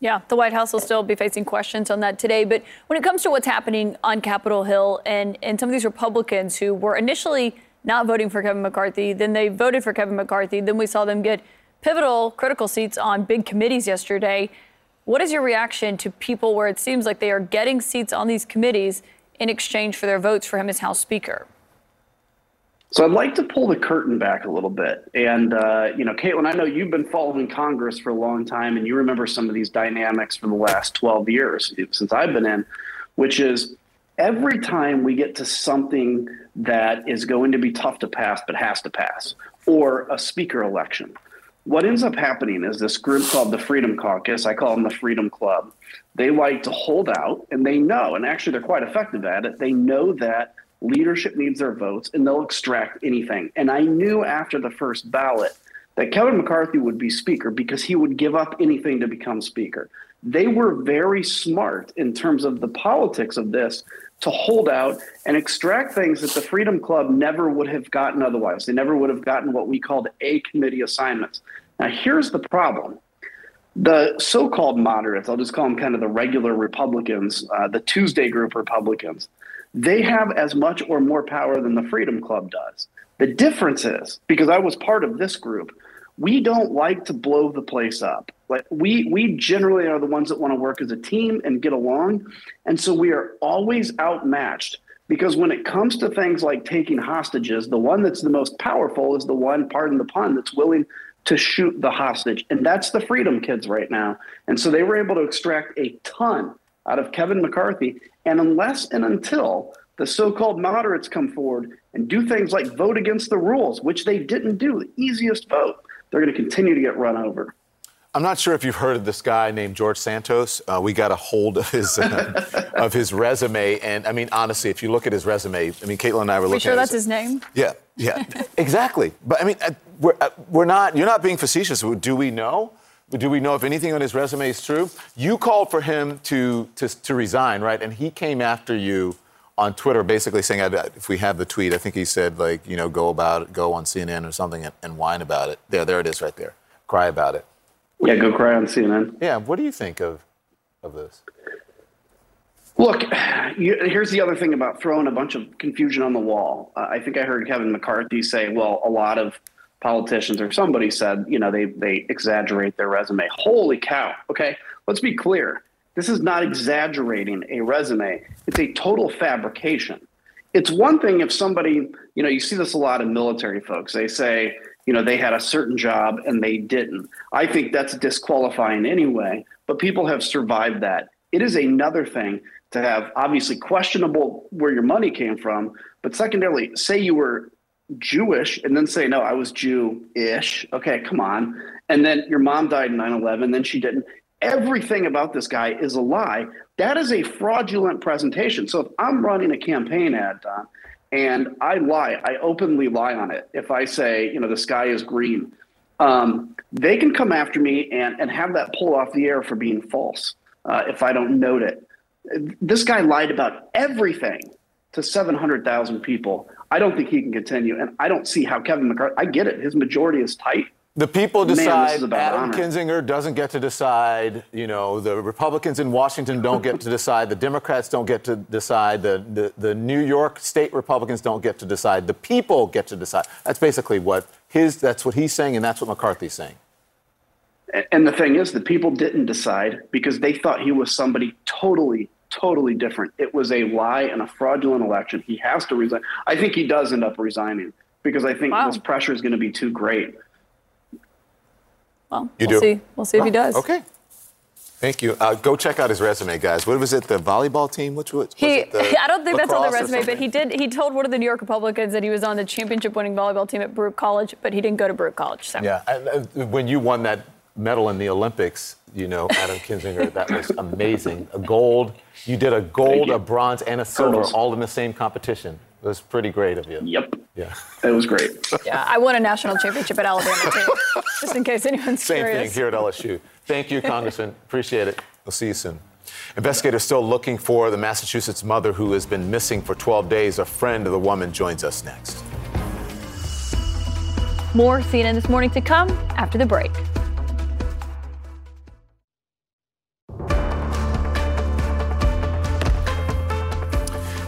Yeah, the White House will still be facing questions on that today. But when it comes to what's happening on Capitol Hill and, and some of these Republicans who were initially not voting for Kevin McCarthy, then they voted for Kevin McCarthy, then we saw them get pivotal, critical seats on big committees yesterday. What is your reaction to people where it seems like they are getting seats on these committees in exchange for their votes for him as House Speaker? So I'd like to pull the curtain back a little bit. And, uh, you know, Kaitlan, I know you've been following Congress for a long time, and you remember some of these dynamics for the last 12 years since I've been in, which is every time we get to something that is going to be tough to pass but has to pass, or a speaker election, what ends up happening is this group called the Freedom Caucus, I call them the Freedom Club, they like to hold out and they know, and actually they're quite effective at it, they know that leadership needs their votes and they'll extract anything. And I knew after the first ballot that Kevin McCarthy would be Speaker because he would give up anything to become Speaker. They were very smart in terms of the politics of this to hold out and extract things that the Freedom Club never would have gotten otherwise. They never would have gotten what we called A committee assignments. Now, here's the problem. The so called moderates, I'll just call them kind of the regular Republicans, uh, the Tuesday group Republicans, they have as much or more power than the Freedom Club does. The difference is, because I was part of this group, we don't like to blow the place up. Like we we generally are the ones that want to work as a team and get along, and so we are always outmatched. Because when it comes to things like taking hostages, the one that's the most powerful is the one, pardon the pun, that's willing to shoot the hostage. And that's the Freedom Kids right now. And so they were able to extract a ton out of Kevin McCarthy. And unless and until the so called moderates come forward and do things like vote against the rules, which they didn't do, the easiest vote, they're going to continue to get run over. I'm not sure if you've heard of this guy named George Santos. Uh, we got a hold of his uh, of his resume, and I mean, honestly, if you look at his resume, I mean, Kaitlan and I were Are looking. sure at that's his, his name? Yeah, Yeah, exactly. But I mean, uh, we're, uh, we're not, you're not being facetious. Do we know? Do we know if anything on his resume is true? You called for him to, to, to resign, right? And he came after you on Twitter, basically saying, if we have the tweet, I think he said, like, you know, go about it, go on CNN or something and, and whine about it. There, there it is right there. Cry about it. Yeah, go cry on CNN. Yeah, what do you think of, of this? Look, you, here's the other thing about throwing a bunch of confusion on the wall. Uh, I think I heard Kevin McCarthy say, well, a lot of politicians or somebody said, you know, they, they exaggerate their resume. Holy cow. Okay, let's be clear. This is not exaggerating a resume, it's a total fabrication. It's one thing if somebody, you know, you see this a lot in military folks. They say, you know, they had a certain job and they didn't. I think that's disqualifying anyway, but people have survived that. It is another thing to have obviously questionable where your money came from, but secondarily, say you were Jewish and then say, no, I was Jew ish. Okay, come on. And then your mom died in 9 11, then she didn't. Everything about this guy is a lie. That is a fraudulent presentation. So if I'm running a campaign ad, Don, and I lie, I openly lie on it. If I say, you know, the sky is green, um, they can come after me and, and have that pulled off the air for being false uh, if I don't note it. This guy lied about everything to 700,000 people. I don't think he can continue. And I don't see how Kevin McCarthy, I get it. His majority is tight. The people decide. Man, Adam honor. Kinzinger doesn't get to decide. You know, the Republicans in Washington don't get to decide. The Democrats don't get to decide. The, the, the New York state Republicans don't get to decide. The people get to decide. That's basically what his, that's what he's saying, and that's what McCarthy's saying. And the thing is, the people didn't decide because they thought he was somebody totally totally different. It was a lie and a fraudulent election. He has to resign. I think he does end up resigning because I think wow. this pressure is going to be too great. Well, you we'll do. see. We'll see if he does. Okay. Thank you. Uh, go check out his resume, guys. What was it? The volleyball team? Which was he? The I don't think that's on the resume, but he did. He told one of the New York Republicans that he was on the championship-winning volleyball team at Baruch College, but he didn't go to Baruch College. So. Yeah, and, uh, when you won that medal in the Olympics, you know, Adam Kinzinger, that was amazing. A gold. You did a gold, a bronze, and a silver, all in the same competition. It was pretty great of you. Yep. Yeah. It was great. yeah, I won a national championship at Alabama too, just in case anyone's Same curious. Same thing here at LSU. Thank you, Congressman. Appreciate it. We'll see you soon. Investigators still looking for the Massachusetts mother who has been missing for 12 days. A friend of the woman joins us next. More CNN this morning to come after the break.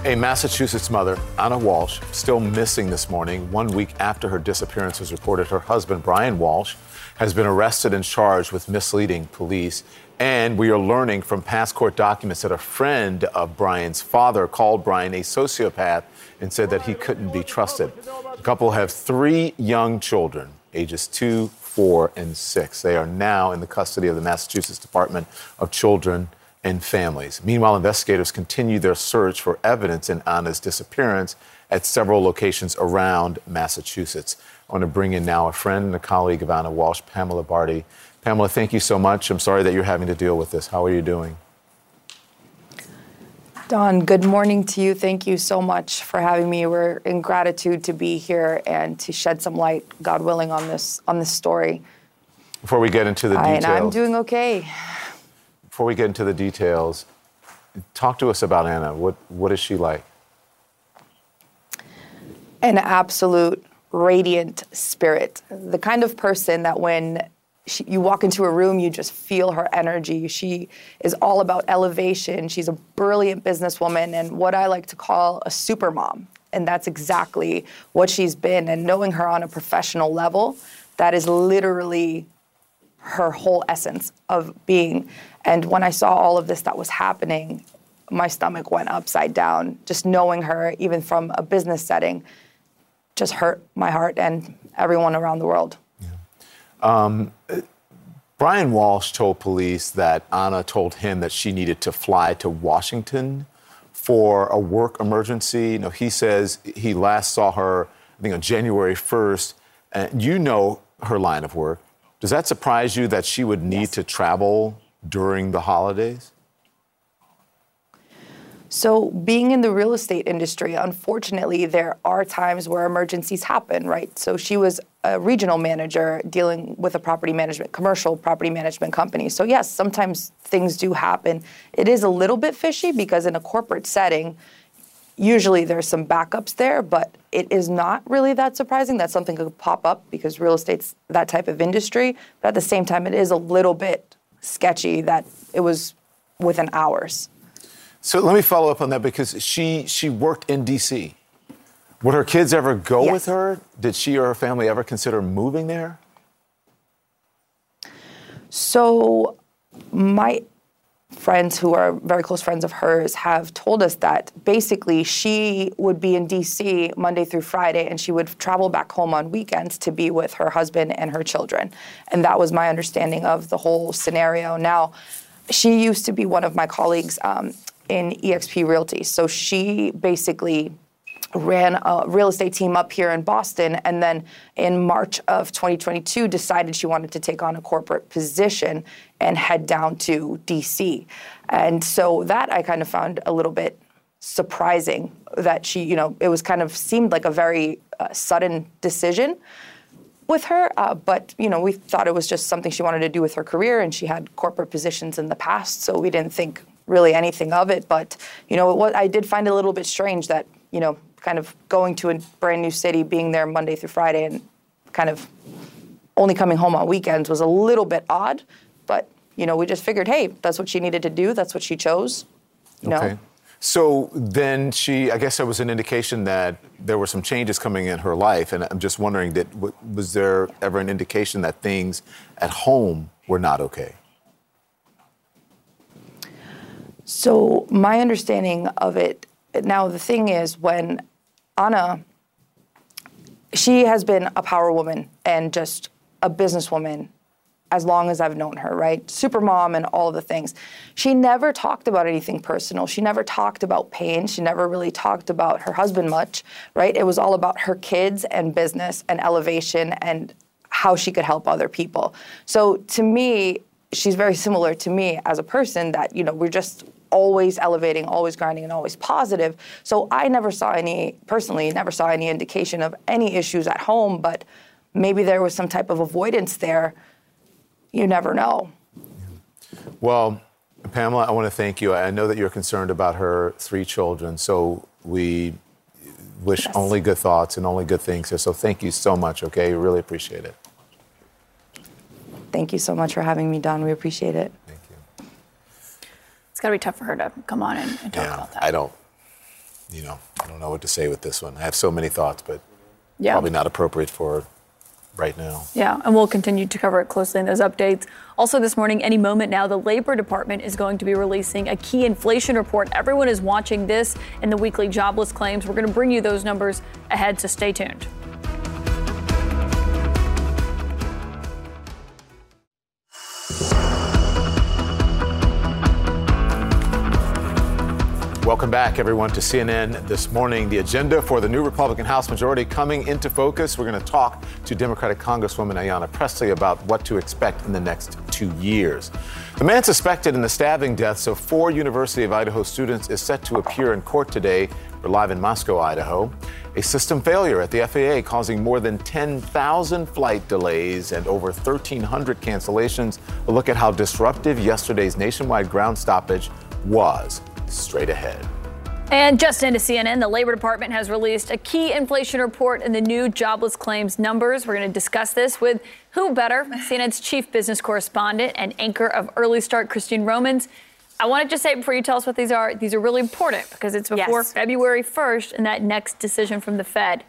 A Massachusetts mother, Ana Walsh, still missing this morning, one week after her disappearance was reported. Her husband, Brian Walsh, has been arrested and charged with misleading police. And we are learning from past court documents that a friend of Brian's father called Brian a sociopath and said that he couldn't be trusted. The couple have three young children, ages two, four, and six. They are now in the custody of the Massachusetts Department of Children and families. Meanwhile, investigators continue their search for evidence in Ana's disappearance at several locations around Massachusetts. I want to bring in now a friend and a colleague of Ana Walsh, Pamela Barty. Pamela, thank you so much. I'm sorry that you're having to deal with this. How are you doing? Don, good morning to you. Thank you so much for having me. We're in gratitude to be here and to shed some light, God willing, on this on this story. Before we get into the details, and I'm doing okay before we get into the details, talk to us about Ana. What, what is she like? An absolute radiant spirit. The kind of person that when she, you walk into a room, you just feel her energy. She is all about elevation. She's a brilliant businesswoman and what I like to call a super mom. And that's exactly what she's been. And knowing her on a professional level, that is literally her whole essence of being. And when I saw all of this that was happening, my stomach went upside down. Just knowing her, even from a business setting, just hurt my heart and everyone around the world. Yeah. Um, Brian Walsh told police that Ana told him that she needed to fly to Washington for a work emergency. You know, he says he last saw her, I think, on January 1st. And you know her line of work. Does that surprise you that she would need yes. to travel during the holidays? So, being in the real estate industry, unfortunately, there are times where emergencies happen, right? So, she was a regional manager dealing with a property management, commercial property management company. So, yes, sometimes things do happen. It is a little bit fishy because in a corporate setting, usually there's some backups there, but it is not really that surprising that something could pop up because real estate's that type of industry. But at the same time, it is a little bit sketchy that it was within hours. So let me follow up on that because she she worked in D.C. Would her kids ever go Yes. with her? Did she or her family ever consider moving there? So, my friends who are very close friends of hers have told us that basically she would be in DC Monday through Friday and she would travel back home on weekends to be with her husband and her children. And that was my understanding of the whole scenario. Now, she used to be one of my colleagues um, in EXP Realty. So she basically ran a real estate team up here in Boston, and then in March of 2022 decided she wanted to take on a corporate position and head down to DC. And so that I kind of found a little bit surprising that she, you know, it was kind of seemed like a very uh, sudden decision with her, uh, but you know, we thought it was just something she wanted to do with her career, and she had corporate positions in the past, so we didn't think really anything of it. But you know, was, I did find it a little bit strange that you know, kind of going to a brand new city, being there Monday through Friday, and kind of only coming home on weekends was a little bit odd. But you know, we just figured, hey, that's what she needed to do. That's what she chose. You know? Okay. So then she, I guess there was an indication that there were some changes coming in her life, and I'm just wondering that was there ever an indication that things at home were not okay? So my understanding of it now, the thing is when Ana, she has been a power woman and just a businesswoman as long as I've known her, right? Super mom and all of the things. She never talked about anything personal. She never talked about pain. She never really talked about her husband much, right? It was all about her kids and business and elevation and how she could help other people. So to me, she's very similar to me as a person that, you know, we're just always elevating, always grinding, and always positive. So I never saw any, personally, never saw any indication of any issues at home, but maybe there was some type of avoidance there. You never know. Well, Pamela, I want to thank you. I know that you're concerned about her three children, so we wish only good thoughts and only good things here. So thank you so much, okay? Really appreciate it. Thank you so much for having me, Don. We appreciate it. It's got to be tough for her to come on and, and talk Yeah, about that. I don't, you know, I don't know what to say with this one. I have so many thoughts, but Yeah. probably not appropriate for right now. Yeah, and we'll continue to cover it closely in those updates. Also, this morning, any moment now, the Labor Department is going to be releasing a key inflation report. Everyone is watching this and the weekly jobless claims. We're going to bring you those numbers ahead, so stay tuned. Welcome back, everyone, to CNN this morning. The agenda for the new Republican House majority coming into focus. We're going to talk to Democratic Congresswoman Ayanna Presley about what to expect in the next two years. The man suspected in the stabbing deaths of four University of Idaho students is set to appear in court today. We're live in Moscow, Idaho. A system failure at the FAA causing more than 10,000 flight delays and over 1,300 cancellations. A look at how disruptive yesterday's nationwide ground stoppage was straight ahead. And just into CNN, the Labor Department has released a key inflation report and the new jobless claims numbers. We're going to discuss this with who better? CNN's chief business correspondent and anchor of Early Start, Christine Romans. I want to just say before you tell us what these are, these are really important because it's before Yes. February 1st and that next decision from the Fed.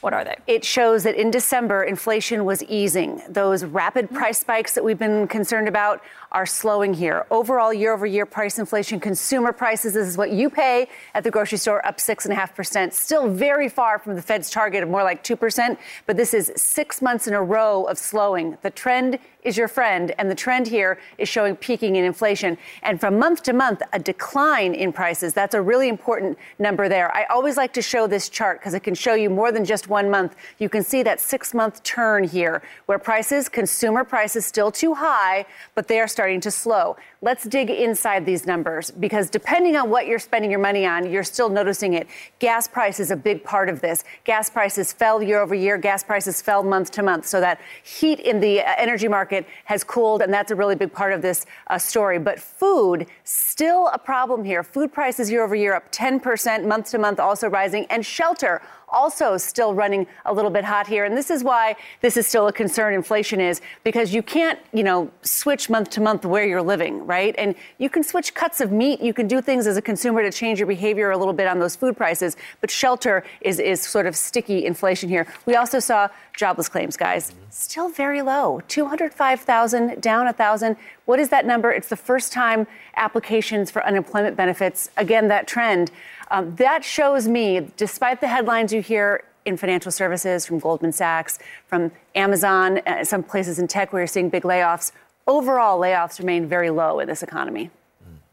What are they? It shows that in December, inflation was easing. Those rapid price spikes that we've been concerned about are slowing here. Overall, year over year price inflation, consumer prices, this is what you pay at the grocery store, up 6.5%. Still very far from the Fed's target of more like 2%, but this is six months in a row of slowing. The trend is your friend, and the trend here is showing peaking in inflation. And from month to month, a decline in prices. That's a really important number there. I always like to show this chart because it can show you more than just one month. You can see that six month turn here where prices, consumer prices, still too high, but they are starting to slow. let's dig inside these numbers because depending on what you're spending your money on, you're still noticing it. Gas price is a big part of this. Gas prices fell year over year, gas prices fell month to month. So that heat in the uh, energy market has cooled, and that's a really big part of this uh, story. But food, still a problem here. Food prices year over year up 10%, month to month also rising, and shelter also still running a little bit hot here. And this is why this is still a concern inflation is because you can't, you know, switch month to month where you're living, right? And you can switch cuts of meat. You can do things as a consumer to change your behavior a little bit on those food prices. But shelter is, is sort of sticky inflation here. We also saw jobless claims, guys, still very low 205,000, down 1,000. What is that number? It's the first time applications for unemployment benefits, again, that trend. Um, that shows me, despite the headlines you hear in financial services from Goldman Sachs, from Amazon, uh, some places in tech where you're seeing big layoffs, overall layoffs remain very low in this economy.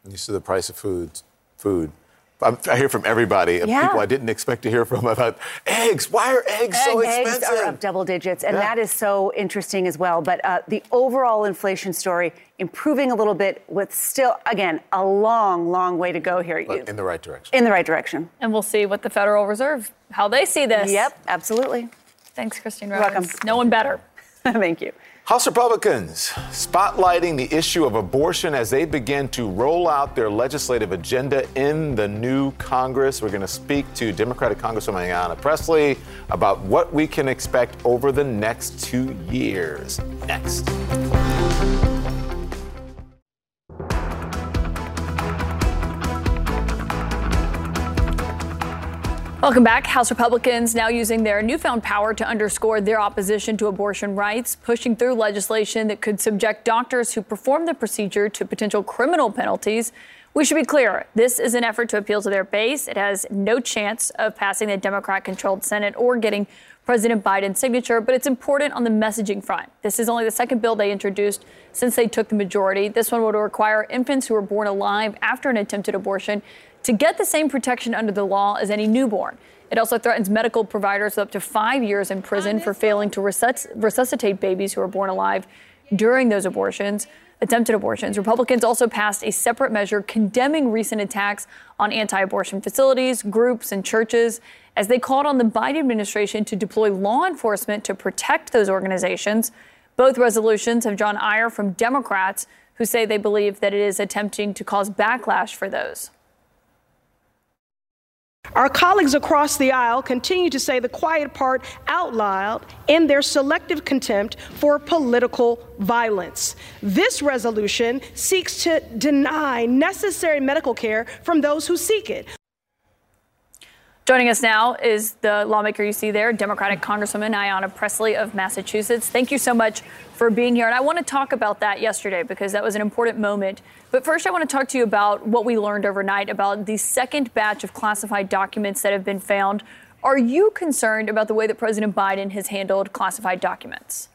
You see the price of food, food. I'm, i hear from everybody, Yeah. people I didn't expect to hear from about eggs. Why are eggs so expensive? Eggs are up double digits, and Yeah. that is so interesting as well. But uh, the overall inflation story improving a little bit, with still, again, a long, long way to go here. But in the right direction. In the right direction. And we'll see what the Federal Reserve, how they see this. Yep, absolutely. Thanks, Christine You're welcome. No one better. Thank you. House Republicans spotlighting the issue of abortion as they begin to roll out their legislative agenda in the new Congress. We're going to speak to Democratic Congresswoman Ayanna Presley about what we can expect over the next two years. Next. Welcome back. House Republicans now using their newfound power to underscore their opposition to abortion rights, pushing through legislation that could subject doctors who perform the procedure to potential criminal penalties. We should be clear this is an effort to appeal to their base. It has no chance of passing the Democrat controlled Senate or getting President Biden's signature, but it's important on the messaging front. This is only the second bill they introduced since they took the majority. This one would require infants who are born alive after an attempted abortion to get the same protection under the law as any newborn. It also threatens medical providers with up to five years in prison for failing to resus- resuscitate babies who are born alive during those abortions, attempted abortions. Republicans also passed a separate measure condemning recent attacks on anti abortion facilities, groups, and churches as they called on the Biden administration to deploy law enforcement to protect those organizations. Both resolutions have drawn ire from Democrats who say they believe that it is attempting to cause backlash for those. Our colleagues across the aisle continue to say the quiet part out loud in their selective contempt for political violence. This resolution seeks to deny necessary medical care from those who seek it. Joining us now is the lawmaker you see there, Democratic Congresswoman Ayanna Presley of Massachusetts. Thank you so much for being here. And I want to talk about that yesterday because that was an important moment. But first, I want to talk to you about what we learned overnight about the second batch of classified documents that have been found. Are you concerned about the way that President Biden has handled classified documents?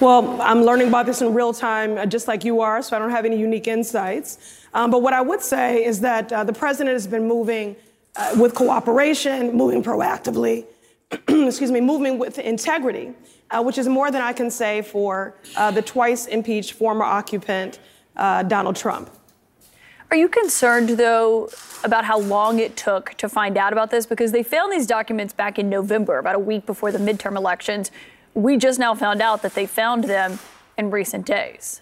Well, I'm learning about this in real time, uh, just like you are, so I don't have any unique insights. Um, but what I would say is that uh, the president has been moving uh, with cooperation, moving proactively, excuse me, moving with integrity, uh, which is more than I can say for uh, the twice impeached former occupant, uh, Donald Trump. Are you concerned, though, about how long it took to find out about this? Because they found these documents back in November, about a week before the midterm elections. We just now found out that they found them in recent days.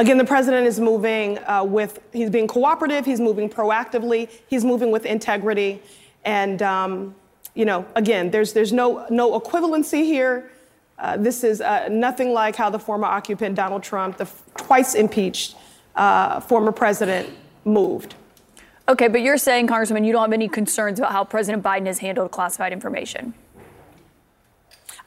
Again, the president is moving uh, with, he's being cooperative, he's moving proactively, he's moving with integrity. And, um, you know, again, there's, there's no, no equivalency here. Uh, this is uh, nothing like how the former occupant Donald Trump, the f- twice impeached uh, former president, moved. Okay, but you're saying, Congressman, you don't have any concerns about how President Biden has handled classified information.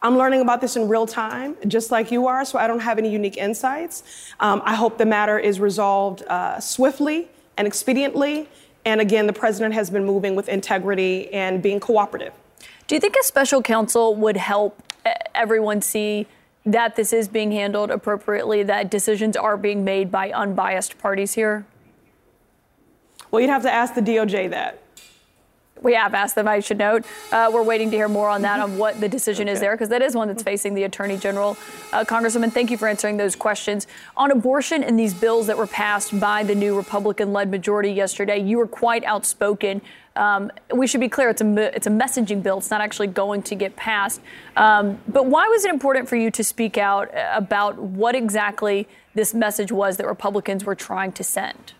I'm learning about this in real time, just like you are, so I don't have any unique insights. Um, I hope the matter is resolved uh, swiftly and expediently. And again, the president has been moving with integrity and being cooperative. Do you think a special counsel would help everyone see that this is being handled appropriately, that decisions are being made by unbiased parties here? Well, you'd have to ask the DOJ that. We have asked them, I should note. Uh, we're waiting to hear more on that, on what the decision okay. is there, because that is one that's facing the Attorney General. Uh, Congresswoman, thank you for answering those questions. On abortion and these bills that were passed by the new Republican led majority yesterday, you were quite outspoken. Um, we should be clear, it's a, it's a messaging bill. It's not actually going to get passed. Um, but why was it important for you to speak out about what exactly this message was that Republicans were trying to send?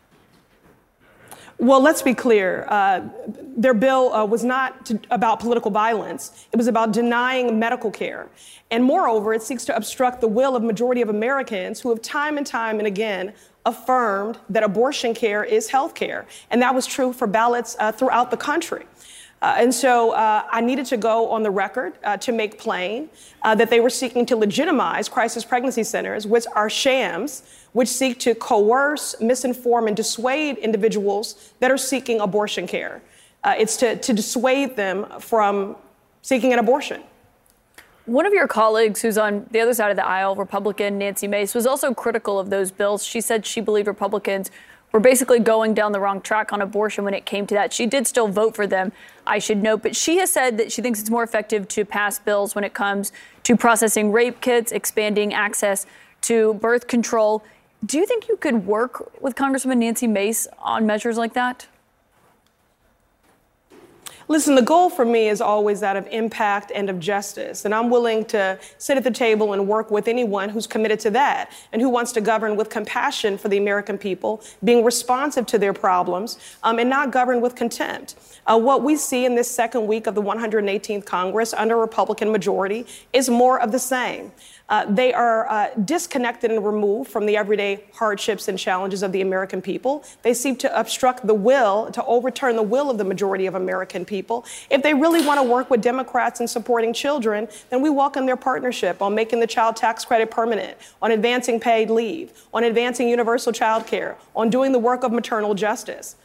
Well, let's be clear. Uh, their bill uh, was not to, about political violence. It was about denying medical care. And moreover, it seeks to obstruct the will of majority of Americans who have time and time and again affirmed that abortion care is health care. And that was true for ballots uh, throughout the country. Uh, and so uh, I needed to go on the record uh, to make plain uh, that they were seeking to legitimize crisis pregnancy centers, which are shams, which seek to coerce, misinform, and dissuade individuals that are seeking abortion care. Uh, it's to, to dissuade them from seeking an abortion. One of your colleagues who's on the other side of the aisle, Republican Nancy Mace, was also critical of those bills. She said she believed Republicans were basically going down the wrong track on abortion when it came to that. She did still vote for them, I should note, but she has said that she thinks it's more effective to pass bills when it comes to processing rape kits, expanding access to birth control. Do you think you could work with Congresswoman Nancy Mace on measures like that? Listen, the goal for me is always that of impact and of justice. And I'm willing to sit at the table and work with anyone who's committed to that and who wants to govern with compassion for the American people, being responsive to their problems, um, and not govern with contempt. Uh, what we see in this second week of the 118th Congress under Republican majority is more of the same. Uh, they are uh, disconnected and removed from the everyday hardships and challenges of the American people. They seem to obstruct the will, to overturn the will of the majority of American people. If they really want to work with Democrats in supporting children, then we welcome their partnership on making the child tax credit permanent, on advancing paid leave, on advancing universal child care, on doing the work of maternal justice.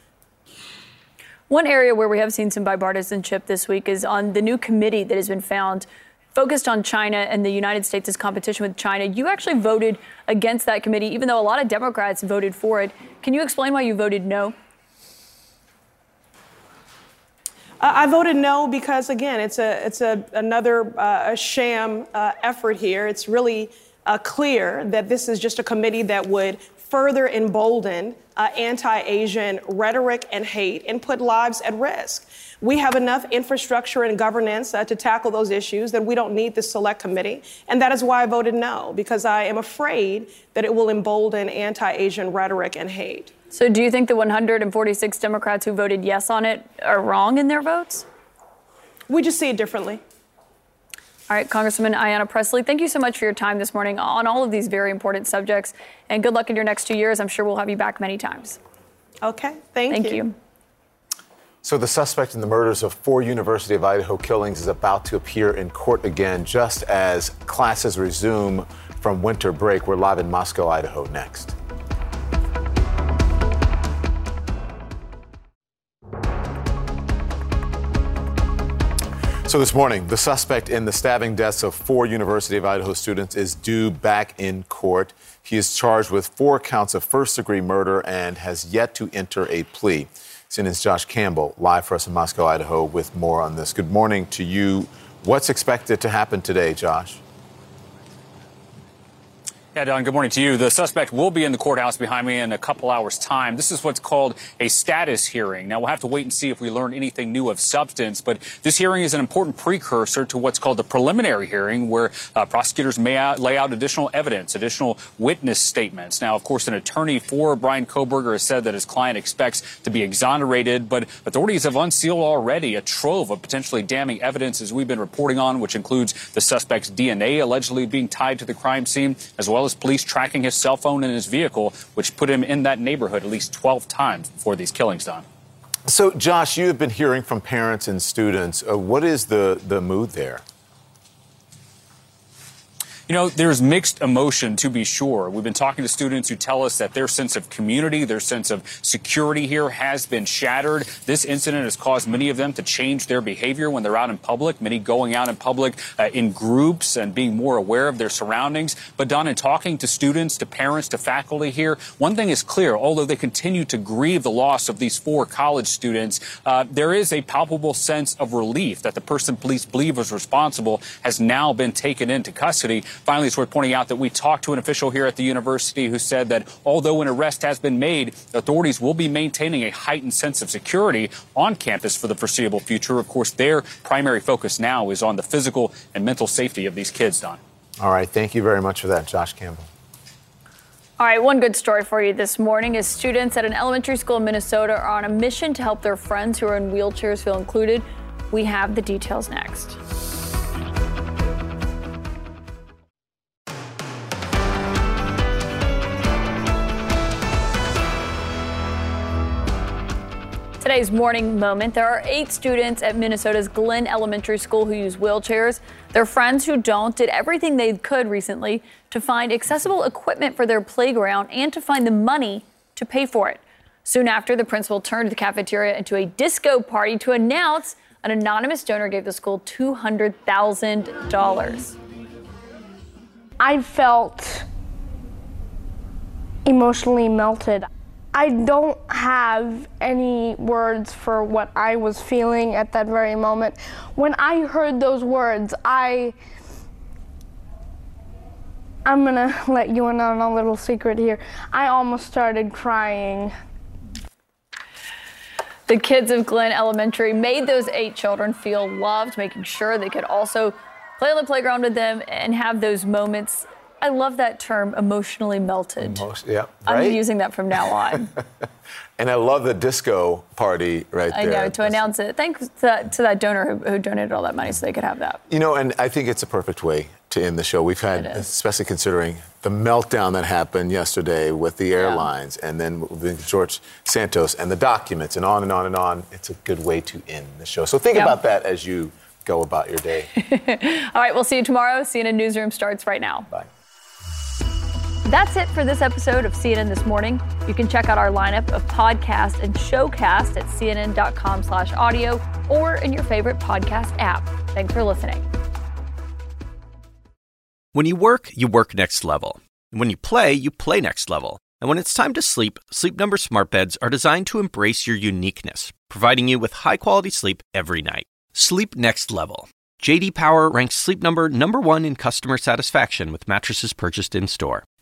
One area where we have seen some bipartisanship this week is on the new committee that has been found focused on China and the United States' competition with China. You actually voted against that committee, even though a lot of Democrats voted for it. Can you explain why you voted no? I voted no because, again, it's a it's a another uh, a sham uh, effort here. It's really uh, clear that this is just a committee that would further embolden uh, anti-Asian rhetoric and hate and put lives at risk we have enough infrastructure and governance uh, to tackle those issues, then we don't need this select committee. And that is why I voted no, because I am afraid that it will embolden anti Asian rhetoric and hate. So, do you think the 146 Democrats who voted yes on it are wrong in their votes? We just see it differently. All right, Congresswoman Ayanna Pressley, thank you so much for your time this morning on all of these very important subjects. And good luck in your next two years. I'm sure we'll have you back many times. Okay, thank, thank you. you. So, the suspect in the murders of four University of Idaho killings is about to appear in court again just as classes resume from winter break. We're live in Moscow, Idaho next. So, this morning, the suspect in the stabbing deaths of four University of Idaho students is due back in court. He is charged with four counts of first degree murder and has yet to enter a plea. CNN's Josh Campbell, live for us in Moscow, Idaho, with more on this. Good morning to you. What's expected to happen today, Josh? Yeah, Don, good morning to you. The suspect will be in the courthouse behind me in a couple hours' time. This is what's called a status hearing. Now, we'll have to wait and see if we learn anything new of substance, but this hearing is an important precursor to what's called the preliminary hearing, where uh, prosecutors may out, lay out additional evidence, additional witness statements. Now, of course, an attorney for Brian Kohberger has said that his client expects to be exonerated, but authorities have unsealed already a trove of potentially damning evidence, as we've been reporting on, which includes the suspect's DNA allegedly being tied to the crime scene, as well as police tracking his cell phone in his vehicle, which put him in that neighborhood at least 12 times before these killings done. So, Josh, you have been hearing from parents and students. Uh, what is the, the mood there? You know, there's mixed emotion to be sure. We've been talking to students who tell us that their sense of community, their sense of security here has been shattered. This incident has caused many of them to change their behavior when they're out in public, many going out in public uh, in groups and being more aware of their surroundings. But Don, in talking to students, to parents, to faculty here, one thing is clear, although they continue to grieve the loss of these four college students, uh, there is a palpable sense of relief that the person police believe was responsible has now been taken into custody. Finally, it's worth pointing out that we talked to an official here at the university who said that although an arrest has been made, authorities will be maintaining a heightened sense of security on campus for the foreseeable future. Of course, their primary focus now is on the physical and mental safety of these kids, Don. All right. Thank you very much for that, Josh Campbell. All right, one good story for you this morning is students at an elementary school in Minnesota are on a mission to help their friends who are in wheelchairs feel included. We have the details next. Today's morning moment there are eight students at Minnesota's Glenn Elementary School who use wheelchairs. Their friends who don't did everything they could recently to find accessible equipment for their playground and to find the money to pay for it. Soon after, the principal turned the cafeteria into a disco party to announce an anonymous donor gave the school $200,000. I felt emotionally melted. I don't have any words for what I was feeling at that very moment. When I heard those words, I I'm gonna let you in on a little secret here. I almost started crying. The kids of Glenn Elementary made those eight children feel loved, making sure they could also play on the playground with them and have those moments. I love that term, emotionally melted. Most, yeah, right? I'm using that from now on. and I love the disco party right I there. I know, to announce it. Thanks to that, to that donor who, who donated all that money so they could have that. You know, and I think it's a perfect way to end the show. We've had, especially considering the meltdown that happened yesterday with the airlines and then with George Santos and the documents and on and on and on. It's a good way to end the show. So think Yep. about that as you go about your day. All right, we'll see you tomorrow. CNN Newsroom starts right now. Bye. That's it for this episode of CNN This Morning. You can check out our lineup of podcast and showcast at cnn.com slash audio or in your favorite podcast app. Thanks for listening. When you work, you work next level. When you play, you play next level. And when it's time to sleep, Sleep Number smart beds are designed to embrace your uniqueness, providing you with high-quality sleep every night. Sleep next level. JD Power ranks Sleep Number number 1 in customer satisfaction with mattresses purchased in-store.